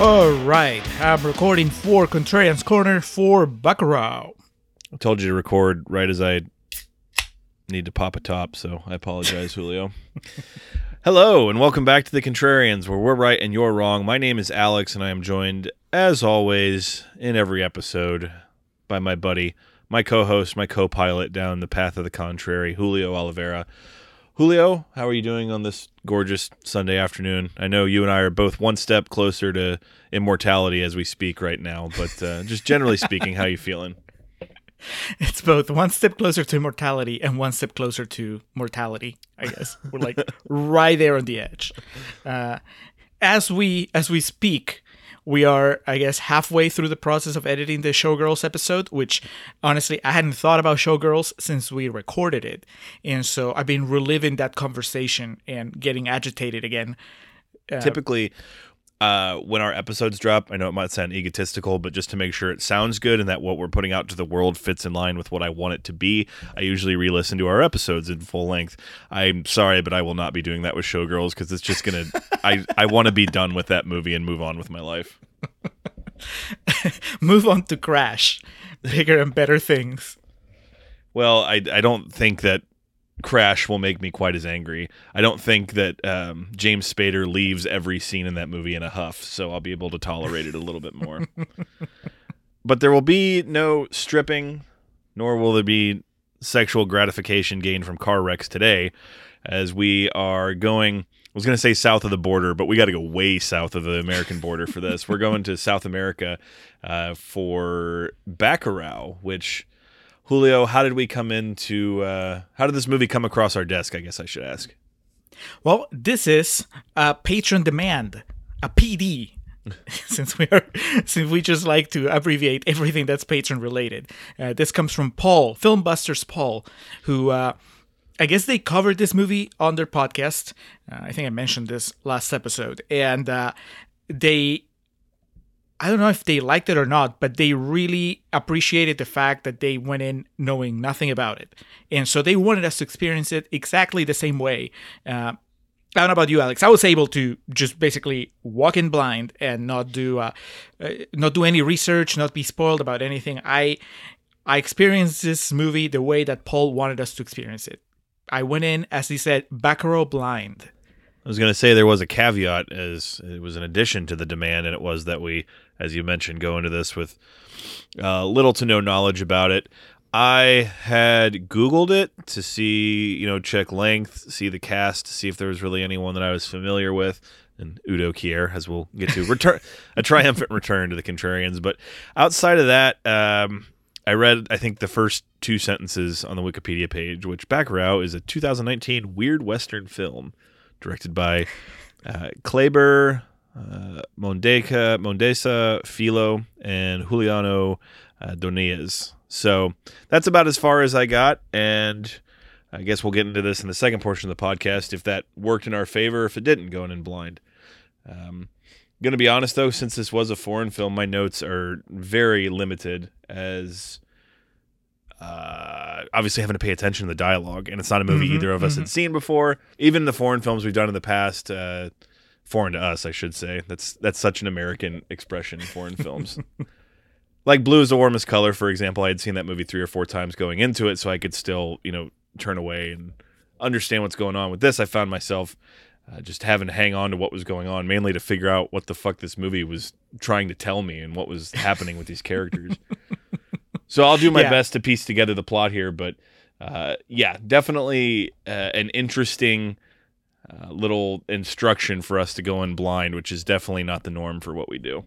All right, I'm recording for Contrarian's Corner for Bacurau. I told you to record right as I need to pop a top, so I apologize, Julio. Hello, and welcome back to the Contrarians, where we're right and you're wrong. My name is Alex, and I am joined, as always, in every episode by my buddy, my co host, my co pilot down the path of the contrary, Julio Oliveira. Julio, how are you doing on this gorgeous Sunday afternoon? I know you and I are both one step closer to immortality as we speak right now, but uh, just generally speaking, how are you feeling? It's both one step closer to immortality and one step closer to mortality. I guess we're like right there on the edge. Uh, as we as we speak, we are, I guess, halfway through the process of editing the Showgirls episode, which honestly, I hadn't thought about Showgirls since we recorded it. And so I've been reliving that conversation and getting agitated again. Uh, Typically, uh, when our episodes drop, I know it might sound egotistical, but just to make sure it sounds good and that what we're putting out to the world fits in line with what I want it to be, I usually re listen to our episodes in full length. I'm sorry, but I will not be doing that with Showgirls because it's just going to, I, I want to be done with that movie and move on with my life. move on to Crash, bigger and better things. Well, I, I don't think that Crash will make me quite as angry. I don't think that um, James Spader leaves every scene in that movie in a huff, so I'll be able to tolerate it a little bit more. but there will be no stripping, nor will there be sexual gratification gained from car wrecks today, as we are going. I was going to say south of the border, but we got to go way south of the American border for this. We're going to South America uh, for Bacurau, which Julio, how did we come into? Uh, how did this movie come across our desk? I guess I should ask. Well, this is a patron demand, a PD. since we are, since we just like to abbreviate everything that's patron related. Uh, this comes from Paul, Filmbusters Paul, who uh, I guess they covered this movie on their podcast. Uh, I think I mentioned this last episode, and uh, they I don't know if they liked it or not, but they really appreciated the fact that they went in knowing nothing about it. And so they wanted us to experience it exactly the same way. Uh, I don't know about you, Alex. I was able to just basically walk in blind and not do uh, uh, not do any research, not be spoiled about anything. I I experienced this movie the way that Paul wanted us to experience it. I went in, as he said, Bacurau blind. I was going to say there was a caveat as it was an addition to the demand, and it was that we, as you mentioned, go into this with uh, little to no knowledge about it. I had Googled it to see, you know, check length, see the cast, see if there was really anyone that I was familiar with. And Udo Kier, as we'll get to, return a triumphant return to the Contrarians. But outside of that, um, I read, I think, the first two sentences on the Wikipedia page, which Bacurau is a 2019 weird Western film directed by uh, Kleber, uh, Mondeka, Mondesa, Filo, and Juliano uh, Donez. So that's about as far as I got, and I guess we'll get into this in the second portion of the podcast if that worked in our favor, if it didn't, going in blind. Um, going to be honest though, since this was a foreign film, my notes are very limited as uh, obviously having to pay attention to the dialogue, and it's not a movie mm-hmm, either of us mm-hmm. had seen before. Even the foreign films we've done in the past, uh, foreign to us, I should say. That's that's such an American expression. Foreign films, like Blue is the Warmest Color, for example. I had seen that movie three or four times going into it, so I could still, you know, turn away and understand what's going on. With this, I found myself uh, just having to hang on to what was going on, mainly to figure out what the fuck this movie was trying to tell me and what was happening with these characters. so I'll do my Yeah. best to piece together the plot here, but uh, yeah, definitely uh, an interesting uh, little instruction for us to go in blind, which is definitely not the norm for what we do.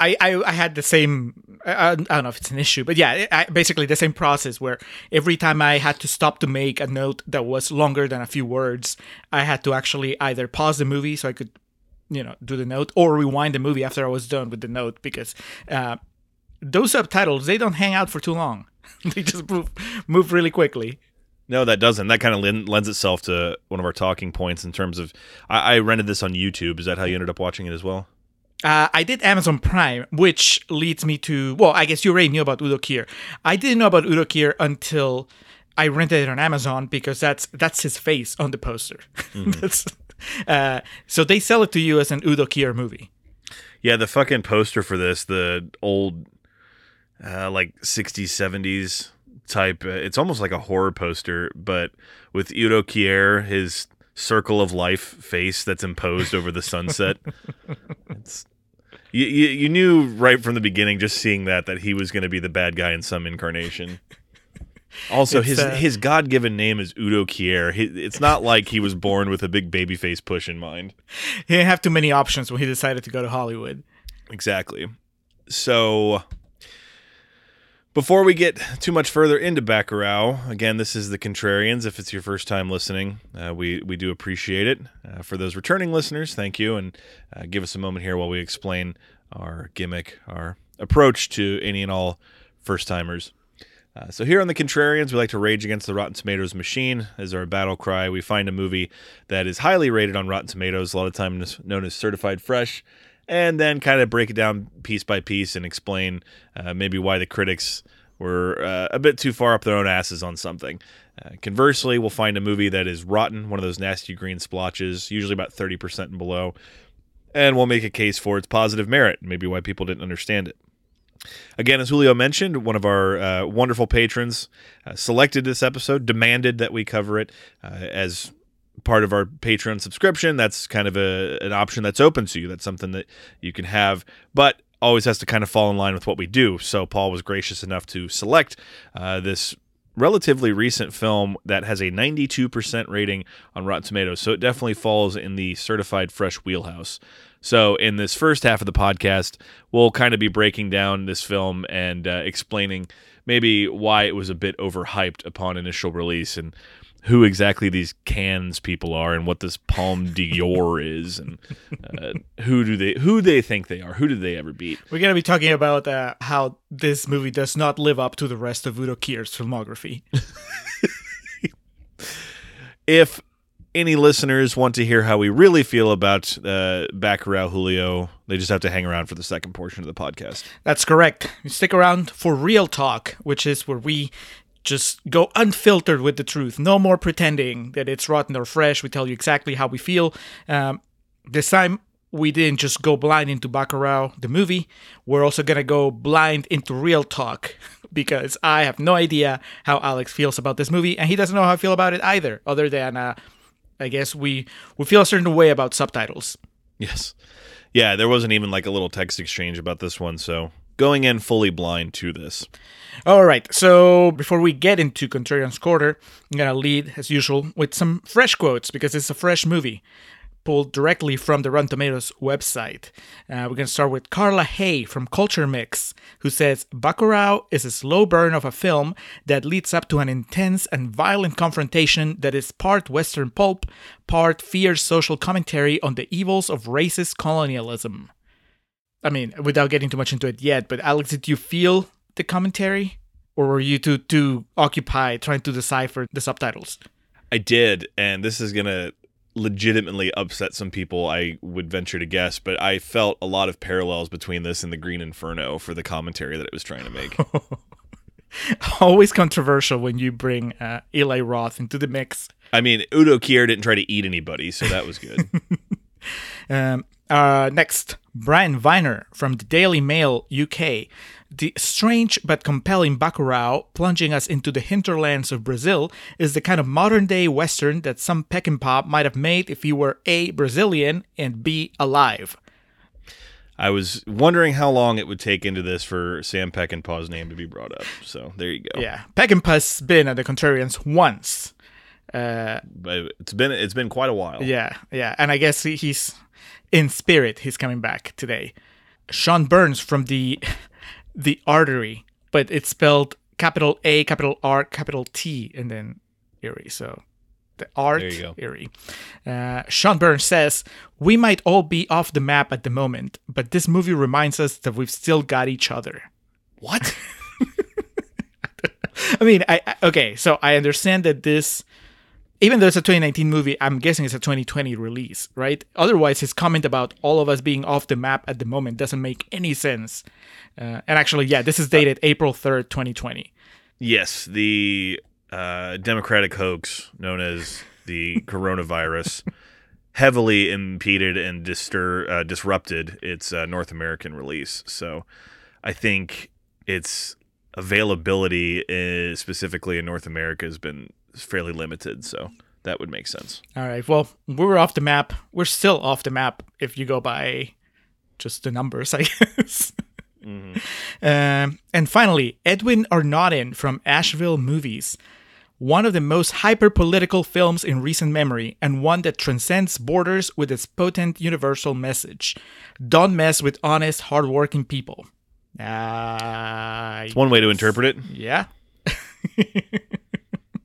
I, I, I had the same I, I don't know if it's an issue but yeah I, basically the same process where every time i had to stop to make a note that was longer than a few words i had to actually either pause the movie so i could you know do the note or rewind the movie after i was done with the note because uh, those subtitles they don't hang out for too long they just move move really quickly No, that doesn't. That kind of lends itself to one of our talking points in terms of. I, I rented this on YouTube. Is that how you ended up watching it as well? Uh, I did Amazon Prime, which leads me to well, I guess you already knew about Udo Kier. I didn't know about Udo Kier until I rented it on Amazon because that's that's his face on the poster. that's, uh, so they sell it to you as an Udo Kier movie. Yeah, the fucking poster for this, the old, uh, like 60s, 70s type, uh, it's almost like a horror poster, but with Udo Kier, his circle of life face that's imposed over the sunset. it's, you, you, you knew right from the beginning, just seeing that, that he was going to be the bad guy in some incarnation. Also, It's, his uh, his God given name is Udo Kier. He, it's not like he was born with a big baby face push in mind. He didn't have too many options when he decided to go to Hollywood. Exactly. So, before we get too much further into Bacurau, again, this is the Contrarians. If it's your first time listening, uh, we we do appreciate it. Uh, for those returning listeners, thank you, and uh, give us a moment here while we explain our gimmick, our approach to any and all first timers. Uh, so here on the Contrarians, we like to rage against the Rotten Tomatoes machine as our battle cry. We find a movie that is highly rated on Rotten Tomatoes, a lot of times known as certified fresh, and then kind of break it down piece by piece and explain uh, maybe why the critics were uh, a bit too far up their own asses on something. Uh, conversely, we'll find a movie that is rotten, one of those nasty green splotches, usually about 30% and below, and we'll make a case for its positive merit, maybe why people didn't understand it. Again, as Julio mentioned, one of our uh, wonderful patrons uh, selected this episode, demanded that we cover it uh, as part of our Patreon subscription. That's kind of a, an option that's open to you. That's something that you can have, but always has to kind of fall in line with what we do. So Paul was gracious enough to select uh, this relatively recent film that has a 92% rating on Rotten Tomatoes. So it definitely falls in the certified fresh wheelhouse. So, in this first half of the podcast, we'll kind of be breaking down this film and uh, explaining maybe why it was a bit overhyped upon initial release and who exactly these Cannes people are and what this Palme d'Or is and uh, who do they who they think they are who did they ever beat We're gonna be talking about uh, how this movie does not live up to the rest of Udo Kier's filmography. if any listeners want to hear how we really feel about uh, Bacurau Julio, they just have to hang around for the second portion of the podcast. That's correct. Stick around for real talk, which is where we just go unfiltered with the truth. No more pretending that it's rotten or fresh. We tell you exactly how we feel. Um, this time, we didn't just go blind into Bacurau, the movie. We're also going to go blind into real talk because I have no idea how Alex feels about this movie, and he doesn't know how I feel about it either, other than, uh, I guess, we, we feel a certain way about subtitles. Yes. Yeah, there wasn't even like a little text exchange about this one, so going in fully blind to this. All right, so before we get into Contrarian's Corner, I'm going to lead, as usual, with some fresh quotes because it's a fresh movie pulled directly from the Rotten Tomatoes website. Uh, we're going to start with Carla Hay from Culture Mix, who says Bacurau is a slow burn of a film that leads up to an intense and violent confrontation that is part Western pulp, part fierce social commentary on the evils of racist colonialism. I mean, without getting too much into it yet, but Alex, did you feel the commentary? Or were you too too occupied trying to decipher the subtitles? I did, and this is gonna legitimately upset some people, I would venture to guess, but I felt a lot of parallels between this and the Green Inferno for the commentary that it was trying to make. Always controversial when you bring uh, Eli Roth into the mix. I mean, Udo Kier didn't try to eat anybody, so that was good. Um, uh, next, Brian Viner from the Daily Mail UK. The strange but compelling Bacurau, plunging us into the hinterlands of Brazil, is the kind of modern day Western that some Peckinpah might have made if he were A. Brazilian and B. alive. I was wondering how long it would take into this for Sam Peckinpah's name to be brought up. So there you go. Yeah, Peckinpah's been at the Contrarians once. Uh, But it's been it's been quite a while. Yeah, yeah, and I guess he- he's in spirit. He's coming back today. Sean Burns from the the artery, but it's spelled capital A, capital R, capital T, and then Erie. So the art There you go. Erie. Uh, Sean Burns says we might all be off the map at the moment, but this movie reminds us that we've still got each other. What? I mean, I, I okay, so I understand that this, even though it's a 2019 movie, I'm guessing it's a 2020 release, right? Otherwise, his comment about all of us being off the map at the moment doesn't make any sense. Uh, and actually, yeah, this is dated April 3rd, 2020. yes, the uh, Democratic hoax known as the coronavirus heavily impeded and distur- uh, disrupted its uh, North American release. So I think its availability, uh, specifically in North America, has been fairly limited. So that would make sense. All right, well, we're off the map. We're still off the map if you go by just the numbers, I guess. Um, and finally, Edwin Arnaudin from Asheville Movies. One of the most hyper political films in recent memory, and one that transcends borders with its potent universal message. Don't mess with honest, hardworking people. Ah, One way to interpret it. yeah.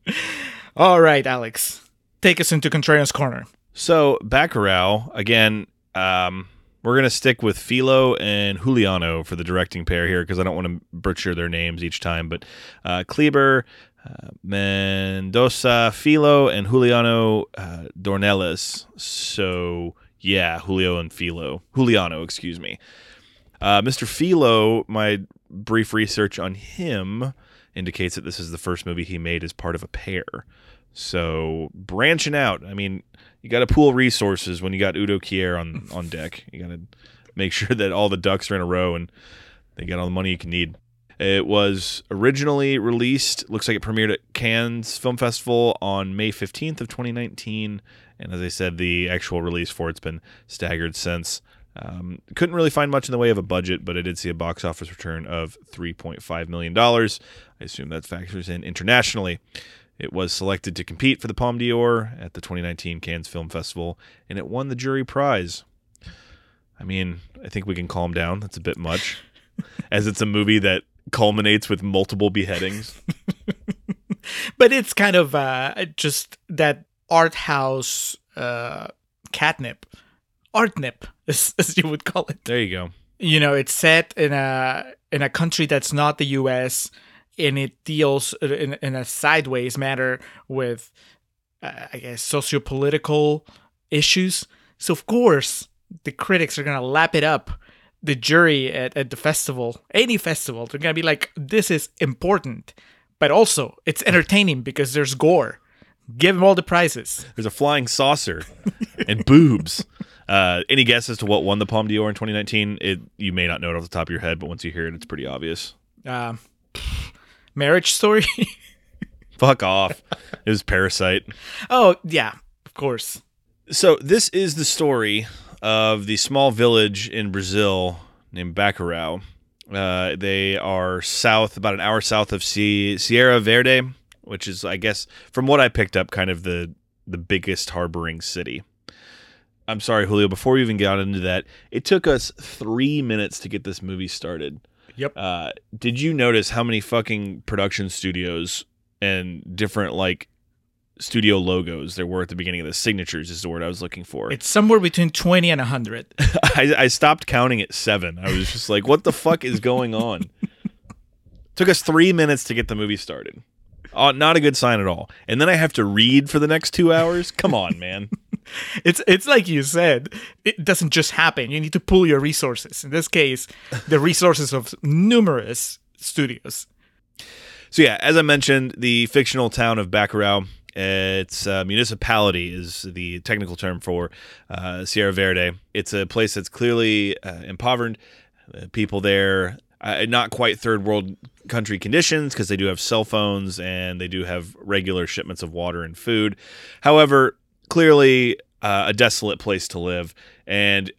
All right, Alex. Take us into Contrarian's Corner. So Bacurau again. Um, we're gonna stick with Philo and Juliano for the directing pair here because I don't want to butcher their names each time. But uh, Kleber, uh, Mendoza, Philo, and Juliano uh, Dornelles. So yeah, Julio and Philo, Juliano, excuse me. Uh, Mr. Philo, my brief research on him indicates that this is the first movie he made as part of a pair. So branching out, I mean, you got to pool resources when you got Udo Kier on on deck. You got to make sure that all the ducks are in a row and they got all the money you can need. It was originally released. Looks like it premiered at Cannes Film Festival on May fifteenth of 2019, and as I said, the actual release for it's been staggered since. Um, couldn't really find much in the way of a budget, but I did see a box office return of $3.5 million. I assume that factors in internationally. It was selected to compete for the Palme d'Or at the 2019 Cannes Film Festival, and it won the jury prize. I mean, I think we can calm down. That's a bit much, as it's a movie that culminates with multiple beheadings. but it's kind of uh, just that art house uh, catnip, artnip, as, as you would call it. There you go. You know, it's set in a in a country that's not the U.S. and it deals in, in a sideways manner with, uh, I guess, socio-political issues. So of course, the critics are gonna lap it up. The jury at, at the festival, any festival, they're gonna be like, "This is important," but also it's entertaining because there's gore. Give them all the prizes. There's a flying saucer and boobs. Uh, any guess as to what won the Palme d'Or in 2019? It you may not know it off the top of your head, but once you hear it, it's pretty obvious. Um, marriage story. Fuck off. It was Parasite. oh yeah, of course. So this is the story of the small village in Brazil named Bacurau. Uh, they are south, about an hour south of Sie- Serra Verde, which is, I guess, from what I picked up, kind of the the biggest harboring city. I'm sorry, Julio. Before we even got into that, it took us three minutes to get this movie started. Yep. Uh, did you notice how many fucking production studios and different like studio logos there were at the beginning of the signatures? Is the word I was looking for. It's somewhere between twenty and hundred. I, I stopped counting at seven. I was just like, what the fuck is going on? Took us three minutes to get the movie started. Oh, not a good sign at all. And then I have to read for the next two hours. Come on, man. It's it's like you said. It doesn't just happen. You need to pull your resources. In this case, the resources of numerous studios. So yeah, as I mentioned, the fictional town of Bacurau It's uh, municipality is the technical term for uh, Serra Verde. It's a place that's clearly uh, impoverished. Uh, people there, uh, not quite third world country conditions because they do have cell phones and they do have regular shipments of water and food. However, clearly uh, a desolate place to live. And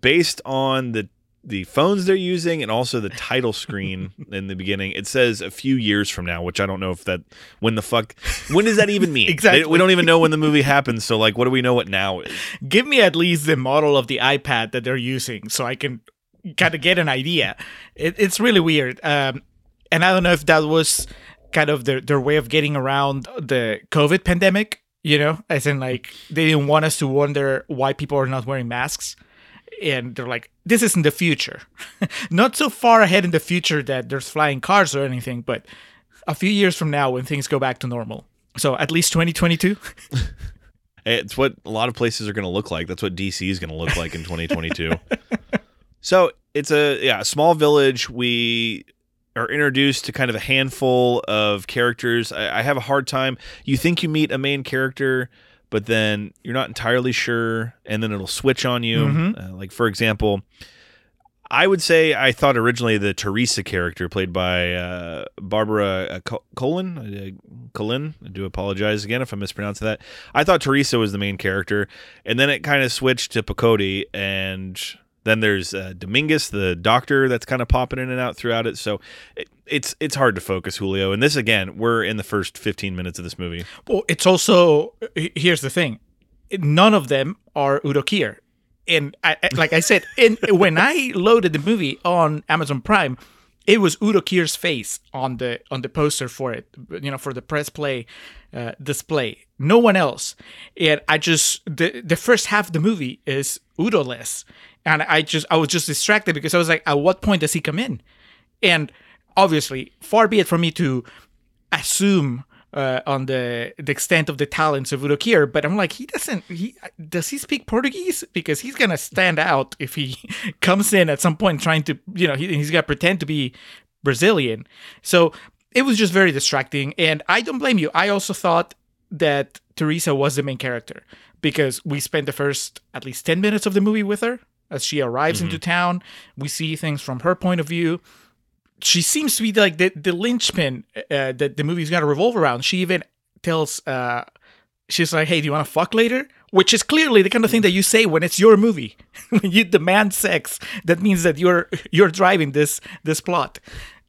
based on the the phones they're using and also the title screen in the beginning it says a few years from now which i don't know if that when the fuck when does that even mean Exactly. we don't even know when the movie happens so like what do we know what now is Give me at least the model of the iPad that they're using so I can kind of get an idea. It, it's really weird. Um, and I don't know if that was kind of their, their way of getting around the COVID pandemic, you know, as in like mm. they didn't want us to wonder why people are not wearing masks. And they're like, this isn't the future. not so far ahead in the future that there's flying cars or anything, but a few years from now when things go back to normal. So at least 2022. It's what a lot of places are going to look like. That's what DC is going to look like in 2022. so it's a yeah a small village. We are introduced to kind of a handful of characters. I, I have a hard time. You think you meet a main character, but then you're not entirely sure, and then it'll switch on you. Mhm. Uh, like for example. I would say I thought originally the Teresa character, played by uh, Barbara uh, Colin, uh, Colin. I do apologize again if I'm mispronouncing that. I thought Teresa was the main character, and then it kind of switched to Pacote, and then there's uh, Dominguez, the doctor, that's kind of popping in and out throughout it. So it, it's it's hard to focus, Julio. And this again, we're in the first 15 minutes of this movie. Well, it's also here's the thing: none of them are Udo Kier, and I- like I said, in when I loaded the movie on Amazon Prime, it was Udo Kier's face on the on the poster for it, you know, for the press play uh, display. No one else, and I just the the first half of the movie is Udo less, and I just I was just distracted because I was like, at what point does he come in? And obviously, far be it from me to assume uh, on the the extent of the talents of Udo Kier, but I'm like, he doesn't. He does he speak Portuguese? Because he's gonna stand out if he comes in at some point trying to, you know, he, he's gonna pretend to be Brazilian. So it was just very distracting, and I don't blame you. I also thought that Teresa was the main character because we spent the first at least ten minutes of the movie with her as she arrives into town. We see things from her point of view she seems to be like the, the linchpin uh, that the movie's got to revolve around. She even tells, uh, she's like, "Hey, do you want to fuck later?" Which is clearly the kind of thing that you say when it's your movie. when you demand sex, that means that you're you're driving this this plot.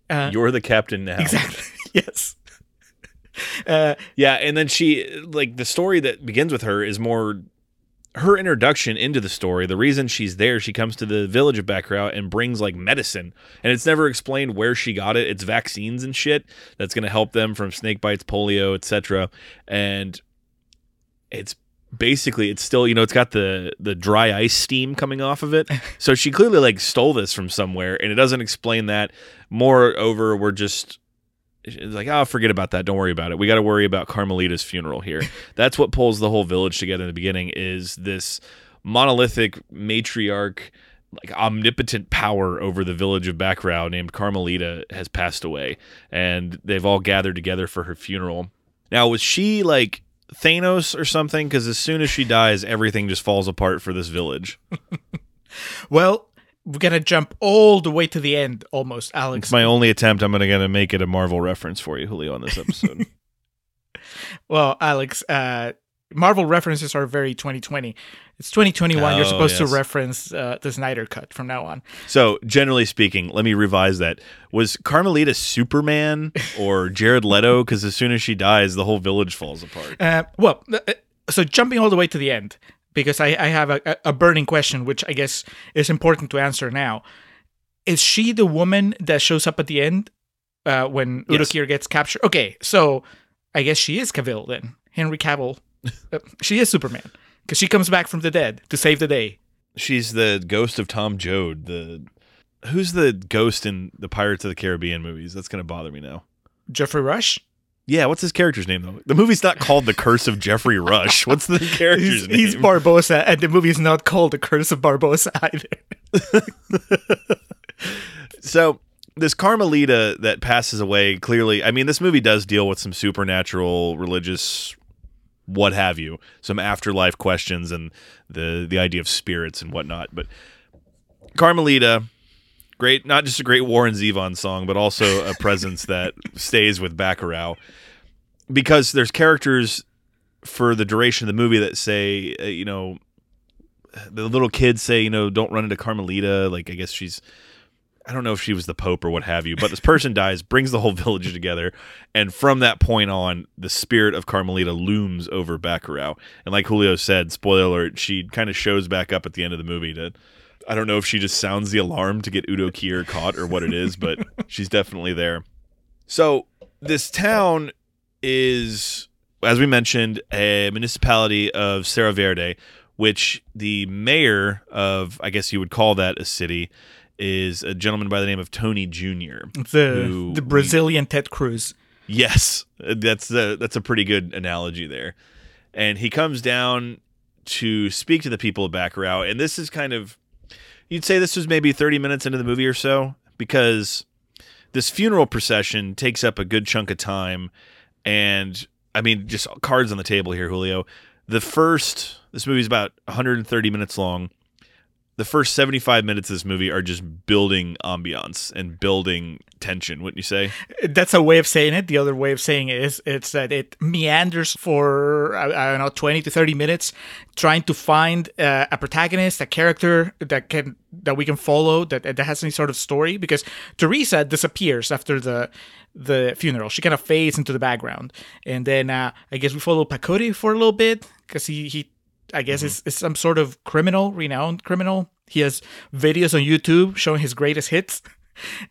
Uh, You're the captain now. exactly. yes. Uh, Yeah, and then she like the story that begins with her is more her introduction into the story. The reason she's there, she comes to the village of Bacurau and brings like medicine, and it's never explained where she got it. It's vaccines and shit that's going to help them from snake bites, polio, etc. And it's basically it's still you know it's got the the dry ice steam coming off of it so she clearly like stole this from somewhere and it doesn't explain that moreover we're just it's like, oh, forget about that. Don't worry about it. We got to worry about Carmelita's funeral here. That's what pulls the whole village together in the beginning. Is this monolithic matriarch, like omnipotent power over the village of Bacurau named Carmelita has passed away, and they've all gathered together for her funeral. Now, was she like Thanos or something? Because as soon as she dies, everything just falls apart for this village. well, we're gonna jump all the way to the end, almost, Alex. It's my only attempt. I'm gonna gonna make it a Marvel reference for you, Julio, on this episode. Well, Alex, uh, Marvel references are very 2020. It's 2021. You're Oh, supposed yes. to reference uh, the Snyder Cut from now on. So, generally speaking, let me revise that. Was Carmelita Superman or Jared Leto? Because as soon as she dies, the whole village falls apart. Uh, well, uh, so jumping all the way to the end, because I, I have a, a burning question, which I guess is important to answer now. Is she the woman that shows up at the end uh, when Udo Yes. Kier gets captured? Okay, so I guess she is Cavill then. Henry Cavill. Uh, she is Superman because she comes back from the dead to save the day. She's the ghost of Tom Joad. The who's the ghost in the Pirates of the Caribbean movies? That's gonna bother me now. Geoffrey Rush. Yeah, what's his character's name though? The movie's not called The Curse of Geoffrey Rush. What's the character's He's, name? he's Barbossa, and the movie's not called The Curse of Barbossa either. so this Carmelita that passes away clearly. I mean, this movie does deal with some supernatural, religious, what have you, some afterlife questions and the the idea of spirits and whatnot. But Carmelita, great, not just a great Warren Zevon song, but also a presence that stays with Bacurau because there's characters for the duration of the movie that say, uh, you know, the little kids say, you know, don't run into Carmelita. Like, I guess she's, I don't know if she was the Pope or what have you, but this person dies, brings the whole village together. And from that point on, the spirit of Carmelita looms over Bacurau. And like Julio said, spoiler alert, she kind of shows back up at the end of the movie to, I don't know if she just sounds the alarm to get Udo Kier caught or what it is, but she's definitely there. So this town is, as we mentioned, a municipality of Serra Verde, which the mayor of, I guess you would call that a city, is a gentleman by the name of Tony Jr. The the we- Brazilian Ted Cruz. Yes, that's a, that's a pretty good analogy there. And he comes down to speak to the people of Bacurau, and this is kind of you'd say this was maybe 30 minutes into the movie or so because this funeral procession takes up a good chunk of time and I mean just cards on the table here Julio. The first this movie's about 130 minutes long. The first 75 minutes of this movie are just building ambiance and building tension, wouldn't you say? That's a way of saying it. The other way of saying it is it's that it meanders for I, don't know 20 to 30 minutes, trying to find uh, a protagonist, a character that can that we can follow that that has any sort of story. Because Teresa disappears after the the funeral. She kind of fades into the background, and then uh, I guess we follow Pacote for a little bit because he he I guess is, is some sort of criminal, renowned criminal. He has videos on YouTube showing his greatest hits.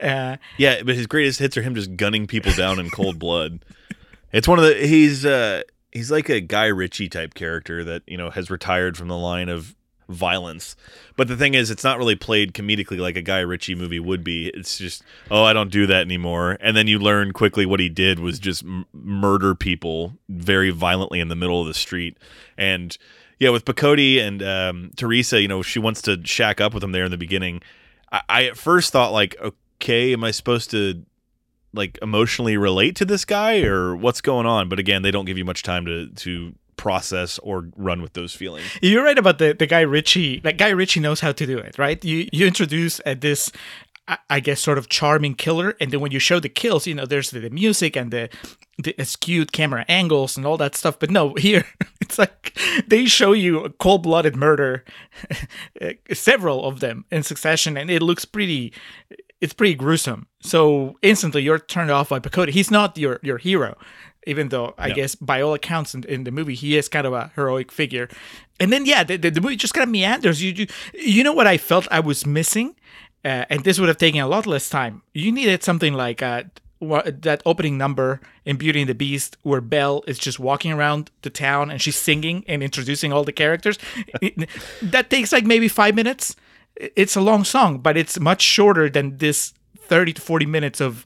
Uh, Yeah, but his greatest hits are him just gunning people down in cold blood. It's one of the he's uh he's like a Guy Ritchie type character that, you know, has retired from the line of violence. But the thing is it's not really played comedically like a Guy Ritchie movie would be. It's just, oh, I don't do that anymore. And then you learn quickly what he did was just m- murder people very violently in the middle of the street. And yeah, with Pacote and um, Teresa, you know, she wants to shack up with him there in the beginning. I, I at first thought like, okay, am I supposed to like emotionally relate to this guy or what's going on? But again, they don't give you much time to to process or run with those feelings. You're right about the, the Guy Ritchie. Like Guy Ritchie knows how to do it, right? You you introduce uh, this, I- guess, sort of charming killer, and then when you show the kills, you know, there's the, the music and the the skewed camera angles and all that stuff. But no, here it's like they show you a cold blooded murder, several of them in succession, and it looks pretty. It's pretty gruesome. So instantly you're turned off by Pacote. He's not your your hero even though I No. guess by all accounts in, in the movie he is kind of a heroic figure. And then yeah, the, the, the movie just kind of meanders. You, you you know what I felt I was missing, uh, and this would have taken a lot less time. You needed something like uh, that opening number in Beauty and the Beast where Belle is just walking around the town and she's singing and introducing all the characters. That takes like maybe five minutes. It's a long song, but it's much shorter than this 30 to 40 minutes of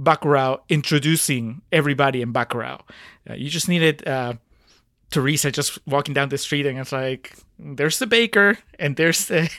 Bacurau introducing everybody in Bacurau. Uh, you just needed uh, Teresa just walking down the street and it's like, there's the baker and there's the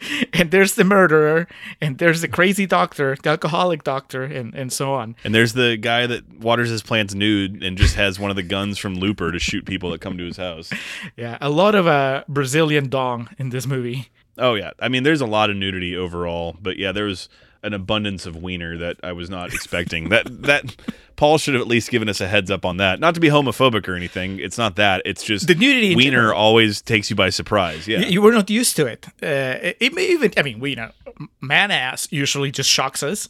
and there's the murderer and there's the crazy doctor, the alcoholic doctor, and, and so on. And there's the guy that waters his plants nude and just has one of the guns from Looper to shoot people that come to his house. Yeah, a lot of uh, Brazilian dong in this movie. Oh yeah, I mean, there's a lot of nudity overall, but yeah, there was an abundance of wiener that I was not expecting. that that Paul should have at least given us a heads up on that. Not to be homophobic or anything. It's not that. It's just The nudity wiener always takes you by surprise. Yeah. You were not used to it. Uh, it, it may even, I mean, we know, man ass usually just shocks us.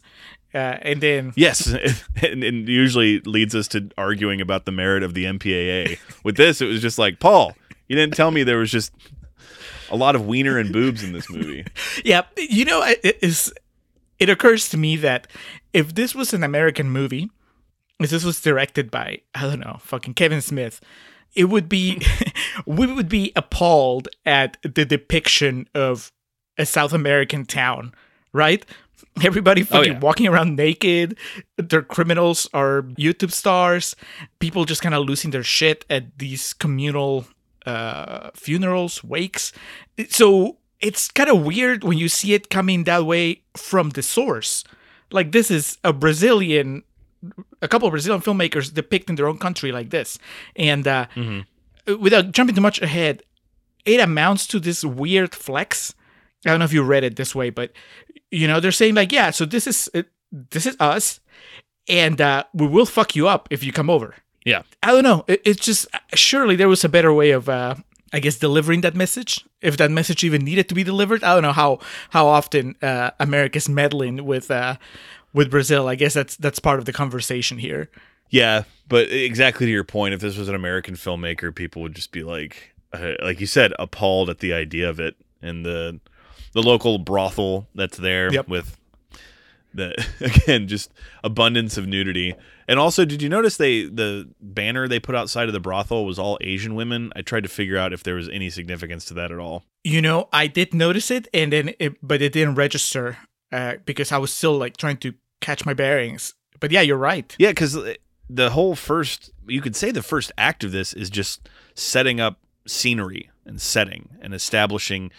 Uh, and then Yes, and, and usually leads us to arguing about the merit of the MPAA. With this, it was just like Paul. You didn't tell me there was just a lot of wiener and boobs in this movie. Yeah, you know, it is. It occurs to me that if this was an American movie, if this was directed by I don't know, fucking Kevin Smith, it would be we would be appalled at the depiction of a South American town, right? Everybody fucking yeah. walking around naked. Their criminals are YouTube stars. People just kind of losing their shit at these communal uh, funerals, wakes. So it's kind of weird when you see it coming that way from the source, Like this is a Brazilian, a couple of Brazilian filmmakers depicting their own country like this, and uh, without jumping too much ahead, it amounts to this weird flex. I don't know if you read it this way, but you know they're saying like, yeah, so this is uh, this is us, and uh, we will fuck you up if you come over. Yeah. I don't know. It, it's just surely there was a better way of, uh, I guess, delivering that message. If that message even needed to be delivered, I don't know how how often uh, America's meddling with uh, with Brazil. I guess that's that's part of the conversation here. Yeah, but exactly to your point, if this was an American filmmaker, people would just be like, uh, like you said, appalled at the idea of it, and the the local brothel that's there Yep. with the again just abundance of nudity. And also, did you notice they the banner they put outside of the brothel was all Asian women? I tried to figure out if there was any significance to that at all. You know, I did notice it, and then it, but it didn't register uh, because I was still like trying to catch my bearings. But yeah, you're right. Yeah, because the whole first, you could say the first act of this is just setting up scenery and setting and establishing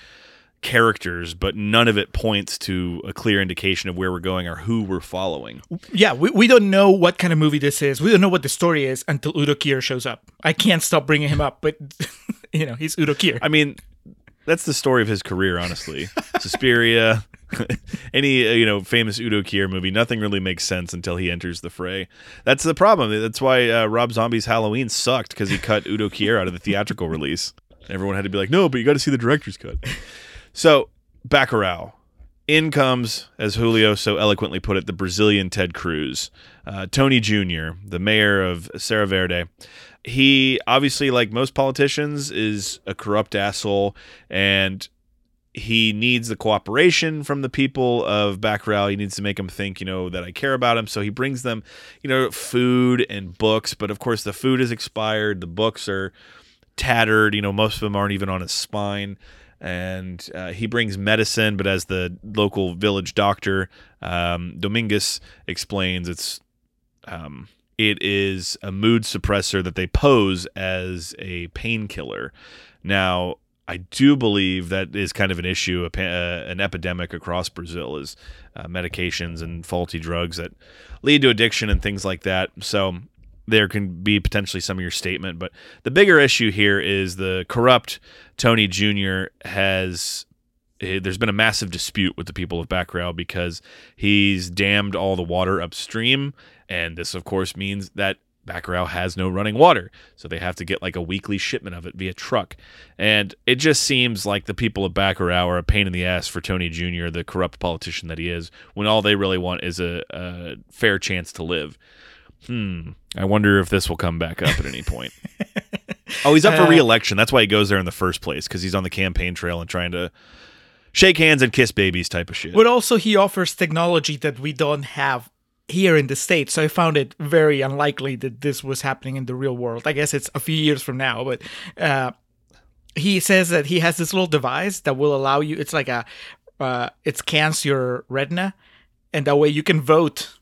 characters, but none of it points to a clear indication of where we're going or who we're following. Yeah, we, we don't know what kind of movie this is. We don't know what the story is until Udo Kier shows up. I can't stop bringing him up, but you know he's Udo Kier. I mean, that's the story of his career, honestly. Suspiria, any uh, you know famous Udo Kier movie, nothing really makes sense until he enters the fray. That's the problem. That's why uh, Rob Zombie's Halloween sucked because he cut Udo Kier out of the theatrical release. Everyone had to be like, no, but you got to see the director's cut. So Bacurau. In comes, as Julio so eloquently put it, the Brazilian Ted Cruz, uh, Tony Jr., the mayor of Serra Verde. He obviously, like most politicians, is a corrupt asshole, and he needs the cooperation from the people of Bacurau. He needs to make them think, you know, that I care about him. So he brings them, you know, food and books. But of course, the food is expired. The books are tattered. You know, most of them aren't even on his spine. And uh, he brings medicine, but as the local village doctor, um, Dominguez explains, it's um, it is a mood suppressor that they pose as a painkiller. Now, I do believe that is kind of an issue, a, uh, an epidemic across Brazil is uh, medications and faulty drugs that lead to addiction and things like that. So there can be potentially some of your statement, but the bigger issue here is the corrupt Tony Jr. has. There's been a massive dispute with the people of Bacurau because he's dammed all the water upstream, and this, of course, means that Bacurau has no running water, so they have to get like a weekly shipment of it via truck. And it just seems like the people of Bacurau are a pain in the ass for Tony Jr., the corrupt politician that he is, when all they really want is a, a fair chance to live. Hmm. I wonder if this will come back up at any point. oh, he's up for Uh, re-election. That's why he goes there in the first place because he's on the campaign trail and trying to shake hands and kiss babies type of shit. But also, he offers technology that we don't have here in the States. So I found it very unlikely that this was happening in the real world. I guess it's a few years from now, but uh, he says that he has this little device that will allow you, it's like a, uh, it scans your retina, and that way you can vote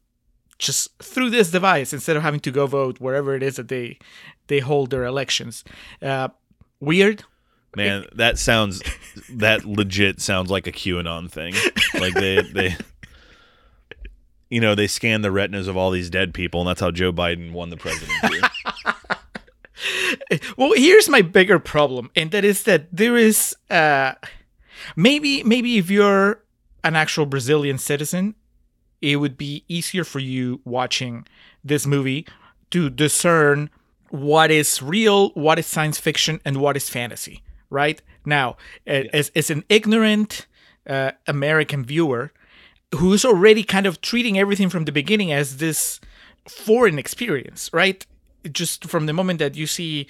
just through this device instead of having to go vote wherever it is that they they hold their elections. Uh, weird, Man, that sounds that legit sounds like a QAnon thing. Like they they you know, they scan the retinas of all these dead people and that's how Joe Biden won the presidency. Well, here's my bigger problem, and that is that there is uh, maybe maybe if you're an actual Brazilian citizen, it would be easier for you watching this movie to discern what is real, what is science fiction, and what is fantasy. Right now, a- as as an ignorant uh, American viewer who's already kind of treating everything from the beginning as this foreign experience, right? Just from the moment that you see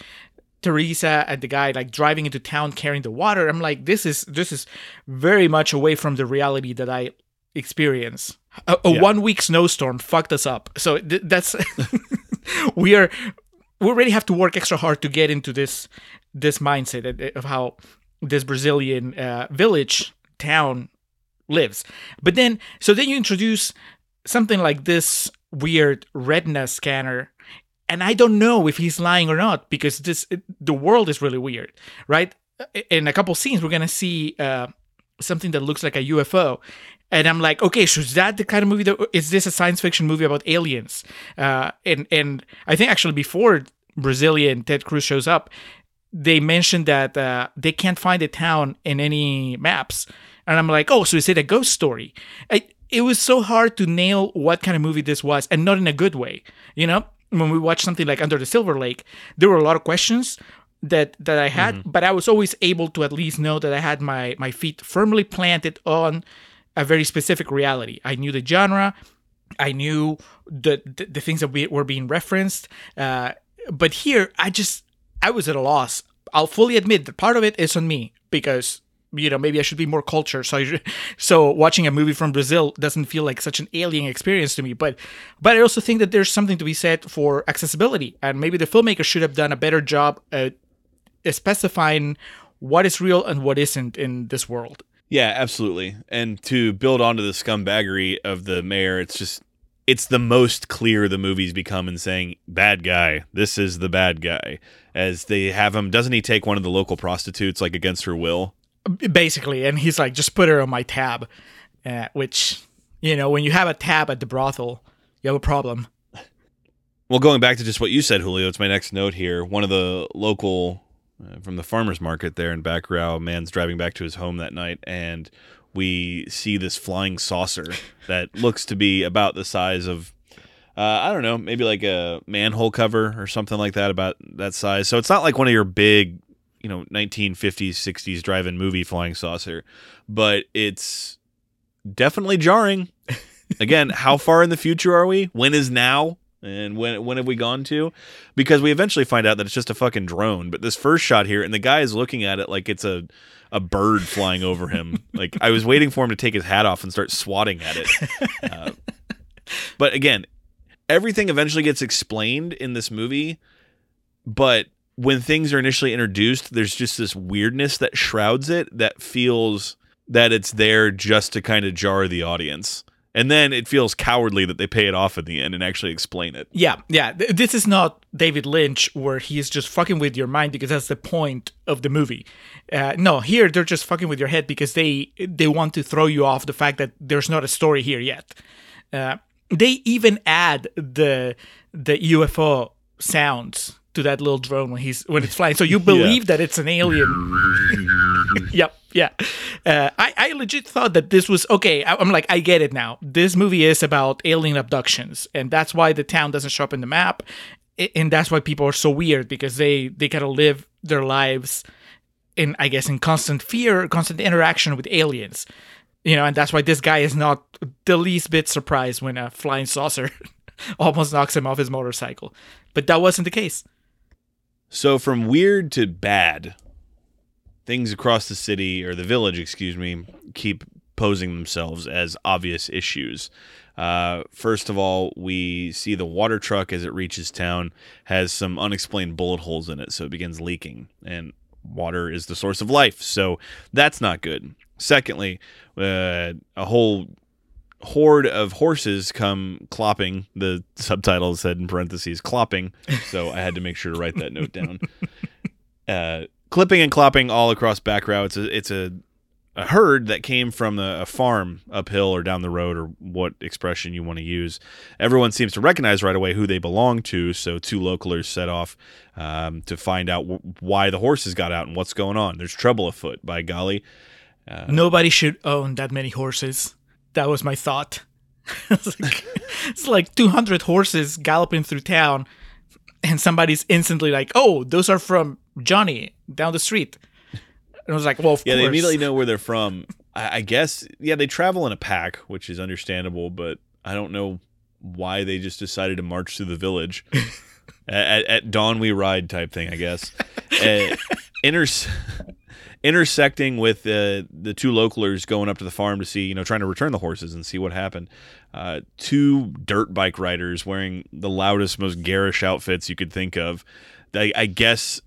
Teresa and the guy like driving into town carrying the water, I'm like, this is this is very much away from the reality that I experience. A, a Yeah. one week snowstorm fucked us up. So th- that's we are we already have to work extra hard to get into this this mindset of- how this Brazilian uh, village town lives. But then, so then you introduce something like this weird retina scanner, and I don't know if he's lying or not because this the world is really weird, right? In a couple scenes, we're gonna see uh, something that looks like a UFO, and I'm like, okay, so is that the kind of movie that is this a science fiction movie about aliens? Uh, and and I think actually before Brazilian Ted Cruz shows up, they mentioned that uh, they can't find a town in any maps, and I'm like, oh, so is it a ghost story? I, it was so hard to nail what kind of movie this was, and not in a good way. You know, when we watched something like Under the Silver Lake, there were a lot of questions that that I had, mm-hmm. but I was always able to at least know that I had my my feet firmly planted on a very specific reality. I knew the genre, I knew the the, the things that we, were being referenced, uh, but here I just I was at a loss. I'll fully admit that part of it is on me because you know maybe I should be more cultured. So so watching a movie from Brazil doesn't feel like such an alien experience to me. But but I also think that there's something to be said for accessibility, and maybe the filmmaker should have done a better job at specifying what is real and what isn't in this world. Yeah, absolutely. And to build onto the scumbaggery of the mayor, it's just it's the most clear the movies become in saying bad guy. This is the bad guy. As they have him, doesn't he take one of the local prostitutes like against her will? Basically, and he's like, just put her on my tab, uh, which you know, when you have a tab at the brothel, you have a problem. Well, going back to just what you said, Julio, it's my next note here. One of the local uh, from the farmers market there in Bacurau. Man's driving back to his home that night, and we see this flying saucer that looks to be about the size of uh, I don't know, maybe like a manhole cover or something like that, about that size. So it's not like one of your big, you know, 1950s, 60s drive-in movie flying saucer, but it's definitely jarring. Again, how far in the future are we? When is now? And when when have we gone to? Because we eventually find out that it's just a fucking drone. But this first shot here, and the guy is looking at it like it's a a bird flying over him. like I was waiting for him to take his hat off and start swatting at it. Uh, but again, everything eventually gets explained in this movie. But when things are initially introduced, there's just this weirdness that shrouds it that feels that it's there just to kind of jar the audience. And then it feels cowardly that they pay it off at the end and actually explain it. Yeah, yeah. This is not David Lynch where he's just fucking with your mind because that's the point of the movie. Uh, no, here they're just fucking with your head because they they want to throw you off the fact that there's not a story here yet. Uh, they even add the the UFO sounds to that little drone when he's when it's flying, so you believe yeah. that it's an alien. yep yeah. Uh, I, I legit thought that this was okay. I, I'm like, I get it now. This movie is about alien abductions, and that's why the town doesn't show up in the map. And that's why people are so weird because they they kind of live their lives in, I guess, in constant fear, constant interaction with aliens. You know, and that's why this guy is not the least bit surprised when a flying saucer almost knocks him off his motorcycle. But that wasn't the case. So from weird to bad, things across the city or the village, excuse me, keep posing themselves as obvious issues. Uh, first of all, we see the water truck as it reaches town has some unexplained bullet holes in it, so it begins leaking. And water is the source of life, so that's not good. Secondly, uh, a whole horde of horses come clopping. The subtitle said in parentheses clopping, so I had to make sure to write that note down. Uh, clipping and clopping all across Bacurau. It's a it's a, a herd that came from a, a, farm uphill or down the road or what expression you want to use. Everyone seems to recognize right away who they belong to. So two localers set off um, to find out w- why the horses got out and what's going on. There's trouble afoot. By golly, uh, nobody should own that many horses. That was my thought. it's, like, it's like 200 horses galloping through town and somebody's instantly like, "Oh, those are from Johnny down the street." And I was like, "Well, yeah." Course. They immediately know where they're from. I, I guess, yeah, they travel in a pack, which is understandable, but I don't know why they just decided to march through the village. at, at, dawn we ride type thing, I guess. uh, intersecting with uh, the two localers going up to the farm to see, you know, trying to return the horses and see what happened. Uh, two dirt bike riders wearing the loudest, most garish outfits you could think of. I, I guess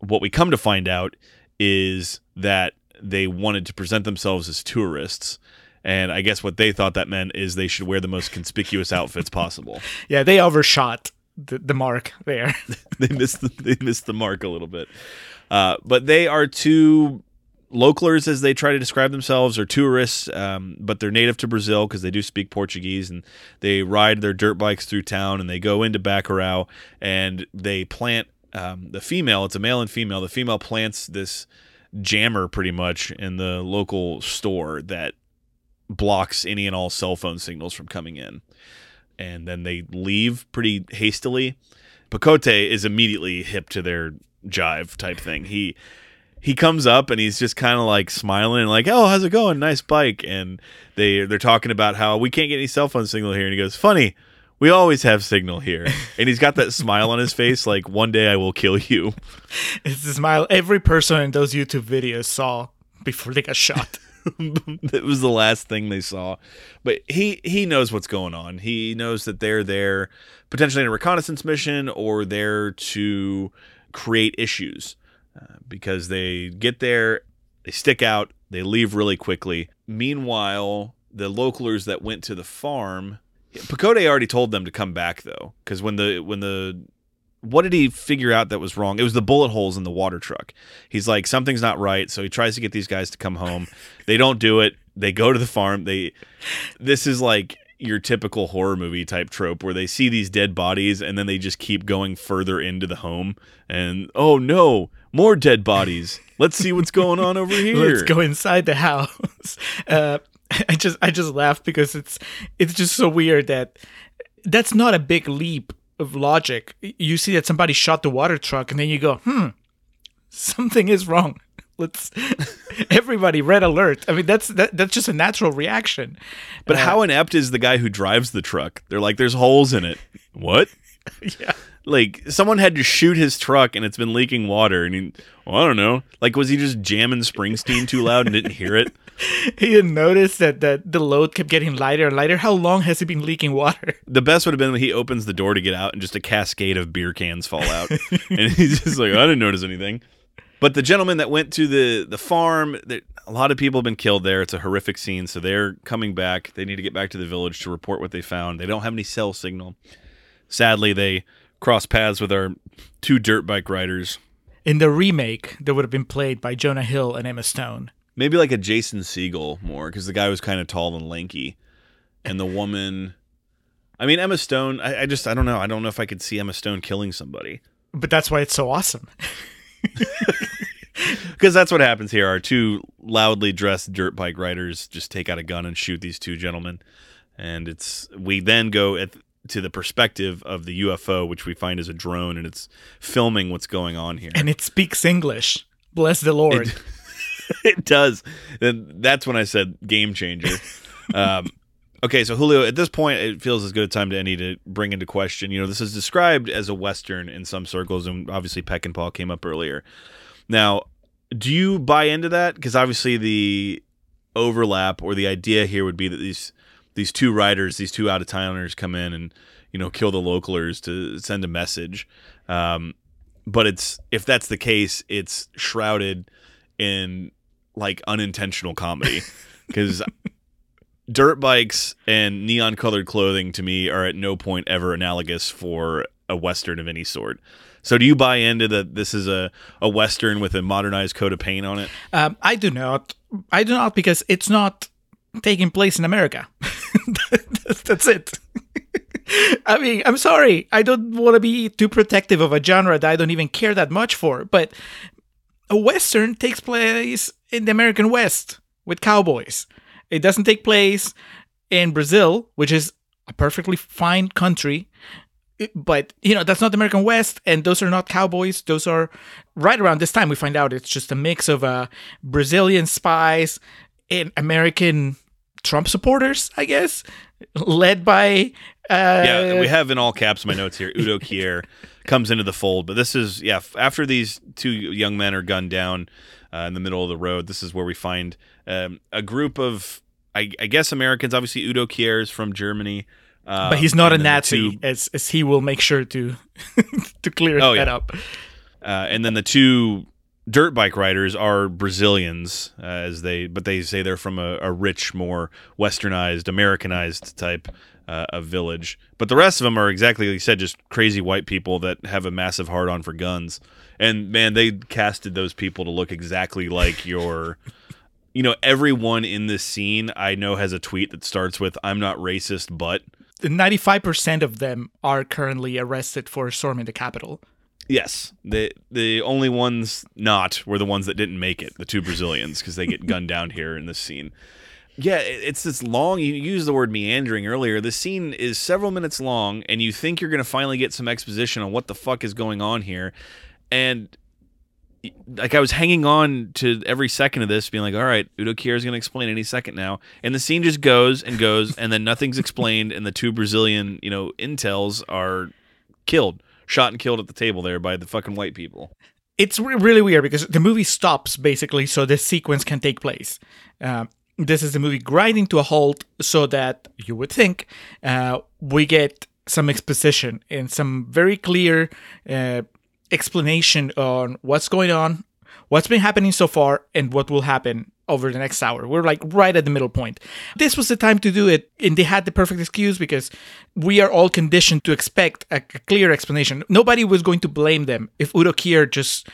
what we come to find out is that they wanted to present themselves as tourists. And I guess what they thought that meant is they should wear the most conspicuous outfits possible. Yeah, they overshot the, the mark there. they missed the, they missed the mark a little bit. Uh, but they are two localers, as they try to describe themselves, or tourists, um, but they're native to Brazil because they do speak Portuguese, and they ride their dirt bikes through town, and they go into Bacurau, and they plant um, the female. It's a male and female. The female plants this jammer pretty much in the local store that blocks any and all cell phone signals from coming in, and then they leave pretty hastily. Pacote is immediately hip to their jive type thing. He he comes up and he's just kind of like smiling and like, "Oh, how's it going? Nice bike." And they they're talking about how we can't get any cell phone signal here, and he goes, "Funny, we always have signal here." and he's got that smile on his face, like, "One day I will kill you." It's the smile every person in those YouTube videos saw before they got shot. it was the last thing they saw. But he he knows what's going on. He knows that they're there potentially in a reconnaissance mission or there to create issues uh, because they get there, they stick out, they leave really quickly. Meanwhile, the localers that went to the farm, Pacote already told them to come back though, because when the when the what did he figure out that was wrong? It was the bullet holes in the water truck. He's like, something's not right. So he tries to get these guys to come home. They don't do it. They go to the farm. They, this is like your typical horror movie type trope where they see these dead bodies and then they just keep going further into the home. And oh no, more dead bodies. Let's see what's going on over here. Let's go inside the house. Uh, I just I just laugh because it's it's just so weird that that's not a big leap of logic. You see that somebody shot the water truck, and then you go, hmm, something is wrong. Let's everybody red alert. I mean, that's that, that's just a natural reaction. But uh, how inept is the guy who drives the truck? They're like, there's holes in it. What? yeah. Like someone had to shoot his truck and it's been leaking water and he well, I don't know. Like was he just jamming Springsteen too loud and didn't hear it? he didn't notice that, that the load kept getting lighter and lighter. How long has he been leaking water? The best would have been when he opens the door to get out and just a cascade of beer cans fall out. and he's just like, I didn't notice anything. But the gentleman that went to the, the farm, a lot of people have been killed there. It's a horrific scene. So they're coming back. They need to get back to the village to report what they found. They don't have any cell signal. Sadly, they cross paths with our two dirt bike riders. In the remake, that would have been played by Jonah Hill and Emma Stone. Maybe like a Jason Segel more, because the guy was kind of tall and lanky, and the woman. I mean, Emma Stone. I, I just I don't know. I don't know if I could see Emma Stone killing somebody. But that's why it's so awesome. Because that's what happens here. Our two loudly dressed dirt bike riders just take out a gun and shoot these two gentlemen, and it's we then go at to the perspective of the UFO, which we find is a drone, and it's filming what's going on here. And it speaks English. Bless the Lord. It, it does. And that's when I said game changer. um, okay, so Julio, at this point, it feels as good a time to any to bring into question. You know, this is described as a western in some circles, and obviously Peckinpah came up earlier. Now, do you buy into that? Because obviously the overlap or the idea here would be that these these two riders, these two out of towners, come in and you know kill the localers to send a message. Um, but it's if that's the case, it's shrouded in like unintentional comedy because dirt bikes and neon colored clothing to me are at no point ever analogous for a western of any sort. So do you buy into that this is a, a western with a modernized coat of paint on it? Um, I do not. I do not because it's not taking place in America. That's it. I mean, I'm sorry. I don't want to be too protective of a genre that I don't even care that much for, but a Western takes place in the American West with cowboys. It doesn't take place in Brazil, which is a perfectly fine country. But, you know, that's not the American West, and those are not cowboys. Those are right around this time we find out it's just a mix of uh, Brazilian spies and American Trump supporters, I guess, led by. Uh, yeah, we have in all caps my notes here. Udo Kier comes into the fold, but this is yeah. After these two young men are gunned down uh, in the middle of the road, this is where we find um, a group of, I, I, guess, Americans. Obviously, Udo Kier is from Germany, uh, but he's not a Nazi, two, as as he will make sure to to clear oh, that yeah. up. Uh, and then the two dirt bike riders are Brazilians, uh, as they, but they say they're from a, a rich, more westernized, Americanized type uh, of village. But the rest of them are exactly like you said, just crazy white people that have a massive hard on for guns. And man, they casted those people to look exactly like your. You know, everyone in this scene I know has a tweet that starts with "I'm not racist, but." 95% of them are currently arrested for storming the Capitol. Yes, the the only ones not were the ones that didn't make it, the two Brazilians, because they get gunned down here in this scene. Yeah, it's this long. You used the word meandering earlier. The scene is several minutes long, and you think you're going to finally get some exposition on what the fuck is going on here, and like I was hanging on to every second of this, being like, "All right, Udo Kier is going to explain any second now," and the scene just goes and goes, and then nothing's explained, and the two Brazilian, you know, intels are killed, shot and killed at the table there by the fucking white people. It's re- really weird because the movie stops basically so this sequence can take place. Uh, this is the movie grinding to a halt so that you would think uh, we get some exposition and some very clear uh, explanation on what's going on, what's been happening so far, and what will happen over the next hour. We're like right at the middle point. This was the time to do it, and they had the perfect excuse because we are all conditioned to expect a, clear explanation. Nobody was going to blame them if Udo Kier just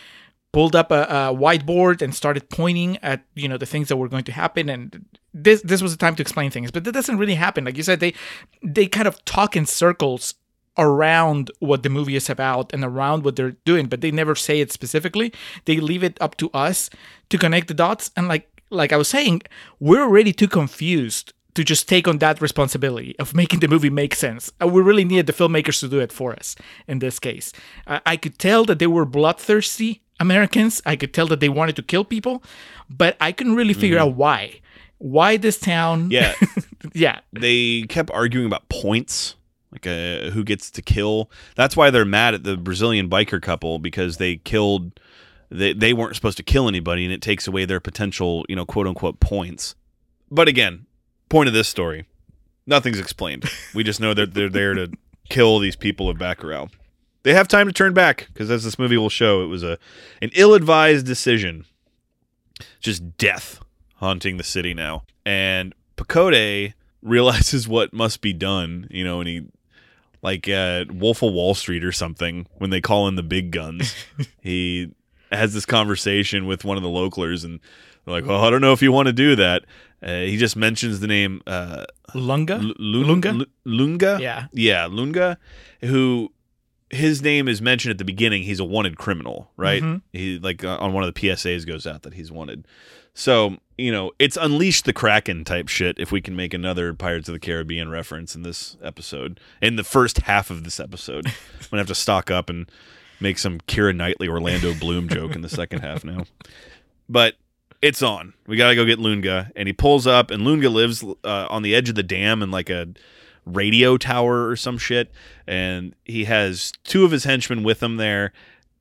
pulled up a, a whiteboard and started pointing at you know the things that were going to happen and this this was the time to explain things but that doesn't really happen like you said they they kind of talk in circles around what the movie is about and around what they're doing but they never say it specifically they leave it up to us to connect the dots and like like i was saying we're already too confused to just take on that responsibility of making the movie make sense. Uh, We really needed the filmmakers to do it for us in this case. I, I could tell that they were bloodthirsty Americans. I could tell that they wanted to kill people, but I couldn't really figure out why. Why this town? Yeah, yeah. they kept arguing about points, like uh, who gets to kill. That's why they're mad at the Brazilian biker couple because they killed. They they weren't supposed to kill anybody, and it takes away their potential, you know, quote unquote points. But again, point of this story, nothing's explained. We just know that they're there to kill these people of Bacurau. They have time to turn back because, as this movie will show, it was a an ill-advised decision. Just death haunting the city now, and Pacote realizes what must be done. You know, and he like uh, Wolf of Wall Street or something when they call in the big guns. he has this conversation with one of the localers, and they're like, "Well, I don't know if you want to do that." Uh, he just mentions the name uh, Lunga? L- Lun- Lunga? L- Lunga. Yeah. yeah, Lunga, who his name is mentioned at the beginning. He's a wanted criminal, right? Mhm. He like uh, on one of the PSAs goes out that he's wanted. So you know, it's unleash the Kraken type shit. If we can make another Pirates of the Caribbean reference in this episode, in the first half of this episode, I'm gonna have to stock up and make some Keira Knightley, Orlando Bloom joke in the second half now. But it's on. We gotta go get Lunga, and he pulls up, and Lunga lives uh, on the edge of the dam in like a radio tower or some shit, and he has two of his henchmen with him there.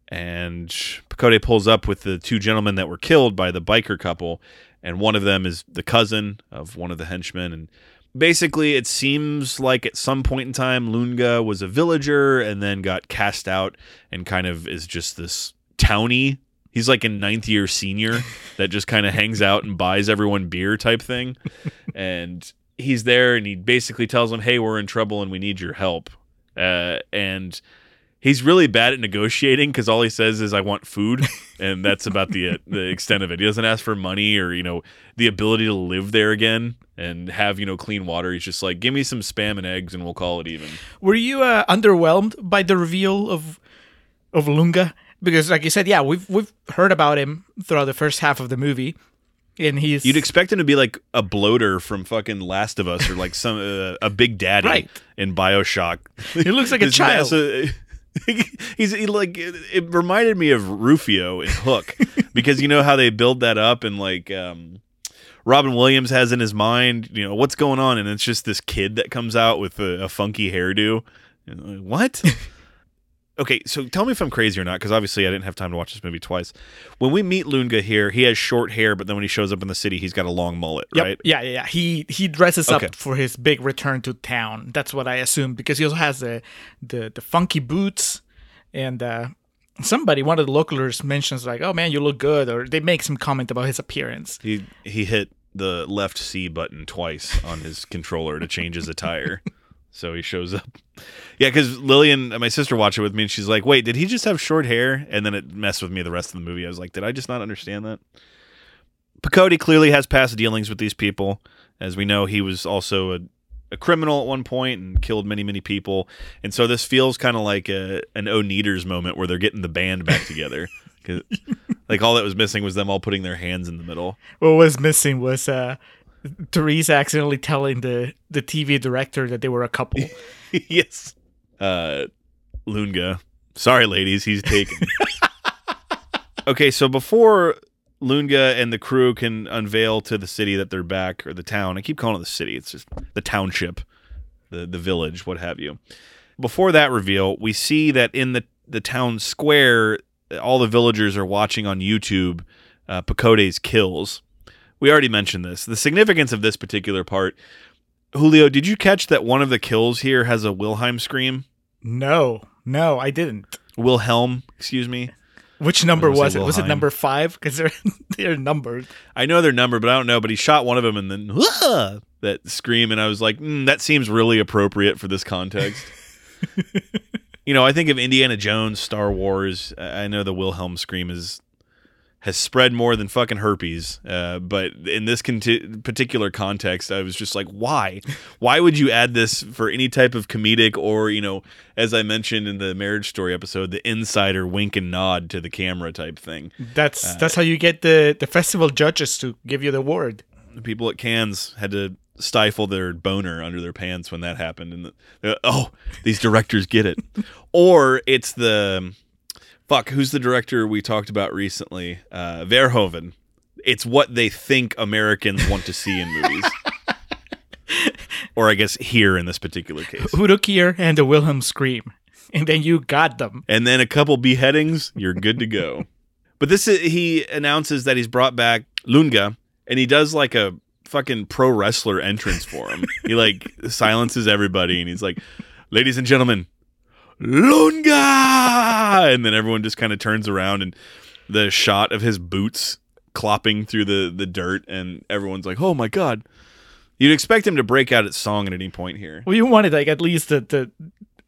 And Pacote pulls up with the two gentlemen that were killed by the biker couple, and one of them is the cousin of one of the henchmen. And basically, it seems like at some point in time, Lunga was a villager and then got cast out and kind of is just this townie. He's like a ninth year senior that just kind of hangs out and buys everyone beer type thing. and he's there and he basically tells them, hey, we're in trouble and we need your help. Uh, and he's really bad at negotiating because all he says is, I want food. And that's about the, the extent of it. He doesn't ask for money or, you know, the ability to live there again and have, you know, clean water. He's just like, give me some spam and eggs and we'll call it even. Were you uh, underwhelmed by the reveal of of Lunga? Because, like you said, yeah, we've we've heard about him throughout the first half of the movie, and he's You'd expect him to be like a bloater from fucking Last of Us or like some uh, a big daddy Right. in Bioshock. he looks like a child. massa- he's he like it, it reminded me of Rufio in Hook because you know how they build that up and like um Robin Williams has in his mind, you know, what's going on and it's just this kid that comes out with a, a funky hairdo. And, like, what? okay, so tell me if I'm crazy or not because obviously I didn't have time to watch this movie twice. When we meet Lunga here, he has short hair, but then when he shows up in the city, he's got a long mullet, Yep. right? Yeah, yeah, yeah. He he dresses Okay. up for his big return to town. That's what I assume because he also has the the, the funky boots and uh somebody, one of the localers mentions like, "Oh man, you look good," or they make some comment about his appearance. He he hit the left C button twice on his controller to change his attire. So he shows up. Yeah, because Lillian, my sister, watched it with me, and she's like, "Wait, did he just have short hair?" And then it messed with me the rest of the movie. I was like, "Did I just not understand that?" Pacote clearly has past dealings with these people, as we know. He was also a, a criminal at one point and killed many, many people. And so this feels kind of like a an Oneaters moment where they're getting the band back together. like all that was missing was them all putting their hands in the middle. What was missing was uh, Therese accidentally telling the the TV director that they were a couple. yes. Uh Lunga. Sorry ladies, he's taken. okay, so before Lunga and the crew can unveil to the city that they're back or the town. I keep calling it the city. It's just the township, the the village, what have you. Before that reveal, we see that in the the town square, all the villagers are watching on YouTube uh, Pacote's kills. We already mentioned this. The significance of this particular part. Julio, did you catch that one of the kills here has a Wilhelm scream? No, no, I didn't. Wilhelm, excuse me. Which number was it? Was it number five? Because they're they're numbered. I know their number, but I don't know. But he shot one of them and then "Wah!" that scream, and I was like, mm, that seems really appropriate for this context. you know, I think of Indiana Jones, Star Wars. I know the Wilhelm scream is has spread more than fucking herpes. Uh, but in this conti- particular context, I was just like, why? Why would you add this for any type of comedic or, you know, as I mentioned in the marriage story episode, the insider wink and nod to the camera type thing? That's Uh, that's how you get the the festival judges to give you the award. the people at Cannes had to stifle their boner under their pants when that happened and the, oh these directors get it or it's the fuck who's the director we talked about recently uh verhoeven it's what they think americans want to see in movies or i guess here in this particular case Udo Kier and a Wilhelm scream, and then you got them. and then a couple beheadings, you're good to go. But this is, he announces that he's brought back Lunga, and he does like a fucking pro wrestler entrance for him. he like silences everybody, and he's like, "Ladies and gentlemen, Lunga!" And then everyone just kind of turns around, and the shot of his boots clopping through the the dirt, and everyone's like, "Oh my god!" You'd expect him to break out its song at any point here. Well, you wanted like at least the, the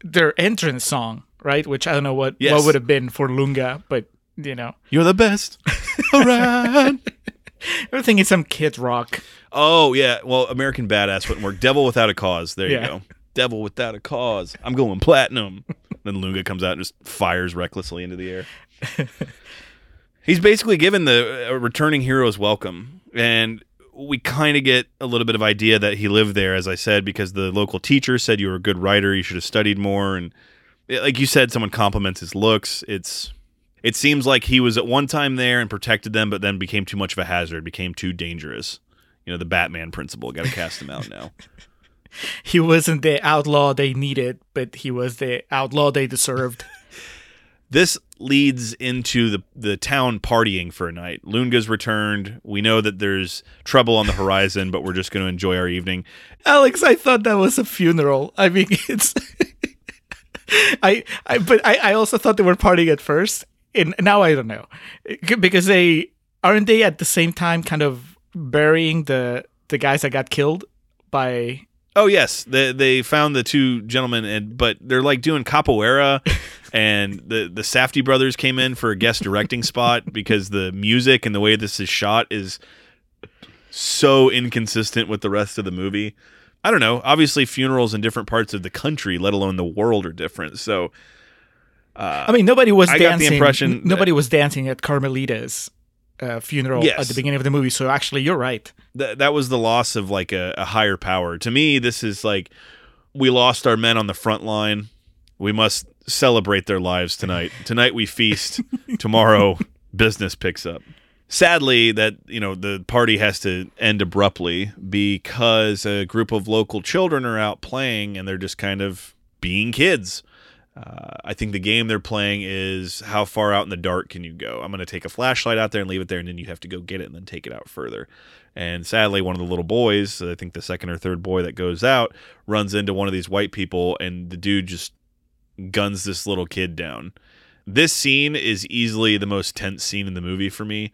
their entrance song, right? Which I don't know what Yes. what would have been for Lunga, but you know, You're the best around. everything is some kid rock. Oh yeah, well, American Badass wouldn't work. Devil Without a Cause. There you go. Devil Without a Cause. I'm going platinum. then Lunga comes out and just fires recklessly into the air. He's basically given the uh, returning heroes welcome, and we kind of get a little bit of idea that he lived there, as I said, because the local teacher said you were a good writer, you should have studied more, and like you said, someone compliments his looks. It's it seems like he was at one time there and protected them, but then became too much of a hazard, became too dangerous. You know, the Batman principle. Got to cast him out now. He wasn't the outlaw they needed, but he was the outlaw they deserved. This leads into the the town partying for a night. Lunga's returned. We know that there's trouble on the horizon, but we're just going to enjoy our evening. Alex, I thought that was a funeral. I mean, it's. I, I, but I, I also thought they were partying at first, and now I don't know, because they aren't they at the same time kind of burying the the guys that got killed by. Oh yes, they they found the two gentlemen, and but they're like doing capoeira, and the the Safdie brothers came in for a guest directing spot because the music and the way this is shot is so inconsistent with the rest of the movie. I don't know. Obviously, funerals in different parts of the country, let alone the world, are different. So uh, I mean, nobody was I got the impression nobody was dancing at Carmelita's uh, funeral Yes. at the beginning of the movie. So actually, you're right. th- that was the loss of like a, a higher power. To me, this is like we lost our men on the front line. We must celebrate their lives tonight. Tonight we feast. Tomorrow business picks up. Sadly, that you know the party has to end abruptly because a group of local children are out playing and they're just kind of being kids. Uh, I think the game they're playing is how far out in the dark can you go? I'm going to take a flashlight out there and leave it there, and then you have to go get it and then take it out further. And sadly, one of the little boys, I think the second or third boy that goes out, runs into one of these white people, and the dude just guns this little kid down. This scene is easily the most tense scene in the movie for me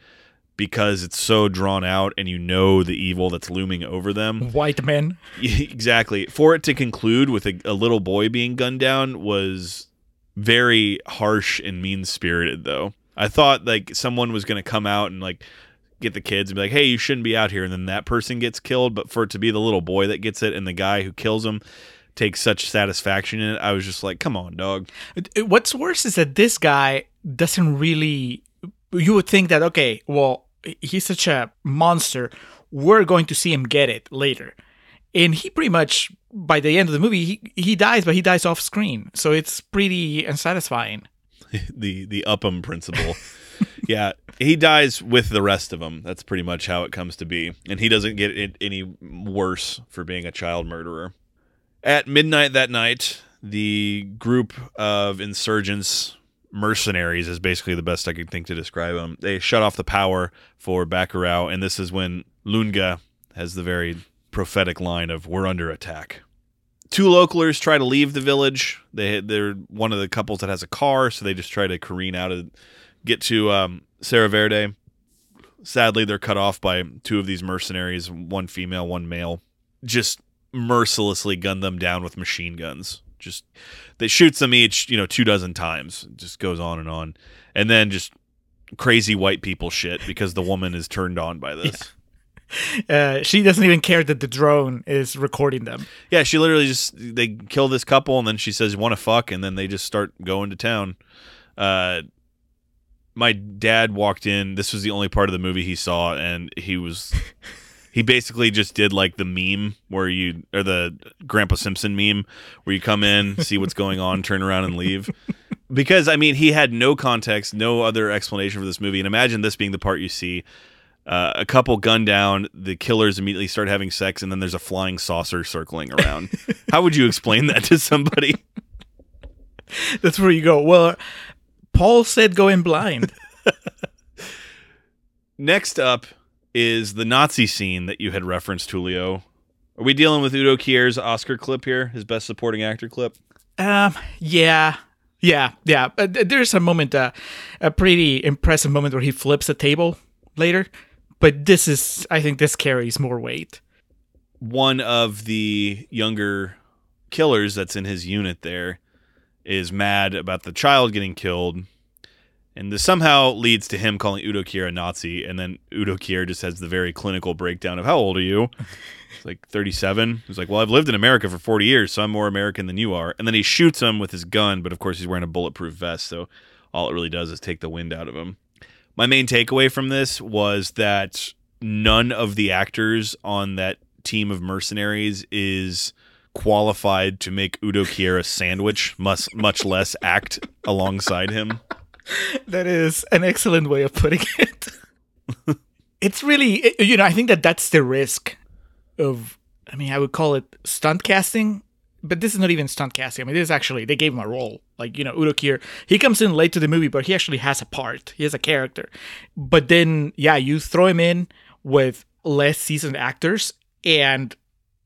because it's so drawn out and you know the evil that's looming over them. White men. exactly. For it to conclude with a, a little boy being gunned down was very harsh and mean spirited, though. I thought like someone was going to come out and like get the kids and be like, "Hey, you shouldn't be out here," and then that person gets killed. But for it to be the little boy that gets it and the guy who kills him takes such satisfaction in it, I was just like, "Come on, dog." What's worse is that this guy doesn't really. You would think that okay, well, he's such a monster. We're going to see him get it later, and he pretty much by the end of the movie he, he dies, but he dies off screen, so it's pretty unsatisfying. the the Upham principle. yeah, he dies with the rest of them. That's pretty much how it comes to be, and he doesn't get it any worse for being a child murderer. At midnight that night, the group of insurgents, mercenaries, is basically the best I could think to describe them. They shut off the power for Bacurau, and this is when Lunga has the very prophetic line of "We're under attack." two localers try to leave the village. They they're one of the couples that has a car, so they just try to careen out and get to um, Serra Verde. Sadly, they're cut off by two of these mercenaries, one female, one male. Just mercilessly gun them down with machine guns. Just they shoots them each, you know, two dozen times. It just goes on and on, and then just crazy white people shit because the woman is turned on by this. Yeah. Uh, she doesn't even care that the drone is recording them. Yeah, she literally just they kill this couple and then she says want to fuck and then they just start going to town. Uh, my dad walked in. This was the only part of the movie he saw, and he was he basically just did like the meme where you or the Grandpa Simpson meme where you come in, see what's going on, turn around and leave. Because I mean, he had no context, no other explanation for this movie, and imagine this being the part you see. Uh, a couple gun down, the killers immediately start having sex, and then there's a flying saucer circling around. How would you explain that to somebody? That's where you go. Well, Paul said go in blind. Next up is the Nazi scene that you had referenced, Julio. Are we dealing with Udo Kier's Oscar clip here, his best supporting actor clip? Um, yeah, yeah, yeah. Uh, there's a moment, uh, a pretty impressive moment where he flips a table later, but this is, I think, this carries more weight. One of the younger killers that's in his unit there is mad about the child getting killed and this somehow leads to him calling Udo Kier a Nazi, and then Udo Kier just has the very clinical breakdown of how old are you? It's like 37. He's like, well, I've lived in America for 40 years, so I'm more American than you are. And then he shoots him with his gun, but of course he's wearing a bulletproof vest, so all it really does is take the wind out of him. My main takeaway from this was that none of the actors on that team of mercenaries is qualified to make Udo Kier a sandwich, much much less act alongside him that is an excellent way of putting it. it's really, you know, I think that that's the risk of, I mean, I would call it stunt casting, but this is not even stunt casting. I mean, this is actually, they gave him a role. Like, you know, Udo Kier, he comes in late to the movie, but he actually has a part. He has a character. But then, yeah, you throw him in with less seasoned actors and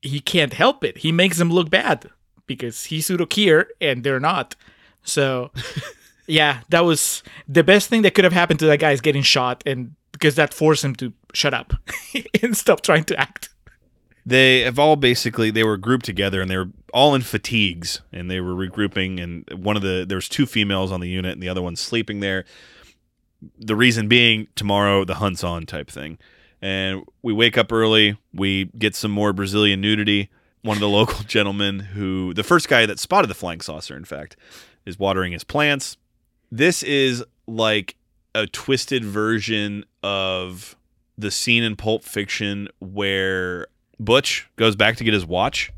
he can't help it. He makes them look bad because he's Udo Kier and they're not. So yeah, that was the best thing that could have happened to that guy is getting shot, and because that forced him to shut up and stop trying to act. They have all basically they were grouped together and they were all in fatigues and they were regrouping and one of the there was two females on the unit and the other one's sleeping there. The reason being tomorrow the hunt's on type thing. And we wake up early, we get some more Brazilian nudity. One of the local gentlemen who the first guy that spotted the flying saucer, in fact, is watering his plants this is like a twisted version of the scene in Pulp Fiction where Butch goes back to get his watch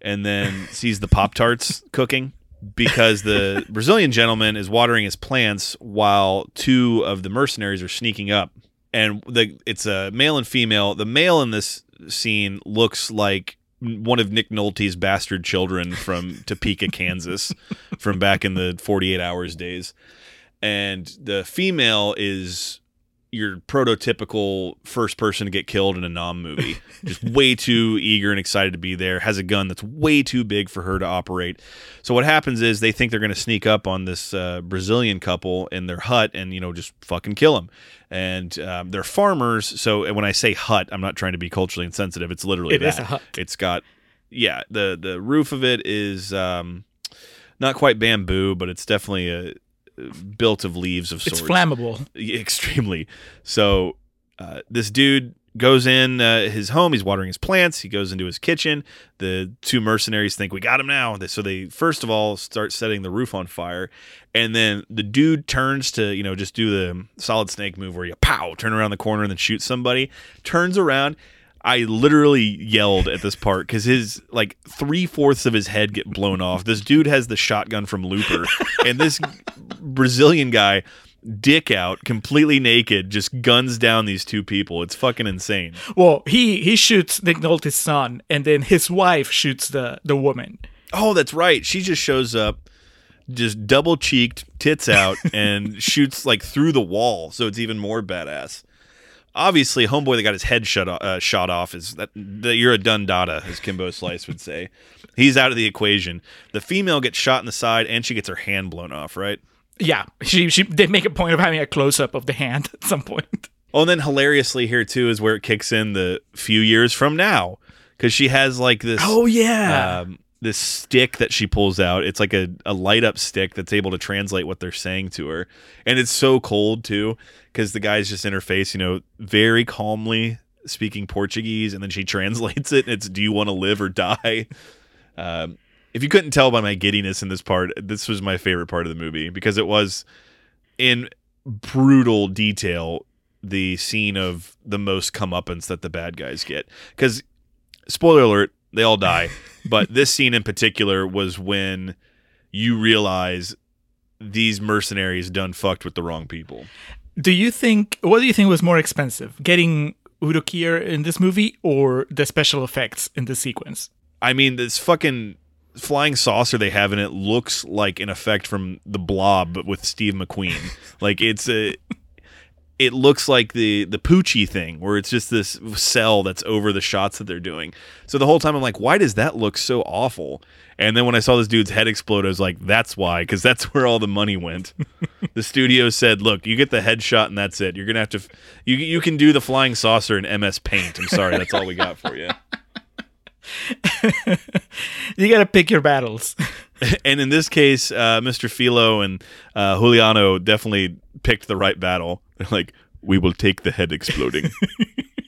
and then sees the Pop Tarts cooking because the Brazilian gentleman is watering his plants while two of the mercenaries are sneaking up. And the it's a male and female. The male in this scene looks like one of Nick Nolte's bastard children from Topeka, Kansas, from back in the 48 hours days. And the female is your prototypical first person to get killed in a nom movie. Just way too eager and excited to be there. Has a gun that's way too big for her to operate. So what happens is they think they're going to sneak up on this uh, Brazilian couple in their hut and you know just fucking kill them. And um, they're farmers, so when I say hut, I'm not trying to be culturally insensitive. It's literally It that. is a hut. It's got yeah the the roof of it is um, not quite bamboo, but it's definitely a built of leaves of sorts. It's flammable. extremely. So uh, this dude goes in uh, his home. He's watering his plants. He goes into his kitchen. The two mercenaries think we got him now. So they first of all start setting the roof on fire, and then the dude turns to you know just do the solid snake move where you pow turn around the corner and then shoot somebody. Turns around. I literally yelled at this part because his like three fourths of his head get blown off. This dude has the shotgun from Looper, and this Brazilian guy, dick out, completely naked, just guns down these two people. It's fucking insane. Well, he he shoots Nick Nolte's son, and then his wife shoots the the woman. Oh, that's right. She just shows up, just double cheeked, tits out, and shoots like through the wall. So it's even more badass. Obviously, homeboy that got his head shut uh, shot off is that, that you're a done data, as Kimbo Slice would say. He's out of the equation. The female gets shot in the side, and she gets her hand blown off. Right. Yeah, she she they make a point of having a close up of the hand at some point. Oh, and then hilariously here too is where it kicks in the few years from now because she has like this Oh yeah, um, this stick that she pulls out. It's like a, a light up stick that's able to translate what they're saying to her, and it's so cold too because the guy's just in her face, you know, very calmly speaking Portuguese, and then she translates it. And it's "Do you want to live or die?" Um, if you couldn't tell by my giddiness in this part, this was my favorite part of the movie because it was in brutal detail the scene of the most comeuppance that the bad guys get. Because, spoiler alert, they all die. but this scene in particular was when you realize these mercenaries done fucked with the wrong people. do you think what do you think was more expensive, getting Udo Kier in this movie or the special effects in this sequence? I mean, this fucking flying saucer they have in it looks like an effect from the Blob, but with Steve McQueen. like it's a, it looks like the the Poochie thing, where it's just this cell that's over the shots that they're doing. So the whole time I'm like, why does that look so awful? And then when I saw this dude's head explode, I was like, that's why, because that's where all the money went. the studio said, look, you get the headshot and that's it. You're gonna have to, f- you you can do the flying saucer in MS Paint. I'm sorry, that's all we got for you. You gotta pick your battles. and in this case, uh, Mr. Filho and uh, Juliano definitely picked the right battle. They're like, we will take the head exploding.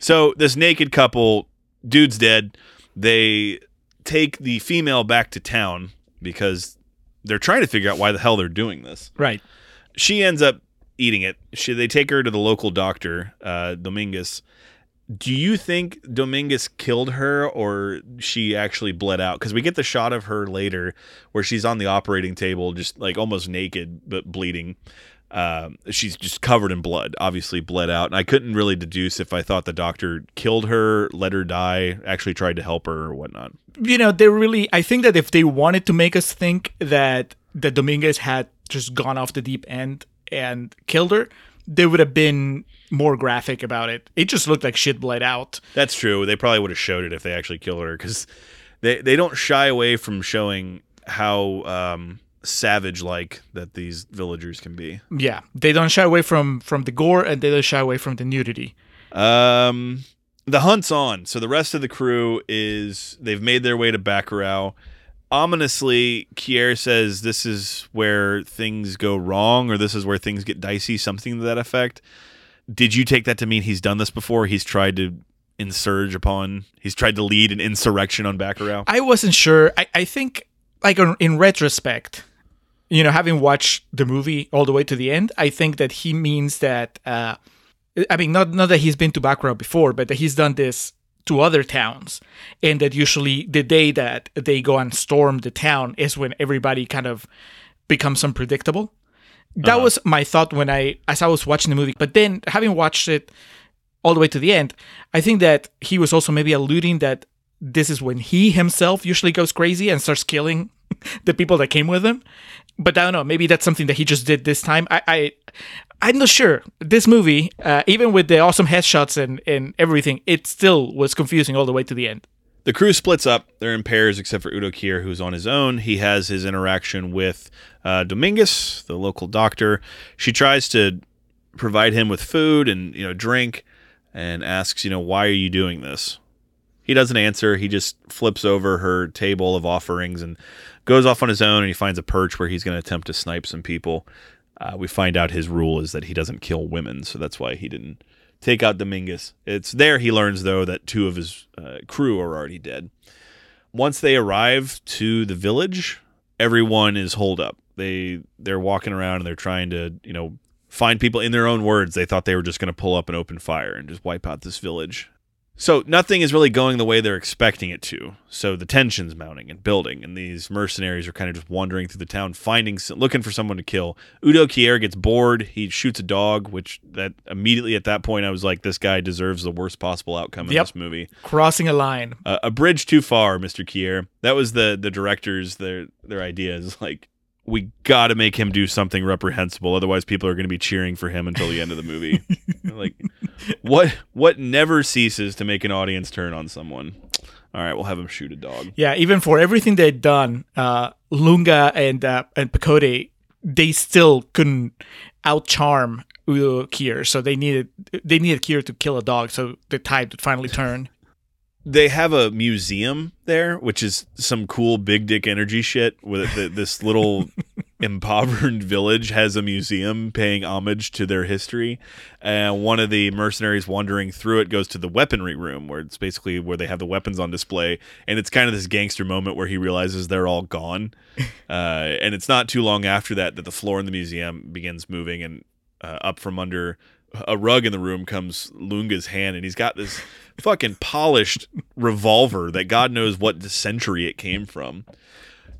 so this naked couple, dude's dead. They take the female back to town because they're trying to figure out why the hell they're doing this. right. She ends up eating it. She, they take her to the local doctor, uh, Dominguez. Do you think Dominguez killed her or she actually bled out? Because we get the shot of her later where she's on the operating table, just like almost naked but bleeding. Um, she's just covered in blood, obviously bled out. And I couldn't really deduce if I thought the doctor killed her, let her die, actually tried to help her or whatnot. you know, they really. I think that if they wanted to make us think that that Dominguez had just gone off the deep end and killed her, they would have been more graphic about it. It just looked like shit bled out. That's true. They probably would have showed it if they actually killed her because they they don't shy away from showing how um, savage like that these villagers can be. Yeah, they don't shy away from from the gore and they don't shy away from the nudity. Um, the hunt's on, so the rest of the crew is they've made their way to Bacurau. Ominously, Kier says this is where things go wrong, or this is where things get dicey, something to that effect. Did you take that to mean he's done this before? He's tried to insurge upon, he's tried to lead an insurrection on Bacurau. I wasn't sure. I, I think, like in retrospect, you know, having watched the movie all the way to the end, I think that he means that. Uh, I mean, not not that he's been to Bacurau before, but that he's done this to other towns, and that usually the day that they go and storm the town is when everybody kind of becomes unpredictable. That was my thought when I, as I was watching the movie. But then, having watched it all the way to the end, I think that he was also maybe alluding that this is when he himself usually goes crazy and starts killing the people that came with him. But I don't know. Maybe that's something that he just did this time. I, I I'm not sure. This movie, uh, even with the awesome headshots and, and everything, it still was confusing all the way to the end. The crew splits up. They're in pairs, except for Udo Kier, who's on his own. He has his interaction with uh, Dominguez, the local doctor. She tries to provide him with food and you know drink, and asks, you know, why are you doing this? He doesn't answer. He just flips over her table of offerings and goes off on his own. And he finds a perch where he's going to attempt to snipe some people. Uh, we find out his rule is that he doesn't kill women, so that's why he didn't take out Dominguez. It's there he learns though that two of his uh, crew are already dead. Once they arrive to the village, everyone is holed up. They they're walking around and they're trying to you know find people. In their own words, they thought they were just going to pull up and open fire and just wipe out this village. So nothing is really going the way they're expecting it to. So the tension's mounting and building, and these mercenaries are kind of just wandering through the town, finding, looking for someone to kill. Udo Kier gets bored. He shoots a dog, which that immediately at that point I was like, this guy deserves the worst possible outcome in Yep. this movie. Crossing a line. Uh, a bridge too far, Mister Kier. That was the the directors their their idea is like we got to make him do something reprehensible, otherwise people are going to be cheering for him until the end of the movie. like what what never ceases to make an audience turn on someone. All right, we'll have him shoot a dog. Yeah, even for everything they'd done, uh, Lunga and uh, and Pacote, they still couldn't outcharm Udo Kier. So they needed they needed Kier to kill a dog, so the tide would finally turn. They have a museum there, which is some cool big dick energy shit. With the, this little impoverished village has a museum paying homage to their history, and one of the mercenaries wandering through it goes to the weaponry room, where it's basically where they have the weapons on display, and it's kind of this gangster moment where he realizes they're all gone, uh, and it's not too long after that that the floor in the museum begins moving, and uh, up from under a rug in the room comes Lunga's hand, and he's got this fucking polished revolver that God knows what century it came from.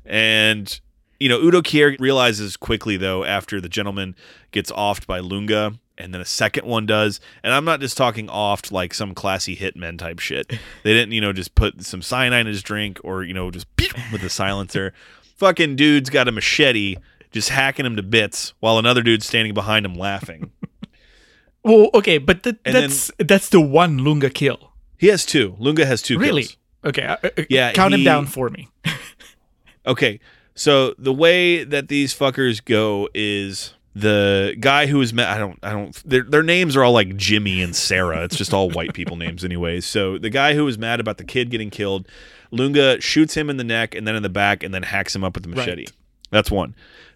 And you know, Udo Kier realizes quickly though after the gentleman gets offed by Lunga, and then a second one does. And I'm not just talking offed like some classy hitmen type shit. They didn't, you know, just put some cyanide in his drink or you know just with a silencer. Fucking dude's got a machete, just hacking him to bits, while another dude's standing behind him laughing. Well, okay, but th- And then- that's that's the one Lunga kill. He has two. Lunga has two Really? kills. Okay, uh, Yeah, count him down for me. Okay, so the way that these fuckers go is the guy who was met. I don't. I don't. Their their names are all like Jimmy and Sarah. It's just all white people names, anyways. So the guy who was mad about the kid getting killed, Lunga shoots him in the neck and then in the back, and then hacks him up with the machete. Right. That's one.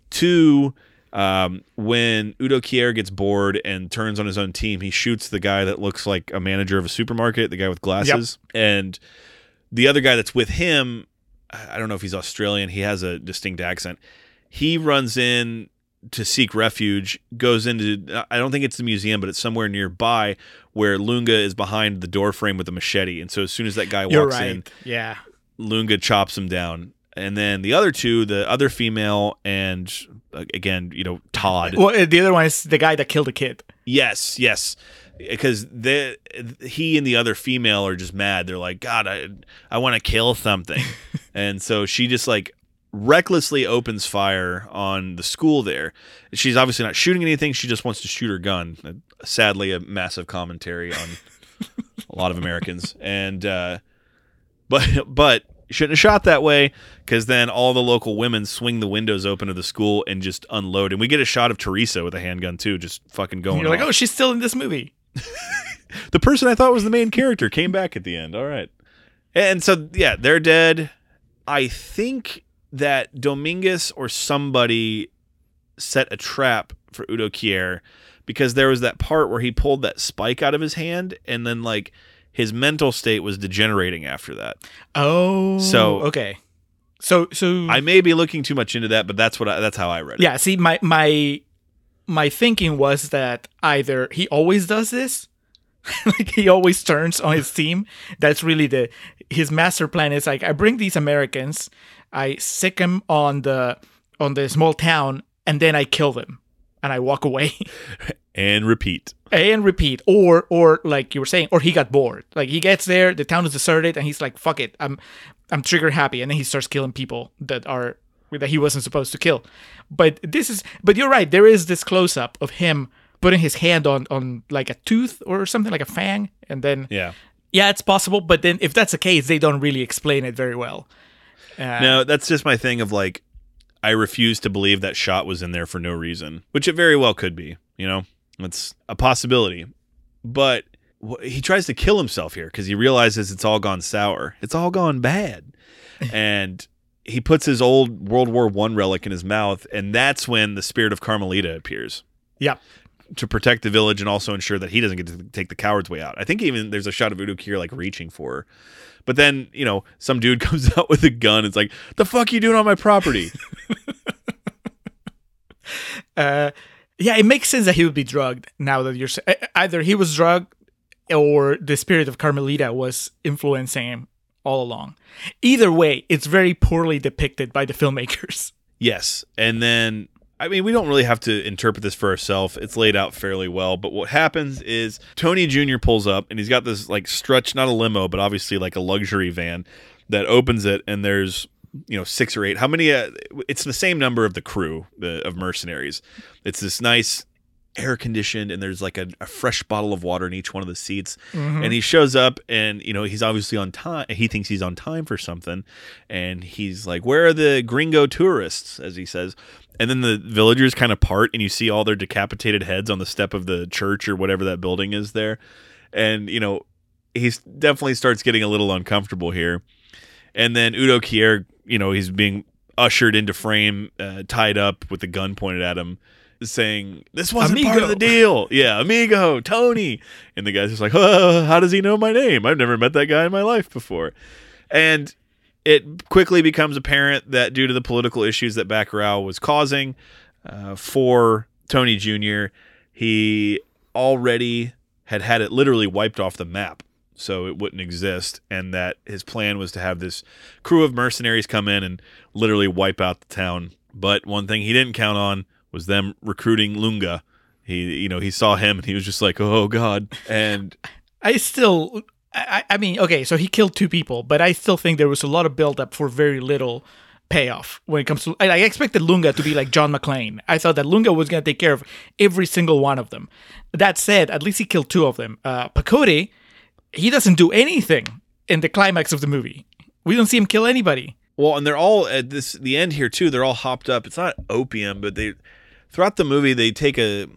Two. Um, when Udo Kier gets bored and turns on his own team, he shoots the guy that looks like a manager of a supermarket, the guy with glasses, and the other guy that's with him I don't know if he's Australian. He has a distinct accent. He runs in to seek refuge, goes into I don't think it's the museum, but it's somewhere nearby where Lunga is behind the door frame with a machete. And so as soon as that guy You're walks right. in, Yeah. Lunga chops him down. And then the other two, the other female and uh, again, you know, Todd. Well, uh, the other one is the guy that killed the kid. Yes, yes. Because the he and the other female are just mad. They're like, God, I I want to kill something, and so she just like recklessly opens fire on the school there. She's obviously not shooting anything. She just wants to shoot her gun. Uh, Sadly, a massive commentary on a lot of Americans, and uh, but but shouldn't have shot that way because then all the local women swing the windows open of the school and just unload. And we get a shot of Teresa with a handgun too, just fucking going. You're like, oh, she's still in this movie. the person I thought was the main character came back at the end. All right. And so yeah, they're dead. I think that Domingas or somebody set a trap for Udo Kier because there was that part where he pulled that spike out of his hand and then like his mental state was degenerating after that. Oh, So- okay. So so I may be looking too much into that, but that's what I, that's how I read it. yeah. See, my my my thinking was that either he always does this, like he always turns on his team. That's really the his master plan is like I bring these Americans, I sick them on the on the small town, and then I kill them, and I walk away. And repeat. and repeat or or like you were saying or he got bored like he gets there the town is deserted and he's like fuck it i'm i'm trigger happy and then he starts killing people that are that he wasn't supposed to kill but this is but you're right there is this close up of him putting his hand on on like a tooth or something like a fang, and then Yeah. yeah, it's possible. But then if that's the case, they don't really explain it very well. Uh, No, that's just my thing of like, I refuse to believe that shot was in there for no reason, which it very well could be. You know, it's a possibility. But he tries to kill himself here because he realizes it's all gone sour. It's all gone bad, and he puts his old World War One relic in his mouth, and that's when the spirit of Carmelita appears Yeah. to protect the village and also ensure that he doesn't get to take the coward's way out. I think even there's a shot of Udo Kier like reaching for her. But then, you know, some dude comes out with a gun. It's like, the fuck you doing on my property? Uh, yeah, it makes sense that he would be drugged now that you're either he was drugged or the spirit of Carmelita was influencing him all along. Either way, it's very poorly depicted by the filmmakers. yes. And then, I mean, we don't really have to interpret this for ourselves. It's laid out fairly well. But what happens is Tony Jr. pulls up and he's got this like stretch, not a limo, but obviously like a luxury van that opens it. And there's, you know, six or eight. How many? Uh, it's the same number of the crew the, of mercenaries. It's this nice air conditioned and there's like a, a fresh bottle of water in each one of the seats and he shows up and you know he's obviously on time he thinks he's on time for something and he's like where are the gringo tourists as he says and then the villagers kind of part and you see all their decapitated heads on the step of the church or whatever that building is there. And you know he definitely starts getting a little uncomfortable here. And then udo kier you know he's being ushered into frame uh, tied up with the gun pointed at him saying this wasn't part of the deal. Yeah amigo tony. And the guy's just like oh, how does he know my name? I've never met that guy in my life before. And it quickly becomes apparent that due to the political issues that Bacurau was causing uh, for Tony Jr., he already had had it literally wiped off the map so it wouldn't exist, and that his plan was to have this crew of mercenaries come in and literally wipe out the town. But one thing he didn't count on was them recruiting Lunga. He, you know, he saw him and he was just like, "Oh God!" And I still, I, I mean, okay, so he killed two people, but I still think there was a lot of buildup for very little payoff when it comes to. I, expected Lunga to be like John McClane. I thought that Lunga was going to take care of every single one of them. That said, at least he killed two of them. Uh, he doesn't do anything in the climax of the movie. We don't see him kill anybody. Well, and they're all at this the end here too. They're all hopped up. It's not opium, but they throughout the movie they take a.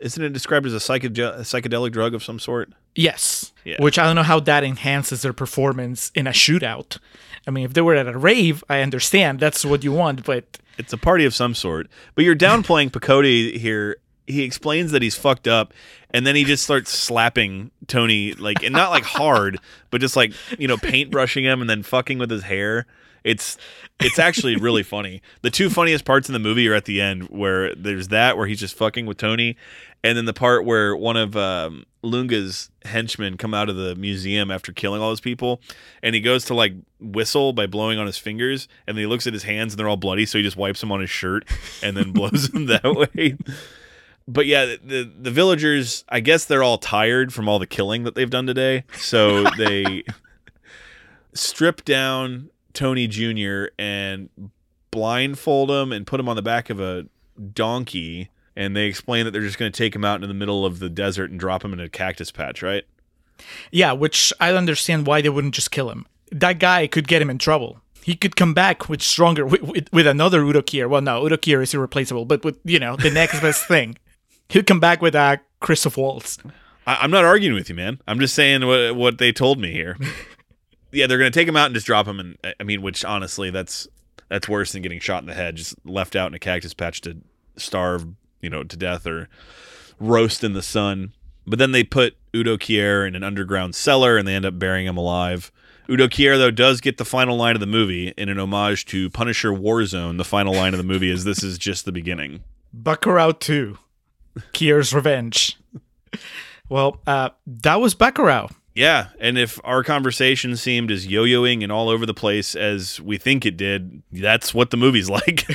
Isn't it described as a, psychode- psychedelic drug of some sort? Yes. Yeah. Which I don't know how that enhances their performance in a shootout. I mean, if they were at a rave, I understand that's what you want, but It's a party of some sort. But you're downplaying Pacote here. He explains that he's fucked up, and then he just starts slapping Tony like, and not like hard, but just like you know, paintbrushing him and then fucking with his hair. It's it's actually really funny. The two funniest parts in the movie are at the end, where there's that where he's just fucking with Tony, and then the part where one of um, Lunga's henchmen come out of the museum after killing all those people, and he goes to like whistle by blowing on his fingers, and then he looks at his hands and they're all bloody, so he just wipes them on his shirt and then blows them that way. But yeah, the, the the villagers, I guess they're all tired from all the killing that they've done today, so they strip down Tony Jr. and blindfold him and put him on the back of a donkey. And they explain that they're just going to take him out into the middle of the desert and drop him in a cactus patch, right? yeah, which I understand why they wouldn't just kill him. That guy could get him in trouble. He could come back with stronger with, with, with another Udo Kier. Well, no, Udo Kier is irreplaceable, but with you know the next best thing, he'd come back with uh, Christoph Waltz. I, I'm not arguing with you, man. I'm just saying what what they told me here. yeah, they're to take him out and just drop him. And I mean, which honestly, that's that's worse than getting shot in the head, just left out in a cactus patch to starve, you know, to death or roast in the sun. But then they put Udo Kier in an underground cellar and they end up burying him alive. Udo Kier, though, does get the final line of the movie in an homage to Punisher Warzone. The final line of the movie is This is just the beginning. Bacurau 2, Kier's Revenge. Well, uh, that was Bacurau. Yeah, and if our conversation seemed as yo-yoing and all over the place as we think it did, that's what the movie's like.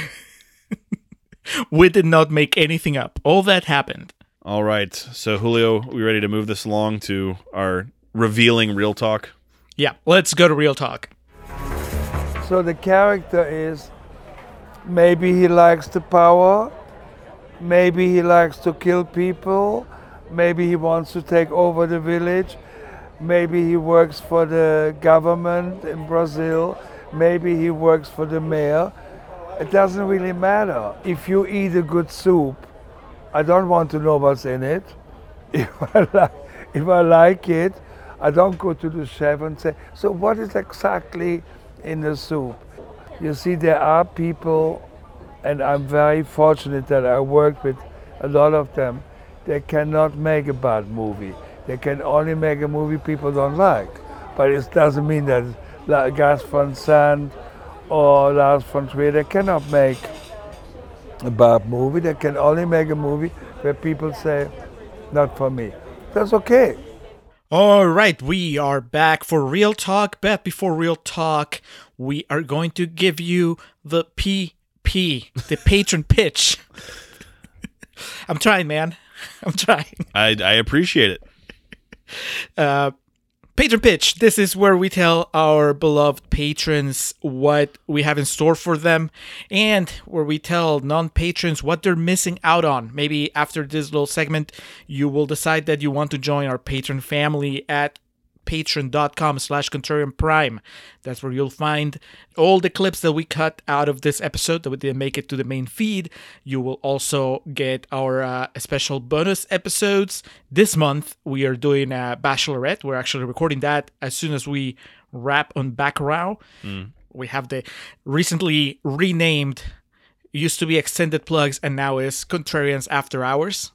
We did not make anything up. All that happened. all right, so Julio, we ready to move this along to our revealing real talk? Yeah, let's go to real talk. So the character is maybe he likes the power, Maybe he likes to kill people. Maybe he wants to take over the village. Maybe he works for the government in Brazil. Maybe he works for the mayor. It doesn't really matter. If you eat a good soup, I don't want to know what's in it. If I like, if I like it, I don't go to the chef and say, so what is exactly in the soup? You see, there are people, and I'm very fortunate that I work with a lot of them, they cannot make a bad movie. They can only make a movie people don't like. But it doesn't mean that La- Gus Van Sant or Lars von Trier, they cannot make a bad movie. They can only make a movie where people say, not for me. That's okay. All right, we are back for Real Talk. But before Real Talk, we are going to give you the PP, the patron pitch. I'm trying, man. I'm trying. I, I appreciate it. Uh, patron pitch. This is where we tell our beloved patrons what we have in store for them and where we tell non patrons what they're missing out on. Maybe after this little segment, you will decide that you want to join our patron family at patreon.com slash contrarian prime. That's where you'll find all the clips that we cut out of this episode that we didn't make it to the main feed. You will also get our uh, special bonus episodes. This month we are doing a bachelorette. We're actually recording that as soon as we wrap on bacurau. We have the recently renamed used to be extended plugs and now is contrarians after hours.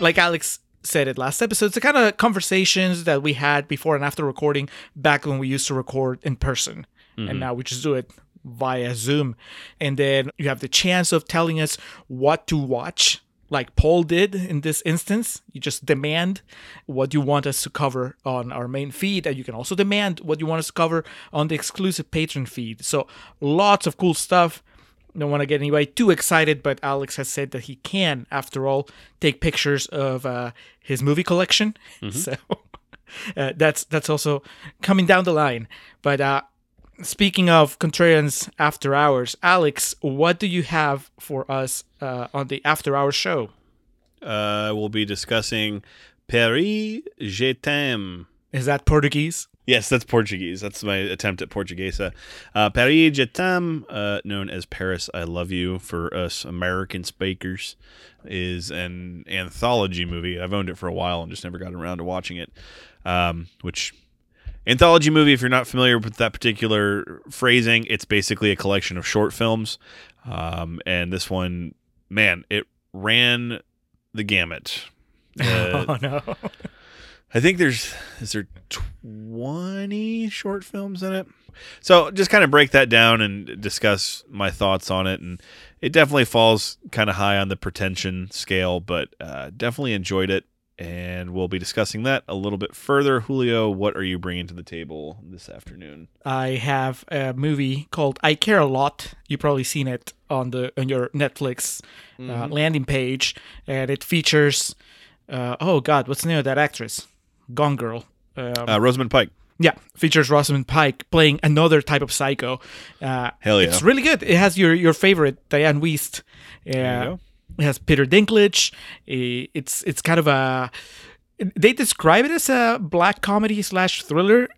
Like Alex said it last episode, it's the kind of conversations that we had before and after recording back when we used to record in person. And mm-hmm. now we just do it via Zoom. And then you have the chance of telling us what to watch, like Paul did in this instance. You just demand what you want us to cover on our main feed, and you can also demand what you want us to cover on the exclusive patron feed. So lots of cool stuff don't want to get anybody too excited, but Alex has said that he can, after all, take pictures of uh, his movie collection. So uh, that's that's also coming down the line. But uh, speaking of contrarians after hours, Alex, what do you have for us uh, on the after hours show? Uh, we'll be discussing Paris, je t'aime. Is that Portuguese? Yes, that's Portuguese. That's my attempt at Portuguesa. Uh, Paris, je t'aime, uh, known as Paris, I Love You for us American speakers, is an anthology movie. I've owned it for a while and just never got around to watching it. Um, which anthology movie, if you're not familiar with that particular phrasing, it's basically a collection of short films. Um, and this one, man, it ran the gamut. Uh, oh no. I think there's is there 20 short films in it. So just kind of break that down and discuss my thoughts on it and it definitely falls kind of high on the pretension scale, but uh, definitely enjoyed it and we'll be discussing that a little bit further. Julio, what are you bringing to the table this afternoon? I have a movie called I Care a Lot. You've probably seen it on the on your Netflix uh, landing page, and it features uh, oh god, what's the name of that actress? Gone Girl. Um, Uh, Rosamund Pike. yeah, features Rosamund Pike playing another type of psycho. Uh, Hell yeah. It's really good. It has your your favorite Dianne Wiest. Uh, it has Peter Dinklage. It's it's kind of a. They describe it as a black comedy slash thriller.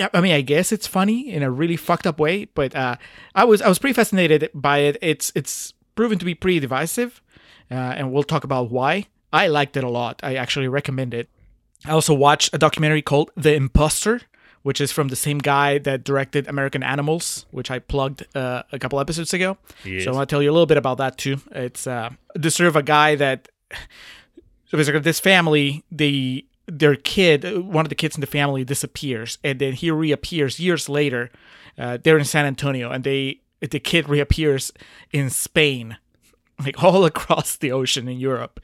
I- I mean, I guess it's funny in a really fucked up way, but uh, I was I was pretty fascinated by it. It's it's proven to be pretty divisive, uh, and we'll talk about why. I liked it a lot. I actually recommend it. I also watched a documentary called The Imposter, which is from the same guy that directed American Animals, which I plugged uh, a couple episodes ago. Yes. So I want to tell you a little bit about that too. It's uh, the sort of a guy that so basically this family, the their kid, one of the kids in the family disappears, and then he reappears years later. Uh, they're in San Antonio, and they the kid reappears in Spain, like all across the ocean in Europe,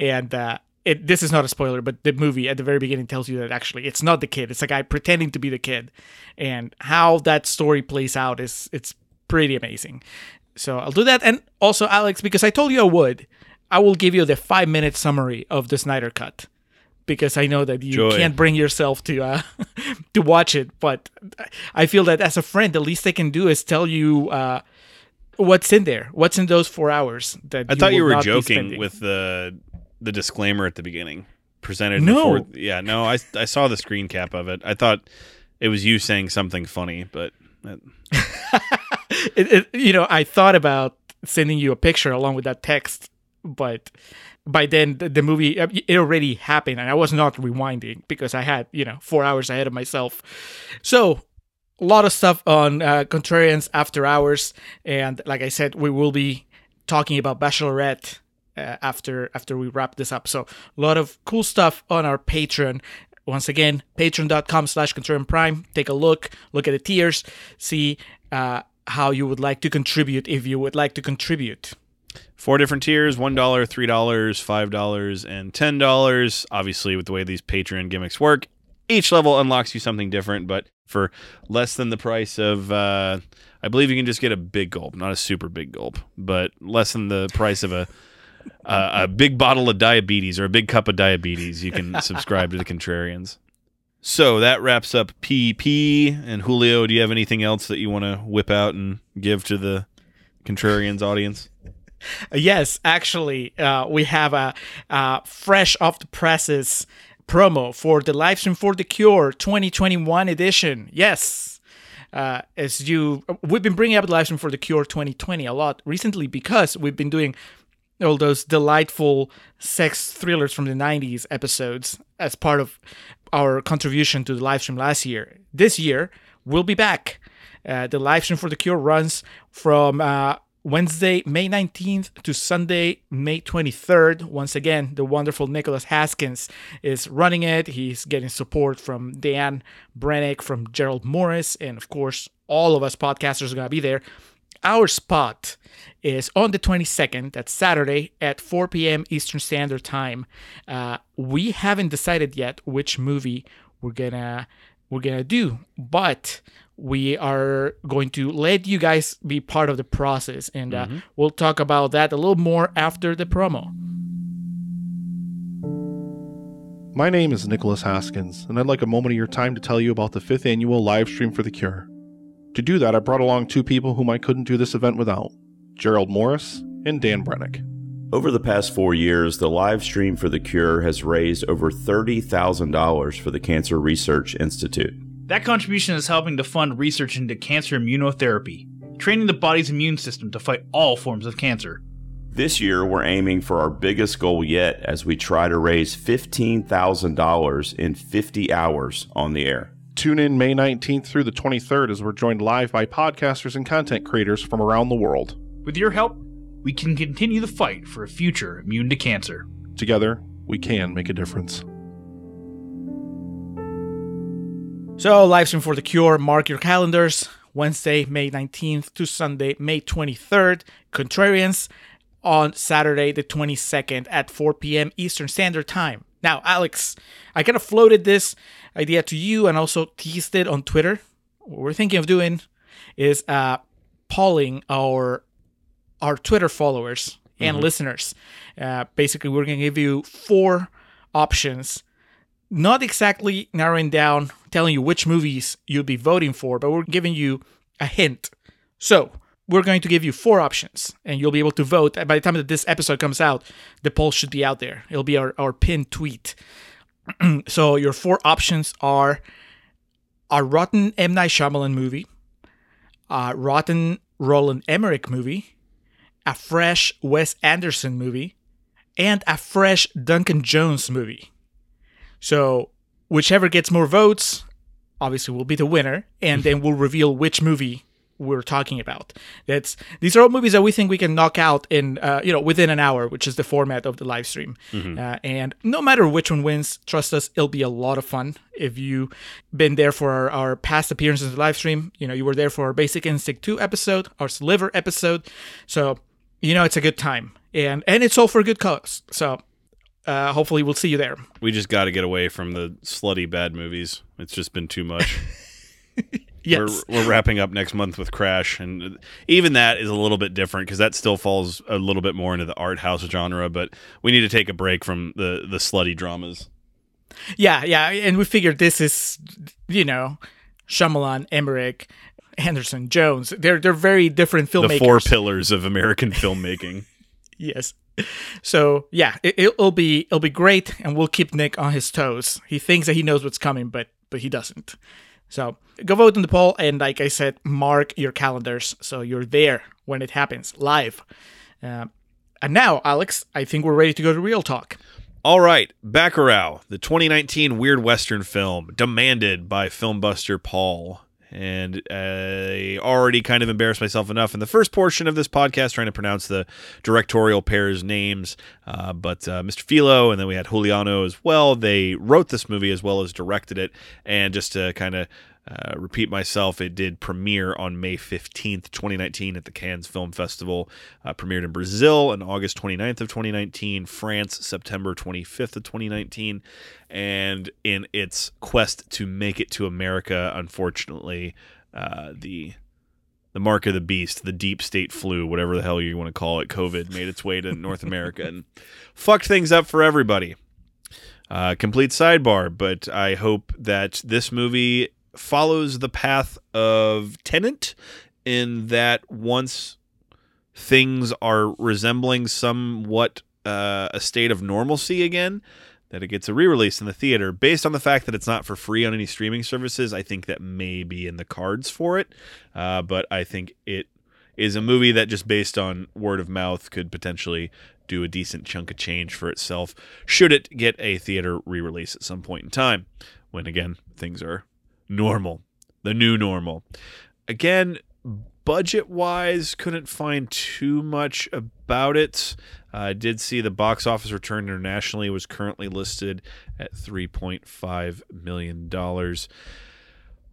and. Uh, it, this is not a spoiler, but the movie at the very beginning tells you that actually it's not the kid; it's a guy pretending to be the kid, and how that story plays out is it's pretty amazing. So I'll do that, and also Alex, because I told you I would, I will give you the five minute summary of the Snyder Cut, because I know that you Joy. can't bring yourself to uh, to watch it, but I feel that as a friend, the least I can do is tell you uh, what's in there? What's in those four hours? That I thought you were joking with the the disclaimer at the beginning presented. No. before- yeah, no, I I saw the screen cap of it. I thought it was you saying something funny, but that, it, it, you know, I thought about sending you a picture along with that text, but by then the, the movie uh, it already happened, and I was not rewinding because I had you know four hours ahead of myself. So a lot of stuff on uh, Contrarians After Hours, and like I said, we will be talking about Bachelorette uh, after after we wrap this up. So a lot of cool stuff on our Patreon. Once again, patreon.com slash prime. Take a look, look at the tiers, see uh, how you would like to contribute if you would like to contribute. four different tiers: one dollar, three dollars, five dollars, and ten dollars. Obviously, with the way these Patreon gimmicks work, each level unlocks you something different. But for less than the price of, uh, I believe you can just get a big gulp, not a super big gulp, but less than the price of a. Uh, a big bottle of diabetes or a big cup of diabetes, you can subscribe to the Contrarians. So that wraps up PP. And Julio, do you have anything else that you want to whip out and give to the Contrarians audience? Yes, actually, uh, we have a, a fresh off the presses promo for the live stream for the Cure 2021 edition. Yes. Uh, as you, we've been bringing up the live stream for the Cure 2020 a lot recently because we've been doing all those delightful sex thrillers from the 90s episodes as part of our contribution to the live stream last year. This year, we'll be back. Uh, the live stream for the Cure runs from uh, Wednesday, May 19th to Sunday, May 23rd. Once again, the wonderful Nicholas Haskins is running it. He's getting support from Dan Brennick, from Gerald Morris, and of course, all of us podcasters are going to be there. Our spot is on the 22nd, that's Saturday at 4 p.m. Eastern Standard Time. Uh, we haven't decided yet which movie we're gonna we're gonna do, but we are going to let you guys be part of the process, and uh, we'll talk about that a little more after the promo. My name is Nicholas Haskins, and I'd like a moment of your time to tell you about the fifth annual live stream for the cure. To do that, I brought along two people whom I couldn't do this event without Gerald Morris and Dan Brennick. Over the past four years, the live stream for the cure has raised over $30,000 for the Cancer Research Institute. That contribution is helping to fund research into cancer immunotherapy, training the body's immune system to fight all forms of cancer. This year, we're aiming for our biggest goal yet as we try to raise $15,000 in 50 hours on the air. Tune in May 19th through the 23rd as we're joined live by podcasters and content creators from around the world. With your help, we can continue the fight for a future immune to cancer. Together, we can make a difference. So, live stream for the Cure. Mark your calendars. Wednesday, May 19th to Sunday, May 23rd. Contrarians on Saturday, the 22nd at 4 p.m. Eastern Standard Time. Now, Alex, I kind of floated this idea to you and also teased it on Twitter. What we're thinking of doing is uh, polling our our Twitter followers and listeners. Uh, basically, we're going to give you four options not exactly narrowing down, telling you which movies you'll be voting for, but we're giving you a hint. So, we're going to give you four options, and you'll be able to vote. By the time that this episode comes out, the poll should be out there. It'll be our, our pinned tweet. so, your four options are a rotten M. Night Shyamalan movie, a rotten Roland Emmerich movie, a fresh Wes Anderson movie, and a fresh Duncan Jones movie. So whichever gets more votes, obviously will be the winner, and mm-hmm. then we'll reveal which movie we're talking about. That's these are all movies that we think we can knock out in uh, you know within an hour, which is the format of the live stream. Uh, and no matter which one wins, trust us, it'll be a lot of fun. If you've been there for our, our past appearances in the live stream, you know you were there for our Basic Instinct two episode, our Sliver episode, so you know it's a good time, and and it's all for a good cause. So. Uh, hopefully, we'll see you there. We just got to get away from the slutty bad movies. It's just been too much. Yes. We're, we're wrapping up next month with Crash, and even that is a little bit different because that still falls a little bit more into the art house genre. But we need to take a break from the the slutty dramas. Yeah, yeah, and we figured this is, you know, Shyamalan, Emmerich, Anderson, Jones. They're they're very different filmmakers. The four pillars of American filmmaking. yes. So yeah, it, it'll be it'll be great, and we'll keep Nick on his toes. He thinks that he knows what's coming, but but he doesn't. So go vote in the poll, and like I said, mark your calendars so you're there when it happens live. Uh, and now, Alex, I think we're ready to go to real talk. All right, Bacurau, the 2019 weird western film, demanded by filmbuster Paul. And I already kind of embarrassed myself enough in the first portion of this podcast trying to pronounce the directorial pair's names. Uh, but uh, Mr. Filho and then we had Juliano as well. They wrote this movie as well as directed it. And just to kind of uh, repeat myself, it did premiere on May 15th, 2019 at the Cannes Film Festival. Uh, premiered in Brazil on August 29th of 2019, France September 25th of 2019, and in its quest to make it to America, unfortunately, uh, the the mark of the beast, the deep state flu, whatever the hell you want to call it, COVID, made its way to North America and fucked things up for everybody. Uh, complete sidebar, but I hope that this movie follows the path of Tenet in that once things are resembling somewhat uh, a state of normalcy again, that it gets a re-release in the theater based on the fact that it's not for free on any streaming services. I think that may be in the cards for it, uh, but I think it is a movie that just based on word of mouth could potentially do a decent chunk of change for itself should it get a theater re-release at some point in time when again things are normal, the new normal. Again, budget wise, couldn't find too much about it. Uh, I did see the box office return internationally was currently listed at $3.5 million.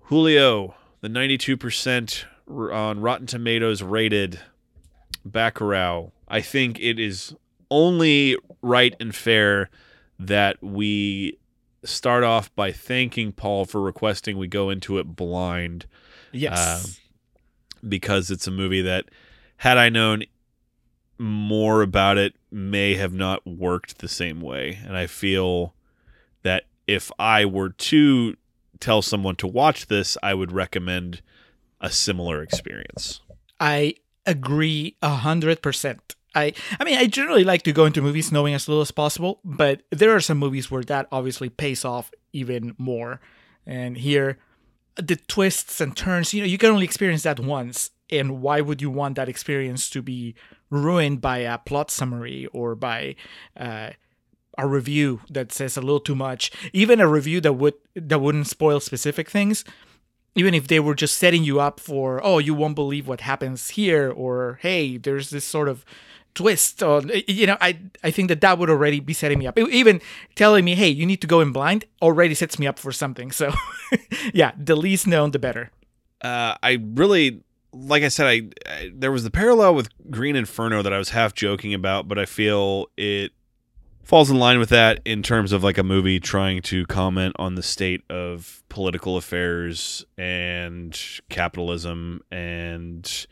Julio, the 92% on Rotten Tomatoes rated Bacurau. I think it is only right and fair that we start off by thanking Paul for requesting we go into it blind. Yes. Uh, because it's a movie that, had I known more about it, may have not worked the same way. And I feel that if I were to tell someone to watch this, I would recommend a similar experience. I agree a hundred percent. I I mean I generally like to go into movies knowing as little as possible, but there are some movies where that obviously pays off even more. And here the twists and turns, you know, you can only experience that once. And why would you want that experience to be ruined by a plot summary or by uh, a review that says a little too much? Even a review that would that wouldn't spoil specific things, even if they were just setting you up for, oh, you won't believe what happens here, or hey, there's this sort of twist on you know i i think that that would already be setting me up. Even telling me hey you need to go in blind already sets me up for something. So yeah the least known the better. Uh, i really like i said I, I there was the parallel with green inferno that i was half joking about but i feel it falls in line with that in terms of like a movie trying to comment on the state of political affairs and capitalism and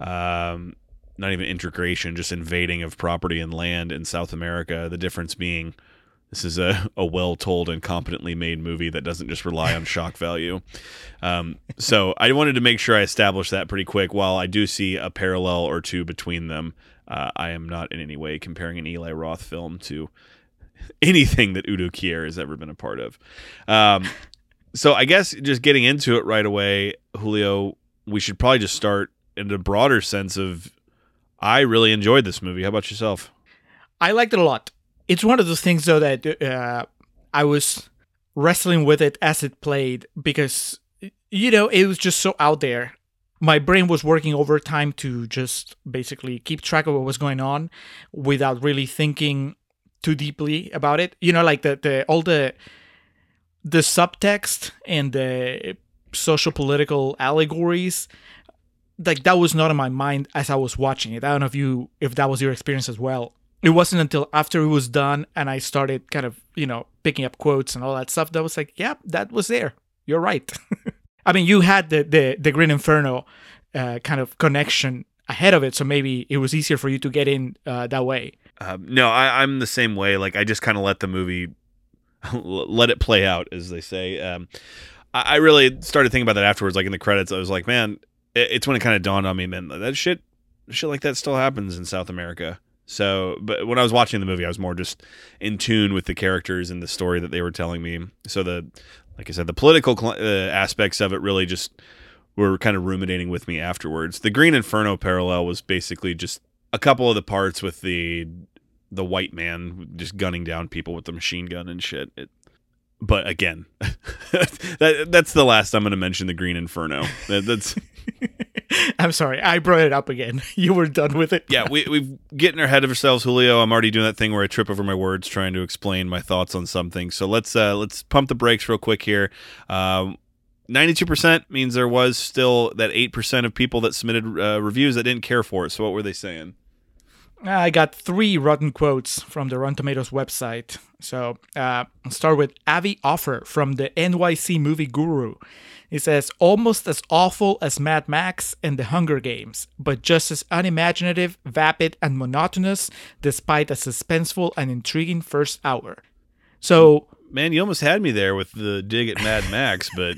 um not even integration, just invading of property and land in South America. The difference being this is a, a well told and competently made movie that doesn't just rely on shock value. Um, so I wanted to make sure I established that pretty quick. While I do see a parallel or two between them, uh, I am not in any way comparing an Eli Roth film to anything that Udo Kier has ever been a part of. Um, so I guess just getting into it right away, Julio, we should probably just start in a broader sense of I really enjoyed this movie. How about yourself? I liked it a lot. It's one of those things, though, that uh, I was wrestling with it as it played because, you know, it was just so out there. My brain was working overtime to just basically keep track of what was going on without really thinking too deeply about it. You know, like the, the all the the subtext and the social political allegories like that was not in my mind as I was watching it. I don't know if you if that was your experience as well. It wasn't until after it was done and I started kind of, you know, picking up quotes and all that stuff that was like, yeah, that was there. You're right. I mean, you had the the the Green Inferno uh, kind of connection ahead of it, so maybe it was easier for you to get in uh, that way. Um, no, I, I'm the same way. Like I just kind of let the movie let it play out, as they say. Um, I, I really started thinking about that afterwards. Like in the credits, I was like, man, it's when it kind of dawned on me, man, that shit, shit like that still happens in South America. So, but when I was watching the movie, I was more just in tune with the characters and the story that they were telling me. So the, like I said, the political cl- uh, aspects of it really just were kind of ruminating with me afterwards. The Green Inferno parallel was basically just a couple of the parts with the the white man just gunning down people with the machine gun and shit. It, but again, that that's the last I'm going to mention the Green Inferno. That, that's I'm sorry, I brought it up again. You were done with it. yeah, we we've getting ahead of ourselves, Julio. I'm already doing that thing where I trip over my words trying to explain my thoughts on something. So let's uh, let's pump the brakes real quick here. Um, 92% means there was still that 8% of people that submitted uh, reviews that didn't care for it. So what were they saying? I got three rotten quotes from the Rotten Tomatoes website. So uh, I'll start with Avi Offer from the NYC Movie Guru. He says, almost as awful as Mad Max and The Hunger Games, but just as unimaginative, vapid, and monotonous, despite a suspenseful and intriguing first hour. So, Man, you almost had me there with the dig at Mad Max, but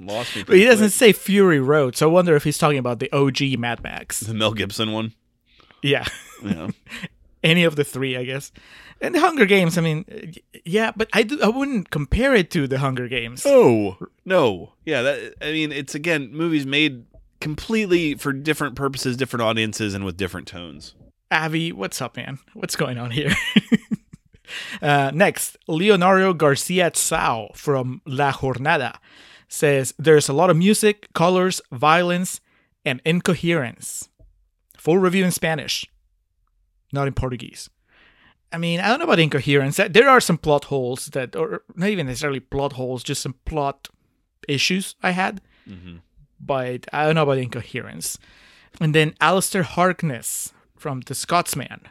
lost me. but he doesn't quick. say Fury Road, so I wonder if he's talking about the OG Mad Max. the Mel Gibson one. Yeah. Yeah. any of the three, I guess. And the Hunger Games, I mean, yeah, but I, do, I wouldn't compare it to the Hunger Games. Oh no, yeah. That I mean, it's again movies made completely for different purposes, different audiences, and with different tones. Avi, what's up, man? What's going on here? uh, next, Leonardo Garcia Tsao from La Jornada says there's a lot of music, colors, violence, and incoherence. Full review in Spanish, not in Portuguese. I mean, I don't know about incoherence. There are some plot holes that, or not even necessarily plot holes, just some plot issues I had. Mm-hmm. But I don't know about incoherence. And then Alistair Harkness from The Scotsman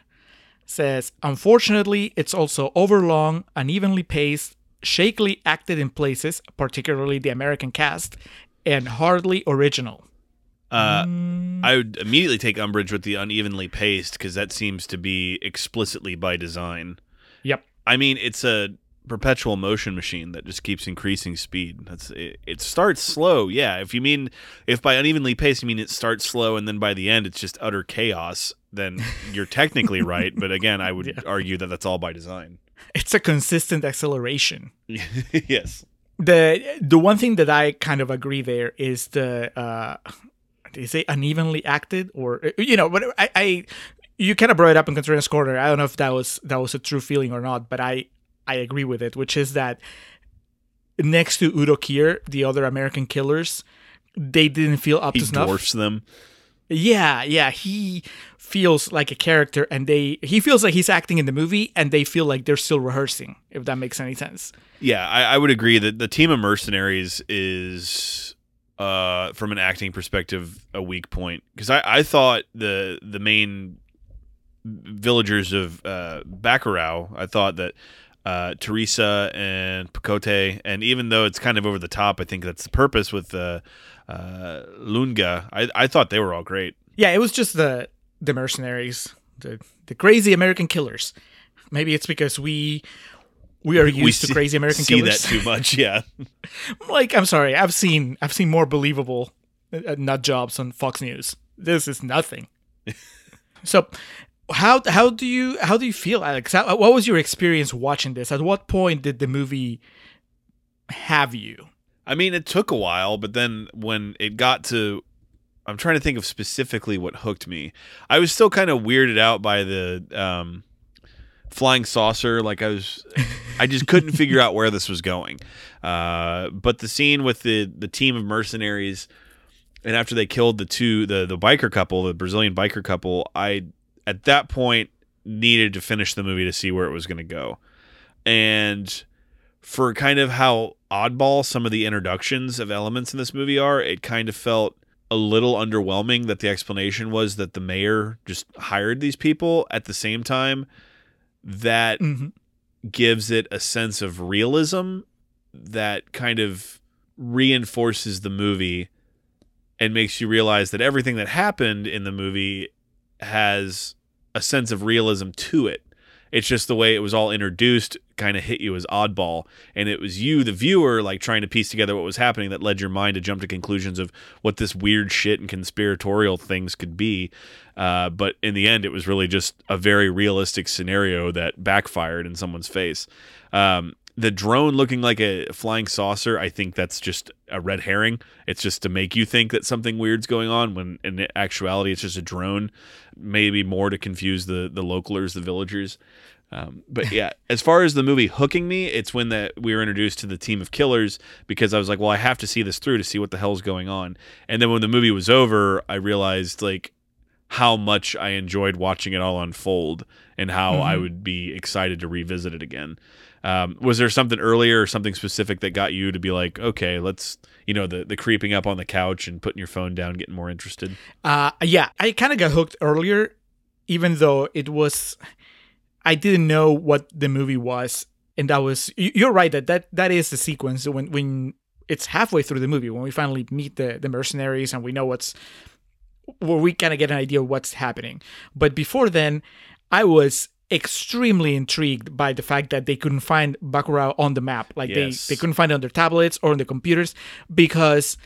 says, Unfortunately, it's also overlong, unevenly paced, shakily acted in places, particularly the American cast, and hardly original. Uh, Mm. I would immediately take umbrage with the unevenly paced because that seems to be explicitly by design. Yep. I mean, it's a perpetual motion machine that just keeps increasing speed. That's it, it starts slow, yeah. If you mean if by unevenly paced you mean it starts slow and then by the end it's just utter chaos, then you're technically right. But again, I would argue that that's all by design. It's a consistent acceleration. yes. The the one thing that I kind of agree there is the uh did you say unevenly acted or uh, you know, but I, I you kind of brought it up in Contrarian's Corner. I don't know if that was that was a true feeling or not, but I I agree with it, which is that next to Udo Kier, the other American killers, they didn't feel up He to snuff. dwarfs them. Yeah, yeah, he feels like a character, and they he feels like he's acting in the movie, and they feel like they're still rehearsing. If that makes any sense. Yeah, I, I would agree that the team of mercenaries is, uh, from an acting perspective, a weak point because I, I thought the the main villagers of uh, Bacurau, I thought that uh, Teresa and Pacote, and even though it's kind of over the top, I think that's the purpose with uh, uh, Lunga. I, I thought they were all great. Yeah, it was just the the mercenaries, the the crazy American killers. Maybe it's because we we are used to see- crazy American see killers. that too much. Yeah, like I'm sorry, I've seen I've seen more believable uh, nut jobs on Fox News. This is nothing. so, how how do you how do you feel, Alex? How, what was your experience watching this? At what point did the movie have you? I mean, it took a while, but then when it got to, I'm trying to think of specifically what hooked me. I was still kind of weirded out by the um, flying saucer. Like I was, I just couldn't figure out where this was going. Uh, but the scene with the the team of mercenaries, and after they killed the two the the biker couple, the Brazilian biker couple, I at that point needed to finish the movie to see where it was going to go, and for kind of how oddball some of the introductions of elements in this movie are, it kind of felt a little underwhelming that the explanation was that the mayor just hired these people at the same time that Mhm. gives it a sense of realism that kind of reinforces the movie and makes you realize that everything that happened in the movie has a sense of realism to it. It's just the way it was all introduced kind of hit you as oddball. And it was you, the viewer, like trying to piece together what was happening that led your mind to jump to conclusions of what this weird shit and conspiratorial things could be. Uh, but in the end, it was really just a very realistic scenario that backfired in someone's face. Um, the drone looking like a flying saucer, I think that's just a red herring. It's just to make you think that something weird's going on when in actuality it's just a drone. Maybe more to confuse the the localers, the villagers. Um, but yeah, as far as the movie hooking me, it's when that we were introduced to the team of killers because I was like, well, I have to see this through to see what the hell's going on. And then when the movie was over, I realized like how much I enjoyed watching it all unfold and how I would be excited to revisit it again. Um, was there something earlier or something specific that got you to be like, okay, let's, you know, the the creeping up on the couch and putting your phone down, getting more interested? Uh, yeah, I kind of got hooked earlier, even though it was, I didn't know what the movie was, and that was. You're right that that that is the sequence when when it's halfway through the movie when we finally meet the the mercenaries and we know what's where we kind of get an idea of what's happening. But before then, I was extremely intrigued by the fact that they couldn't find Bacurau on the map. Like Yes. they, they couldn't find it on their tablets or on the computers because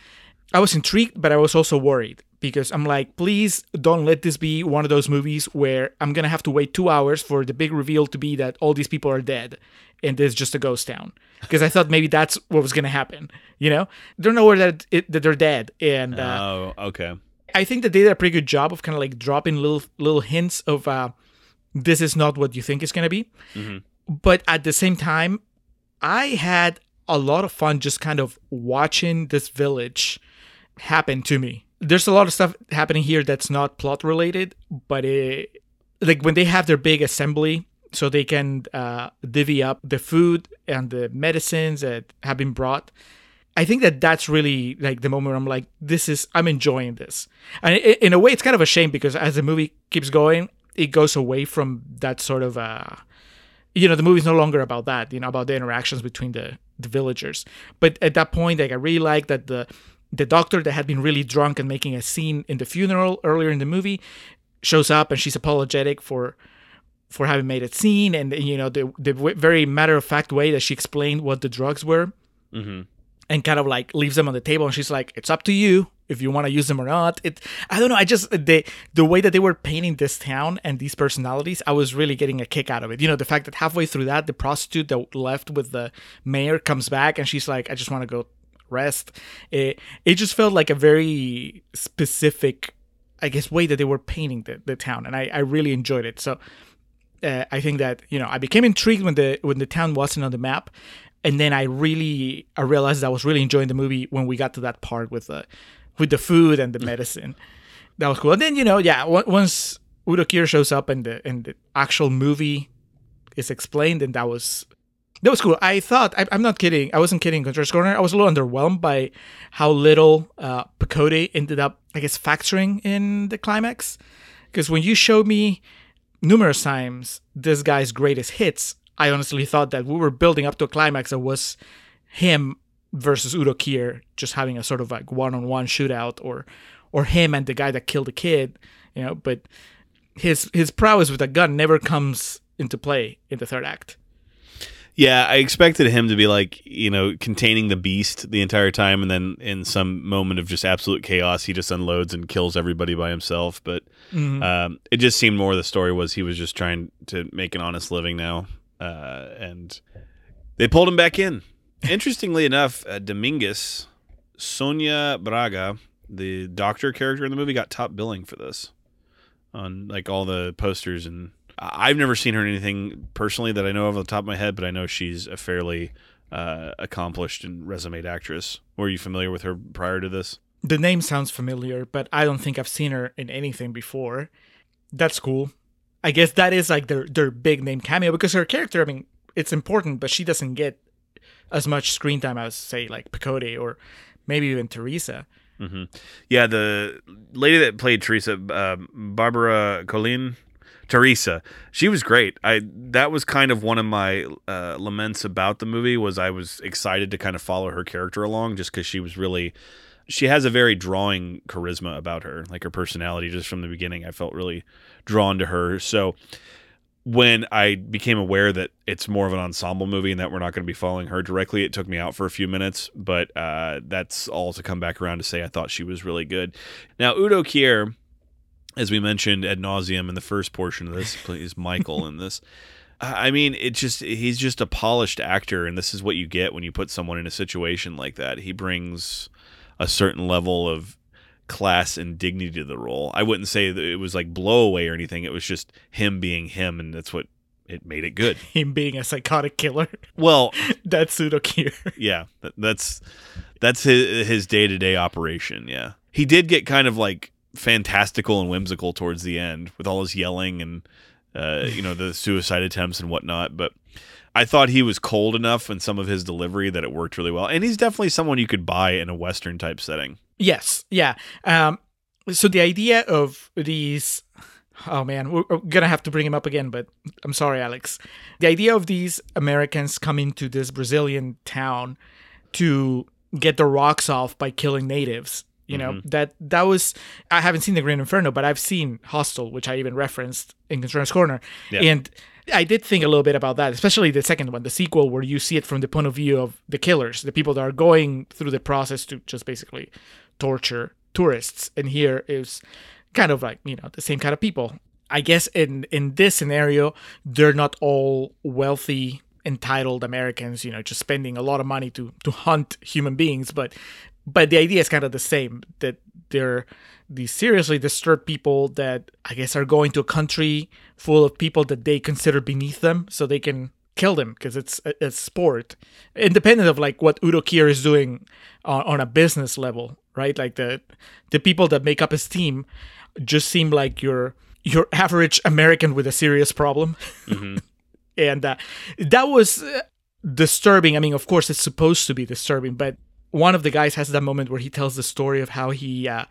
I was intrigued, but I was also worried because I'm like, please don't let this be one of those movies where I'm gonna have to wait two hours for the big reveal to be that all these people are dead and there's just a ghost town. Because I thought maybe that's what was gonna happen. You know, they're nowhere that it, that they're dead, and uh, Oh, okay. I think that they did a pretty good job of kind of like dropping little little hints of uh, this is not what you think it's gonna be. But at the same time, I had a lot of fun just kind of watching this village happen to me. There's a lot of stuff happening here that's not plot related, but it, like when they have their big assembly so they can uh, divvy up the food and the medicines that have been brought. I think that that's really like the moment I'm like, this is I'm enjoying this, and in a way, it's kind of a shame because as the movie keeps going, it goes away from that sort of uh, you know, the movie's no longer about that, you know, about the interactions between the the villagers. But at that point, like I really like that the the doctor that had been really drunk and making a scene in the funeral earlier in the movie shows up and she's apologetic for for having made a scene. And you know the the very matter of fact way that she explained what the drugs were and kind of like leaves them on the table and she's like it's up to you if you want to use them or not. It i don't know i just the the way that they were painting this town and these personalities i was really getting a kick out of it. You know the fact that halfway through that the prostitute that left with the mayor comes back and she's like i just want to go rest. It, it just felt like a very specific i guess way that they were painting the, the town and I, I really enjoyed it. So uh, I think that you know I became intrigued when the when the town wasn't on the map, and then I really I realized I was really enjoying the movie when we got to that part with the with the food and the medicine. That was cool. And then you know yeah once Udo Kier shows up and the and the actual movie is explained, and that was that was cool. I thought I, I'm not kidding. I wasn't kidding. Contrarian's Corner. I was a little underwhelmed by how little uh, Pacote ended up I guess factoring in the climax because when you showed me numerous times this guy's greatest hits, I honestly thought that we were building up to a climax that was him versus Udo Kier just having a sort of like one-on-one shootout or or him and the guy that killed the kid, you know, but his his prowess with a gun never comes into play in the third act. Yeah, I expected him to be like, you know, containing the beast the entire time, and then in some moment of just absolute chaos, he just unloads and kills everybody by himself. But um, it just seemed more the story was he was just trying to make an honest living now, uh, and they pulled him back in. Interestingly enough, uh, Domingas, Sonia Braga, the doctor character in the movie, got top billing for this on like all the posters and I've never seen her in anything personally that I know of on the top of my head, but I know she's a fairly uh, accomplished and resume actress. Were you familiar with her prior to this? The name sounds familiar, but I don't think I've seen her in anything before. That's cool. I guess that is like their their big name cameo because her character, I mean, it's important, but she doesn't get as much screen time as say like Pacote or maybe even Teresa. Yeah, the lady that played Teresa, uh, Barbara Colen, Teresa, she was great. I that was kind of one of my uh, laments about the movie was I was excited to kind of follow her character along just because she was really. She has a very drawing charisma about her, like her personality. Just from the beginning, I felt really drawn to her. So when I became aware that it's more of an ensemble movie and that we're not going to be following her directly, it took me out for a few minutes. But uh, that's all to come back around to say I thought she was really good. Now, Udo Kier, as we mentioned ad nauseum in the first portion of this, plays Michael in this. I mean, it just he's just a polished actor, and this is what you get when you put someone in a situation like that. He brings a certain level of class and dignity to the role. I wouldn't say that it was like blowaway or anything. It was just him being him, and that's what it made it good. Him being a psychotic killer. Well, That's Pseudo Kier. yeah, that's that's his his day to day operation. Yeah, he did get kind of like fantastical and whimsical towards the end with all his yelling and uh, you know the suicide attempts and whatnot, but. I thought he was cold enough in some of his delivery that it worked really well. And he's definitely someone you could buy in a Western type setting. Yes, yeah. Um, so the idea of these, oh man, we're gonna have to bring him up again, but I'm sorry, Alex. The idea of these Americans coming to this Brazilian town to get the rocks off by killing natives. You know mm-hmm. that that was I haven't seen the Green Inferno, but I've seen Hostel, which I even referenced in Contrarian's Corner, Yeah. and I did think a little bit about that, especially the second one, the sequel, where you see it from the point of view of the killers, the people that are going through the process to just basically torture tourists. And here is kind of like, you know, the same kind of people. I guess in in this scenario, they're not all wealthy, entitled Americans, you know, just spending a lot of money to to hunt human beings, but but the idea is kind of the same that they're these seriously disturbed people that I guess are going to a country full of people that they consider beneath them, so they can kill them because it's a, sport, independent of like what Udo Kier is doing on, on a business level, right? Like the the people that make up his team just seem like your your average American with a serious problem, and uh, that was uh, disturbing. I mean, of course, it's supposed to be disturbing, but one of the guys has that moment where he tells the story of how he uh,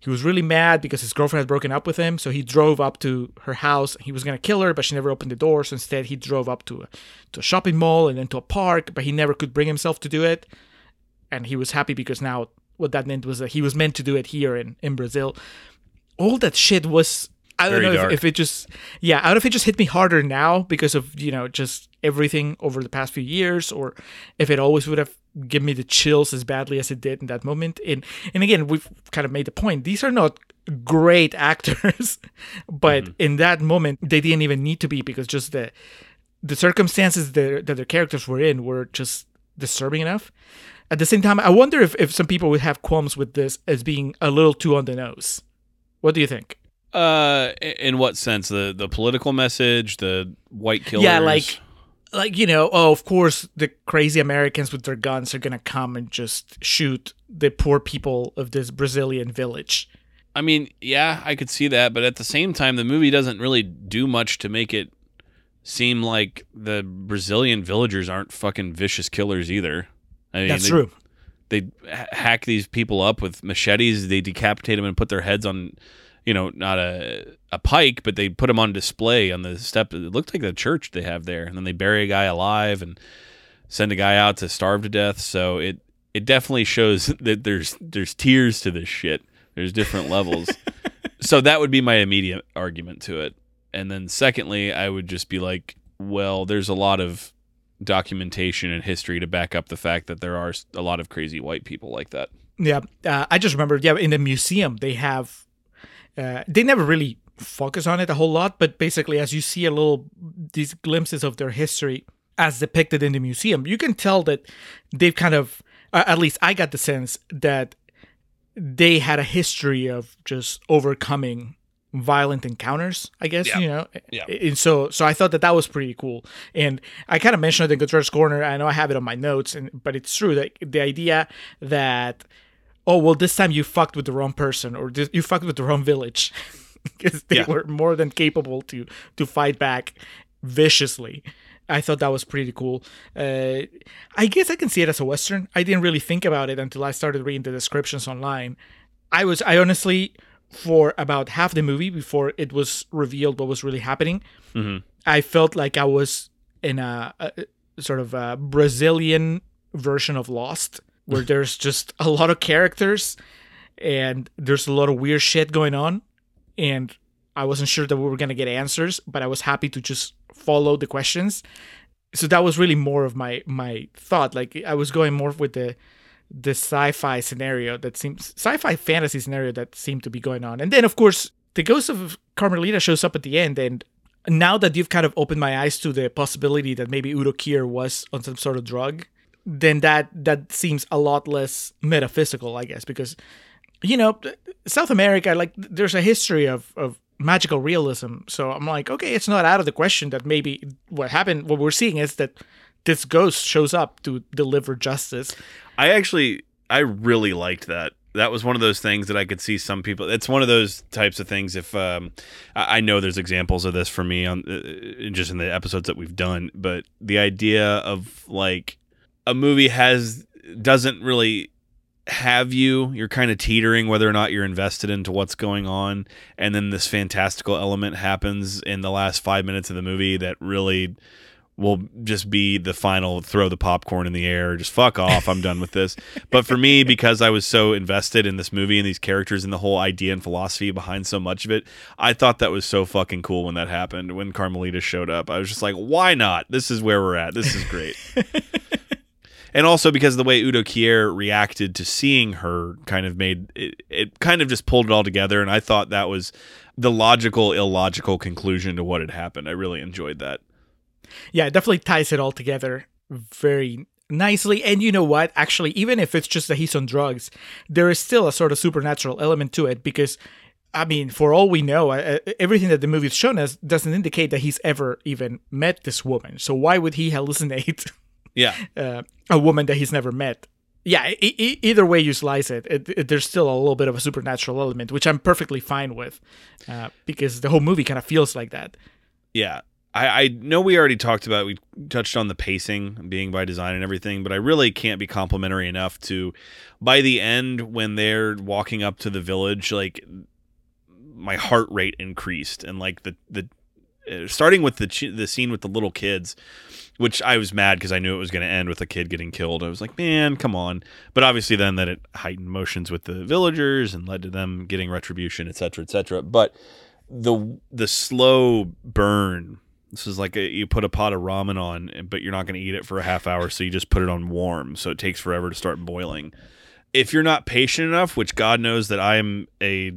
he was really mad because his girlfriend had broken up with him. So he drove up to her house. He was gonna kill her, but she never opened the door. So instead, he drove up to a, to a shopping mall and then to a park, but he never could bring himself to do it. And he was happy because now what that meant was that he was meant to do it here in in Brazil. All that shit was. I don't Very know if, if it just yeah, I don't know if it just hit me harder now because of you know just everything over the past few years, or if it always would have given me the chills as badly as it did in that moment. And and again, we've kind of made the point; these are not great actors, but Mm-hmm. in that moment, they didn't even need to be because just the the circumstances that, that their characters were in were just disturbing enough. At the same time, I wonder if, if some people would have qualms with this as being a little too on the nose. What do you think? Uh, in what sense? The the political message, the white killers. Yeah, like like you know, oh, of course the crazy Americans with their guns are gonna come and just shoot the poor people of this Brazilian village. I mean, yeah, I could see that, but at the same time, the movie doesn't really do much to make it seem like the Brazilian villagers aren't fucking vicious killers either. I mean, That's they, true. They hack these people up with machetes. They decapitate them and put their heads on, you know, not a a pike, but they put them on display on the step. It looked like the church they have there, and then they bury a guy alive and send a guy out to starve to death. So it it definitely shows that there's there's tiers to this shit. There's different levels. so that would be my immediate argument to it. And then secondly, I would just be like, well, there's a lot of documentation and history to back up the fact that there are a lot of crazy white people like that. Yeah, uh, I just remembered. Yeah, in the museum they have. Uh, they never really focus on it a whole lot, but basically, as you see a little these glimpses of their history as depicted in the museum, you can tell that they've kind of, at least I got the sense that they had a history of just overcoming violent encounters i guess Yeah. you know Yeah. and so so i thought that that was pretty cool and i kind of mentioned it in Guitars corner i know i have it on my notes and but it's true that the idea that oh well this time you fucked with the wrong person or this, you fucked with the wrong village because they Yeah. were more than capable to to fight back viciously. I thought that was pretty cool. Uh, i guess i can see it as a western. I didn't really think about it until i started reading the descriptions online. I was i honestly for about half the movie before it was revealed what was really happening i felt like i was in a, a sort of a brazilian version of lost where there's just a lot of characters and there's a lot of weird shit going on and I wasn't sure that we were going to get answers, but I was happy to just follow the questions. So that was really more of my my thought. Like I was going more with the the sci-fi scenario that seems sci-fi fantasy scenario that seemed to be going on. And then of course the ghost of Carmelita shows up at the end and now that you've kind of opened my eyes to the possibility that maybe Udo Kier was on some sort of drug, then that that seems a lot less metaphysical, I guess, because you know, South America, like there's a history of of magical realism. So I'm like, okay, it's not out of the question that maybe what happened, what we're seeing is that this ghost shows up to deliver justice. I actually, I really liked that. That was one of those things that I could see some people. It's one of those types of things. If um, I know there's examples of this for me on uh, just in the episodes that we've done, but the idea of like a movie has doesn't really have you you're kind of teetering whether or not you're invested into what's going on and then this fantastical element happens in the last 5 minutes of the movie that really will just be the final throw the popcorn in the air just fuck off i'm done with this. But for me because i was so invested in this movie and these characters and the whole idea and philosophy behind so much of it i thought that was so fucking cool when that happened when carmelita showed up. I was just like why not? This is where we're at. This is great and also because the way Udo Kier reacted to seeing her kind of made it, it kind of just pulled it all together and I thought that was the logical illogical conclusion to what had happened. I really enjoyed that. Yeah, it definitely ties it all together very nicely. And you know what? Actually, even if it's just that he's on drugs, there is still a sort of supernatural element to it because I mean, for all we know, everything that the movie's shown us doesn't indicate that he's ever even met this woman. So why would he hallucinate Yeah. uh, a woman that he's never met. Yeah, e- e- either way you slice it, it, it, there's still a little bit of a supernatural element, which I'm perfectly fine with, uh, because the whole movie kind of feels like that. Yeah. I, I know we already talked about we touched on the pacing being by design and everything, but I really can't be complimentary enough to by the end when they're walking up to the village, like my heart rate increased and like the the uh, starting with the ch- the scene with the little kids, which I was mad because I knew it was going to end with a kid getting killed. I was like, man, come on. But obviously, then that it heightened emotions with the villagers and led to them getting retribution, et cetera, et cetera. But the the slow burn. This is like a, you put a pot of ramen on, but you're not going to eat it for a half hour, so you just put it on warm, so it takes forever to start boiling. If you're not patient enough, which God knows that I'm a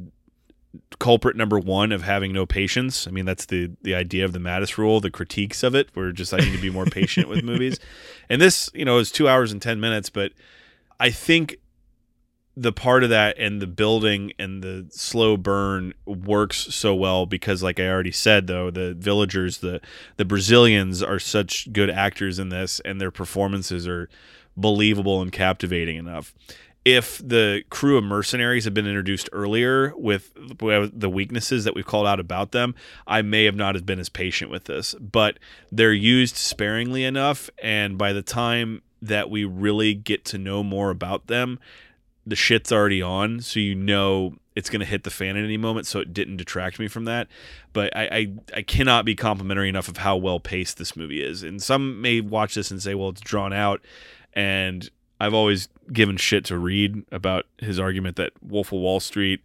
culprit number one of having no patience. I mean, that's the the idea of the Mattis rule, the critiques of it, where just I need to be more patient with movies. And this, you know, is two hours and ten minutes, but I think the part of that and the building and the slow burn works so well because like I already said though the villagers the the Brazilians are such good actors in this and their performances are believable and captivating enough if the crew of mercenaries had been introduced earlier with the weaknesses that we've called out about them, I may have not have been as patient with this. But they're used sparingly enough, and by the time that we really get to know more about them, the shit's already on, so you know it's going to hit the fan at any moment. So it didn't detract me from that. But I, I, I cannot be complimentary enough of how well paced this movie is. And some may watch this and say, well, it's drawn out, and I've always given shit to read about his argument that Wolf of Wall Street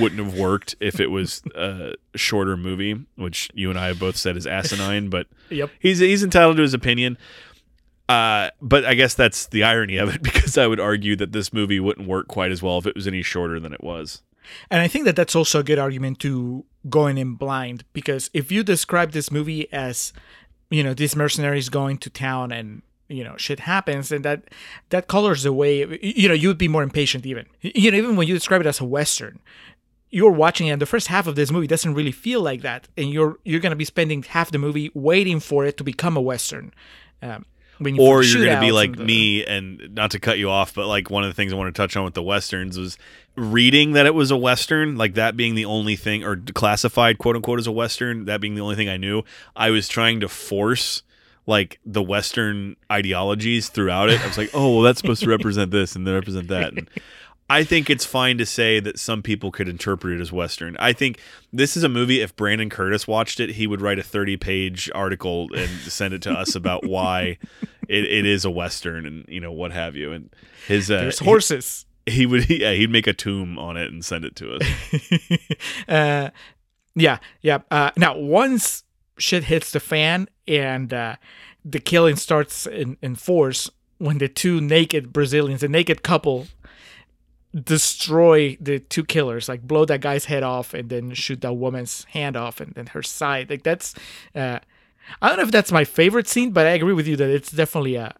wouldn't have worked if it was a shorter movie, which you and I have both said is asinine, but Yep. he's he's entitled to his opinion. Uh, but I guess that's the irony of it because I would argue that this movie wouldn't work quite as well if it was any shorter than it was. And I think that that's also a good argument to going in blind because if you describe this movie as, you know, these mercenaries going to town and you know shit happens and that that colors the way you know you would be more impatient even. You know even when you describe it as a western you're watching it and the first half of this movie doesn't really feel like that and you're you're going to be spending half the movie waiting for it to become a western um, when you or you're going to be like the- me and not to cut you off but like one of the things i want to touch on with the westerns was reading that it was a western like that being the only thing or classified quote unquote as a western that being the only thing i knew i was trying to force like the western ideologies throughout it i was like oh well that's supposed to represent this and then represent that and I think it's fine to say that some people could interpret it as Western. I think this is a movie. If Brandon Curtis watched it, he would write a 30 page article and send it to us about why it, it is a Western and, you know, what have you. And his, uh, there's horses he, he would, yeah, he'd make a tomb on it and send it to us. uh, Yeah, yeah. Uh, now, once shit hits the fan and uh, the killing starts in, in force, when the two naked Brazilians, the naked couple, destroy the two killers, like blow that guy's head off and then shoot that woman's hand off and then her side. Like that's, uh, I don't know if that's my favorite scene, but I agree with you that it's definitely a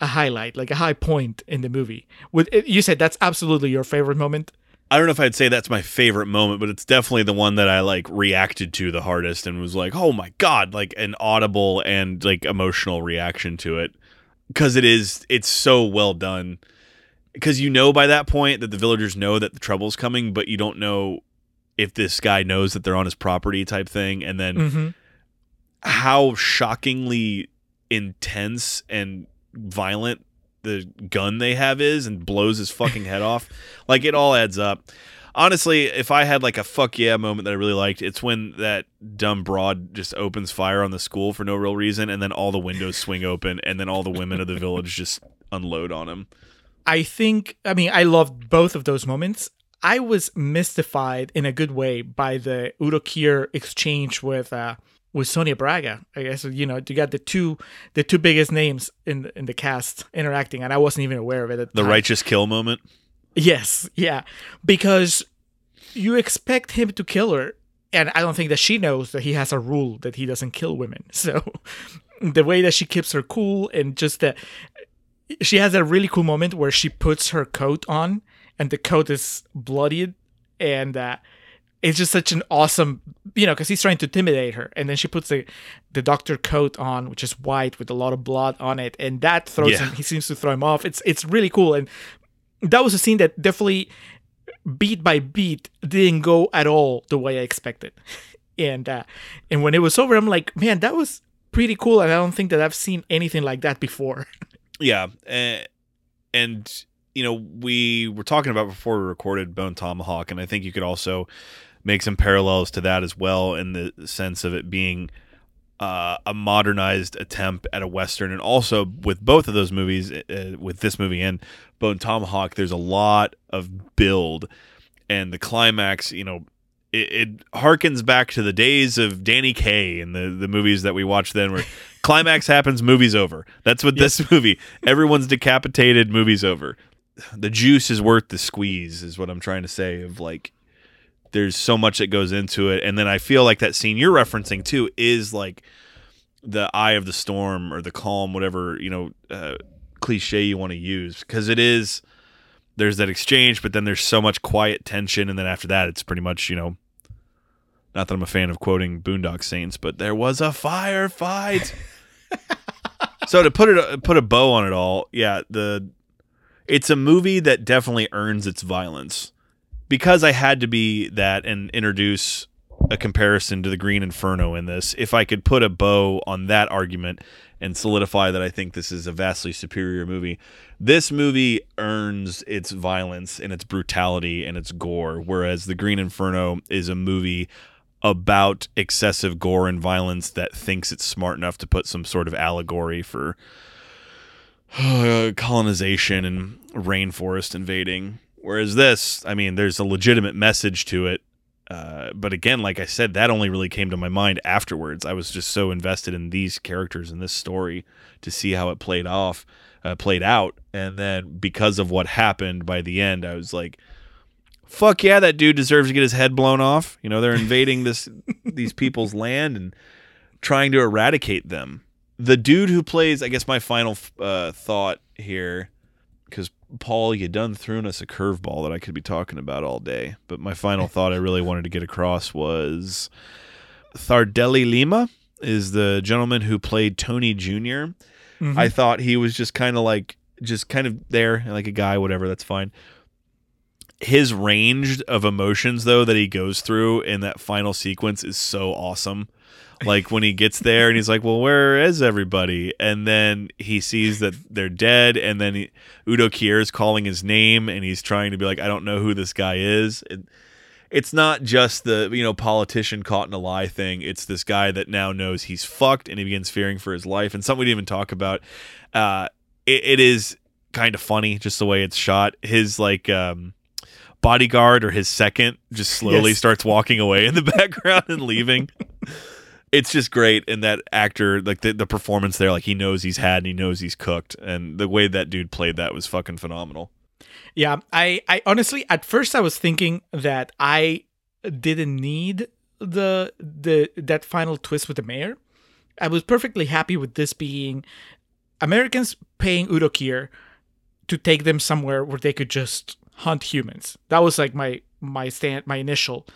a highlight, like a high point in the movie. With you said that's absolutely your favorite moment. I don't know if I'd say that's my favorite moment, but it's definitely the one that I like reacted to the hardest and was like, "Oh my god!" Like an audible and like emotional reaction to it because it is it's so well done. Because you know by that point that the villagers know that the trouble's coming, but you don't know if this guy knows that they're on his property type thing, and then Mm-hmm. how shockingly intense and violent the gun they have is and blows his fucking head off. Like it all adds up. Honestly, if I had like a fuck yeah moment that I really liked, it's when that dumb broad just opens fire on the school for no real reason and then all the windows swing open and then all the women of the village just unload on him. I think, I mean, I loved both of those moments. I was mystified in a good way by the Udo Kier exchange with uh, with Sonia Braga. I guess you know you got the two the two biggest names in in the cast interacting, and I wasn't even aware of it. At The time. righteous kill moment. Yes, yeah, because you expect him to kill her, and I don't think that she knows that he has a rule that he doesn't kill women. So the way that she keeps her cool and just that she has a really cool moment where she puts her coat on and the coat is bloodied and uh, it's just such an awesome you know because he's trying to intimidate her and then she puts the the doctor coat on which is white with a lot of blood on it and that throws Yeah. him he seems to throw him off it's it's really cool and that was a scene that definitely beat by beat didn't go at all the way I expected. And uh, and when it was over, I'm like, man, that was pretty cool, and I don't think that I've seen anything like that before. Yeah, uh, and you know we were talking about before we recorded Bone Tomahawk, and I think you could also make some parallels to that as well in the sense of it being uh, a modernized attempt at a western, and also with both of those movies, uh, with this movie and Bone Tomahawk, there's a lot of build, and the climax, you know. It, it harkens back to the days of Danny Kaye and the, the movies that we watched then, where climax happens, movie's over. That's what this movie. Everyone's decapitated, movie's over. The juice is worth the squeeze, is what I'm trying to say. Of like, there's so much that goes into it, and then I feel like that scene you're referencing too is like the eye of the storm or the calm, whatever you know uh, cliche you want to use, because it is. There's that exchange, but then there's so much quiet tension, and then after that, it's pretty much you know. Not that I'm a fan of quoting Boondock Saints, but there was a firefight. so to put it put a bow on it all, yeah, the it's a movie that definitely earns its violence because I had to be that and introduce a comparison to the Green Inferno in this. If I could put a bow on that argument and solidify that I think this is a vastly superior movie, this movie earns its violence and its brutality and its gore, whereas the Green Inferno is a movie about excessive gore and violence that thinks it's smart enough to put some sort of allegory for uh, colonization and rainforest invading. Whereas this, I mean, there's a legitimate message to it. Uh, but again, like I said, that only really came to my mind afterwards. I was just so invested in these characters and this story to see how it played off, uh, played out, and then because of what happened by the end, I was like, "Fuck yeah, that dude deserves to get his head blown off." You know, they're invading this these people's land and trying to eradicate them. The dude who plays, I guess, my final uh, thought here, Paul, you done thrown us a curveball that I could be talking about all day. But my final thought I really wanted to get across was Thardelly Lima is the gentleman who played Tony junior mm-hmm. I thought he was just kind of like, just kind of there, like a guy, whatever, that's fine. His range of emotions, though, that he goes through in that final sequence is so awesome. Like when he gets there and he's like, "Well, where is everybody?" And then he sees that they're dead, and then he, Udo Kier is calling his name, and he's trying to be like, "I don't know who this guy is." It, it's not just the you know politician caught in a lie thing. It's this guy that now knows he's fucked, and he begins fearing for his life. And something we didn't even talk about. Uh, it, it is kind of funny just the way it's shot. His like um, bodyguard or his second just slowly Yes. starts walking away in the background and leaving. It's just great, and that actor, like the, the performance there, like he knows he's had and he knows he's cooked, and the way that dude played that was fucking phenomenal. Yeah, I, I honestly at first I was thinking that I didn't need the the that final twist with the mayor. I was perfectly happy with this being Americans paying Udo Kier to take them somewhere where they could just hunt humans. That was like my my stand my initial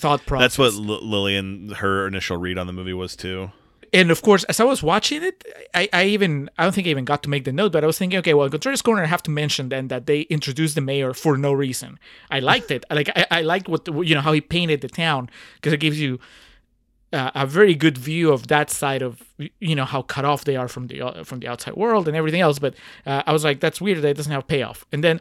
thought process. That's what L- Lillian, her initial read on the movie was too. and of course, as I was watching it, I, I even I don't think I even got to make the note, but I was thinking, okay, well, in Contrarian's Corner, I have to mention then that they introduced the mayor for no reason. I liked it. Like I, I liked what the, you know how he painted the town because it gives you uh, a very good view of that side of you know how cut off they are from the uh, from the outside world and everything else. But uh, I was like, that's weird that it doesn't have payoff. And then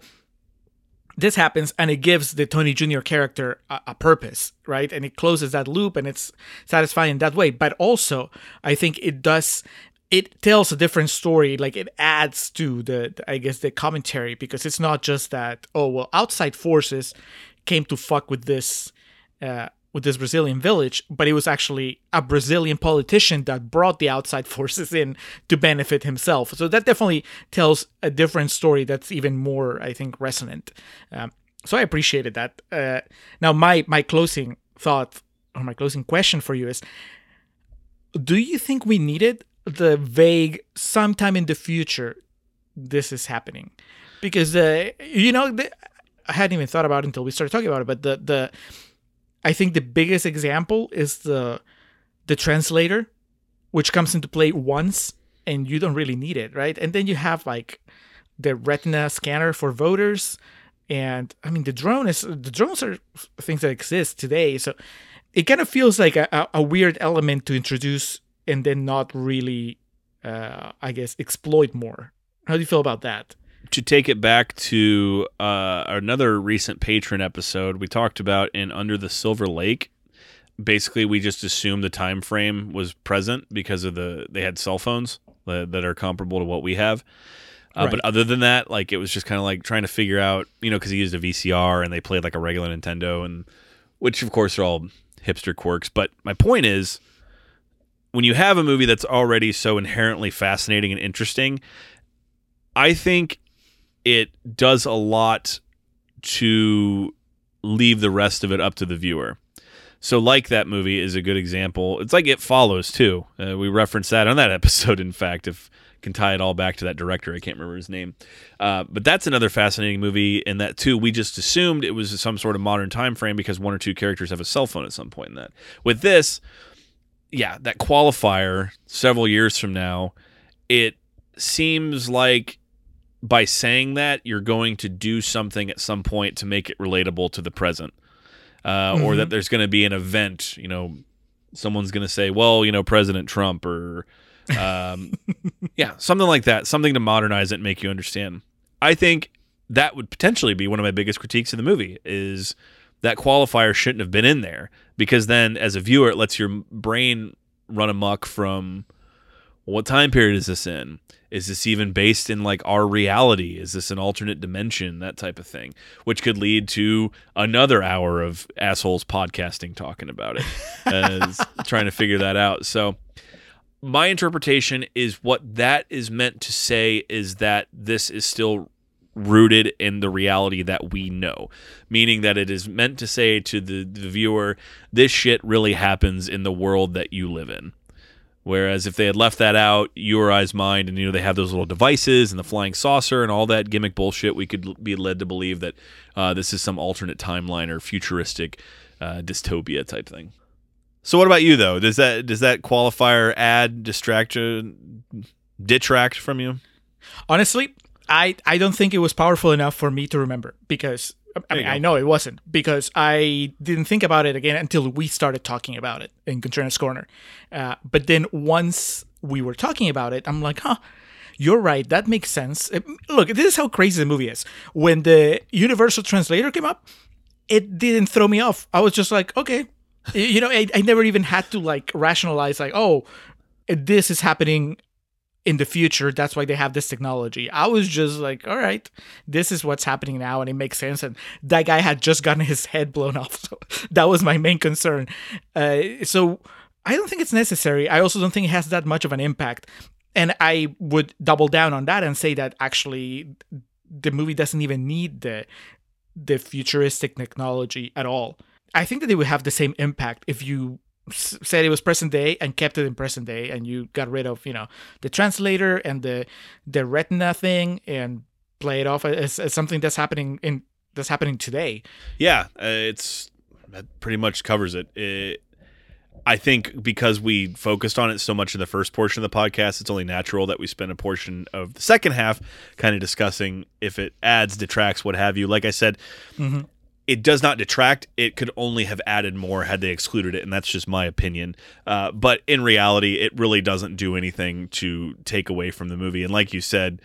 this happens and it gives the Tony Jr. character a, a purpose, right? And it closes that loop and it's satisfying in that way. But also, I think it does it tells a different story like it adds to the i guess the commentary because it's not just that oh well outside forces came to fuck with this uh with this brazilian village but it was actually a brazilian politician that brought the outside forces in to benefit himself. So that definitely tells a different story that's even more i think resonant. Um, so i appreciated that. Uh, now my my closing thought or my closing question for you is do you think we needed the vague sometime in the future this is happening? Because uh, you know the, i hadn't even thought about it until we started talking about it but the the i think the biggest example is the the translator which comes into play once and you don't really need it right? And then you have like the retina scanner for voters and i mean the drone is the drones are things that exist today. So it kind of feels like a, a, weird element to introduce and then not really uh i guess exploit more. How do you feel about that to take it back to uh, another recent patron episode we talked about in under the silver lake. Basically we just assumed the time frame was present because of the they had cell phones that, that are comparable to what we have. Uh, Right. but other than that like it was just kind of like trying to figure out you know because he used a vcr and they played like a regular nintendo and which of course are all hipster quirks. But my point is when you have a movie that's already so inherently fascinating and interesting i think it does a lot to leave the rest of it up to the viewer. So, like that movie is a good example. It's like It Follows too. Uh, we referenced that on that episode. In fact, if can tie it all back to that director, I can't remember his name. Uh, but that's another fascinating movie. In that too, we just assumed it was some sort of modern time frame because one or two characters have a cell phone at some point in that. With this, yeah, that qualifier several years from now, it seems like by saying that you're going to do something at some point to make it relatable to the present. Uh, or that there's going to be an event you know someone's going to say well you know president trump or um, yeah something like that something to modernize it and make you understand. I think that would potentially be one of my biggest critiques of the movie is that qualifier shouldn't have been in there because then as a viewer it lets your brain run amok from what time period is this in? Is this even based in like our reality? Is this an alternate dimension? That type of thing, which could lead to another hour of assholes podcasting talking about it, as trying to figure that out. So, my interpretation is what that is meant to say is that this is still rooted in the reality that we know, meaning that it is meant to say to the, the viewer, this shit really happens in the world that you live in. Whereas if they had left that out, you or I's mind, and you know they have those little devices and the flying saucer and all that gimmick bullshit, we could be led to believe that uh, this is some alternate timeline or futuristic uh, dystopia type thing. So what about you though? Does that does that qualifier add distraction detract from you? honestly i i don't think it was powerful enough for me to remember because I mean. I know it wasn't because I didn't think about it again until we started talking about it in Contrarian's Corner. Uh, but then once we were talking about it, I'm like, huh, you're right. That makes sense. Uh, Look, this is how crazy the movie is. When the Universal Translator came up, it didn't throw me off. I was just like, okay. You know, I, I never even had to like rationalize, like, oh, this is happening in the future. That's why they have this technology. I was just like, all right, this is what's happening now, and it makes sense. And that guy had just gotten his head blown off, so that was my main concern. Uh, so I don't think it's necessary. I also don't think it has that much of an impact. And I would double down on that and say that actually the movie doesn't even need the the futuristic technology at all. I think that it would have the same impact if you said it was present day and kept it in present day and you got rid of, you know, the translator and the the retina thing and play it off as, as something that's happening in that's happening today. Yeah, uh, it's that pretty much covers it. it. I think because we focused on it so much in the first portion of the podcast, it's only natural that we spend a portion of the second half kind of discussing if it adds, detracts, what have you. Like I said, it does not detract. It could only have added more had they excluded it, and that's just my opinion. Uh, but in reality, it really doesn't do anything to take away from the movie. And like you said,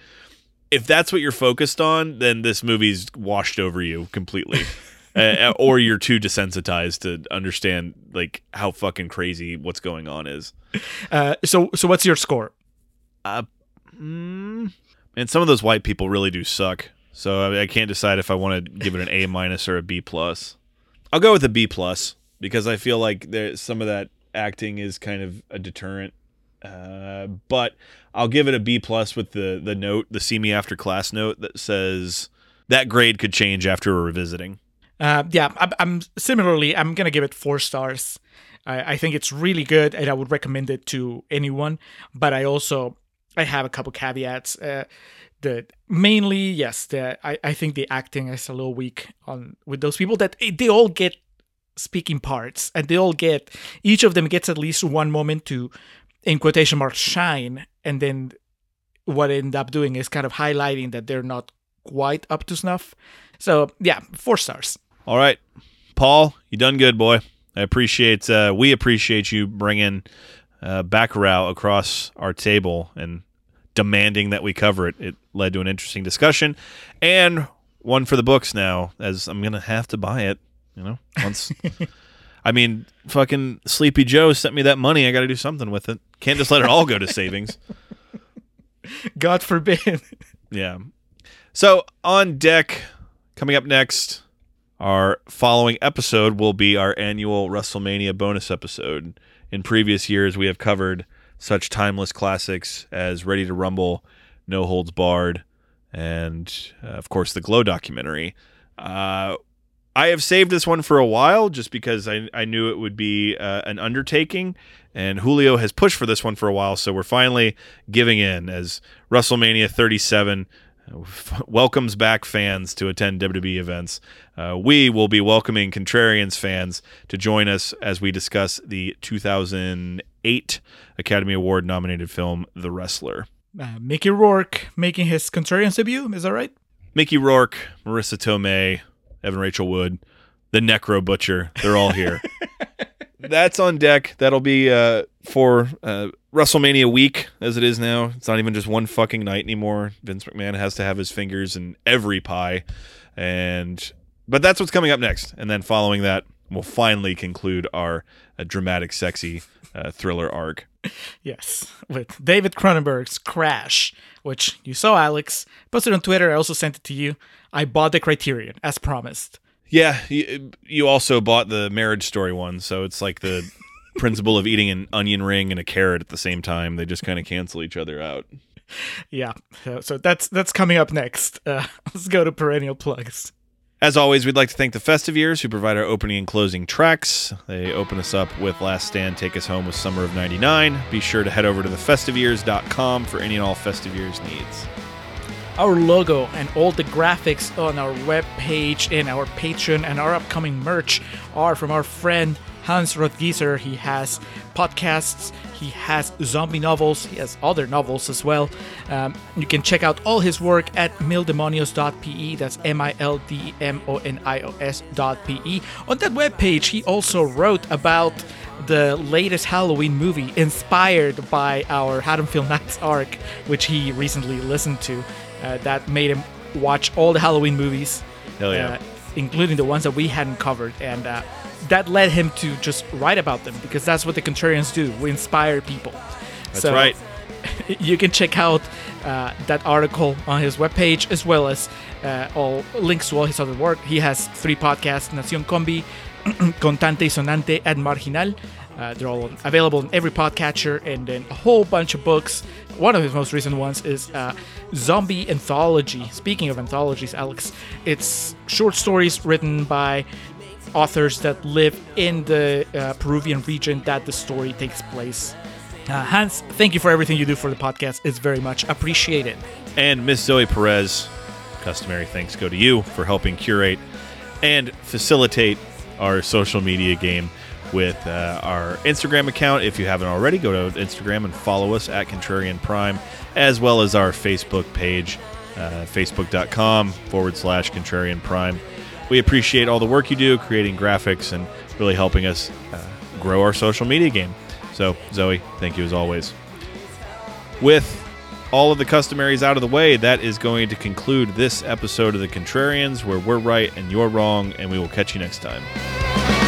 if that's what you're focused on, then this movie's washed over you completely. uh, or you're too desensitized to understand like how fucking crazy what's going on is. Uh, so so what's your score? Mm, and some of those white people really do suck. So I, can't decide if I want to give it an A minus or a B plus. I'll go with a B plus because I feel like there some of that acting is kind of a deterrent. Uh, but I'll give it a B plus with the the note, the see me after class note that says that grade could change after revisiting. Uh, yeah, I'm, I'm similarly. I'm gonna give it four stars. I, I think it's really good, and I would recommend it to anyone. But I also I have a couple caveats. Uh, mainly, yes, the I, I think the acting is a little weak on with those people. That eh, they all get speaking parts, and they all get each of them gets at least one moment to, in quotation marks, shine, and then what I end up doing is kind of highlighting that they're not quite up to snuff. So yeah, four stars. All right, Paul, you done good, boy. I appreciate. Uh, we appreciate you bringing uh, Bacurau across our table and demanding that we cover it. It led to an interesting discussion and one for the books now, as I'm gonna have to buy it. You know, once. I mean, fucking Sleepy Joe sent me that money. I got to do something with it. Can't just let it all go to savings. God forbid. Yeah. So on deck, coming up next, our following episode will be our annual WrestleMania bonus episode. In previous years, we have covered such timeless classics as Ready to Rumble, No Holds Barred, and uh, of course the Glow documentary. Uh, I have saved this one for a while just because I, I knew it would be uh, an undertaking, and Julio has pushed for this one for a while, so we're finally giving in as WrestleMania 37 welcomes back fans to attend WWE events. Uh, we will be welcoming Contrarians fans to join us as we discuss the 2008 Academy Award nominated film The Wrestler. Uh, Mickey Rourke making his Contrarians debut. Is that right? Mickey Rourke, Marisa Tomei, Evan Rachel Wood, the Necro Butcher. They're all here. That's on deck. That'll be uh, for uh, WrestleMania week, as it is now. It's not even just one fucking night anymore. Vince McMahon has to have his fingers in every pie, and but that's what's coming up next. And then following that, we'll finally conclude our uh, dramatic, sexy uh, thriller arc. Yes, with David Cronenberg's Crash, which you saw, Alex. Posted on Twitter. I also sent it to you. I bought the Criterion, as promised. Yeah, you, you also bought the Marriage Story one, so it's like the principle of eating an onion ring and a carrot at the same time. They just kind of cancel each other out. Yeah, so, so that's that's coming up next. Uh, let's go to perennial plugs. As always, we'd like to thank the Festive Years who provide our opening and closing tracks. They open us up with Last Stand, Take Us Home with Summer of 99. Be sure to head over to thefestiveyears.com for any and all Festive Years needs. Our logo and all the graphics on our web page and our Patreon and our upcoming merch are from our friend Hans Rothgiesser. He has podcasts, he has zombie novels, he has other novels as well. Um, you can check out all his work at mildemonios.pe. That's M I L D M O N I O S.pe. On that web page, he also wrote about the latest Halloween movie inspired by our Haddonfield Nights arc, which he recently listened to. Uh, that made him watch all the Halloween movies, yeah. uh, including the ones that we hadn't covered, and uh, that led him to just write about them because that's what the Contrarians do. We inspire people. That's right. you can check out uh, that article on his webpage as well as uh, all links to all his other work. He has three podcasts: Nación Combi, Contante y Sonante, and Marginal. Uh, they're all available in every podcatcher, and then a whole bunch of books. One of his most recent ones is uh, Zombie Anthology. Speaking of anthologies, Alex, it's short stories written by authors that live in the uh, Peruvian region that the story takes place. Uh, Hans, thank you for everything you do for the podcast. It's very much appreciated. And Miss Zoe Perez, customary thanks go to you for helping curate and facilitate our social media game with uh, our Instagram account. If you haven't already, go to Instagram and follow us at Contrarian Prime, as well as our Facebook page, uh, facebook.com forward slash Contrarian Prime. We appreciate all the work you do creating graphics and really helping us uh, grow our social media game. So, Zoe, thank you as always. With all of the customaries out of the way, that is going to conclude this episode of The Contrarians, where we're right and you're wrong, and we will catch you next time.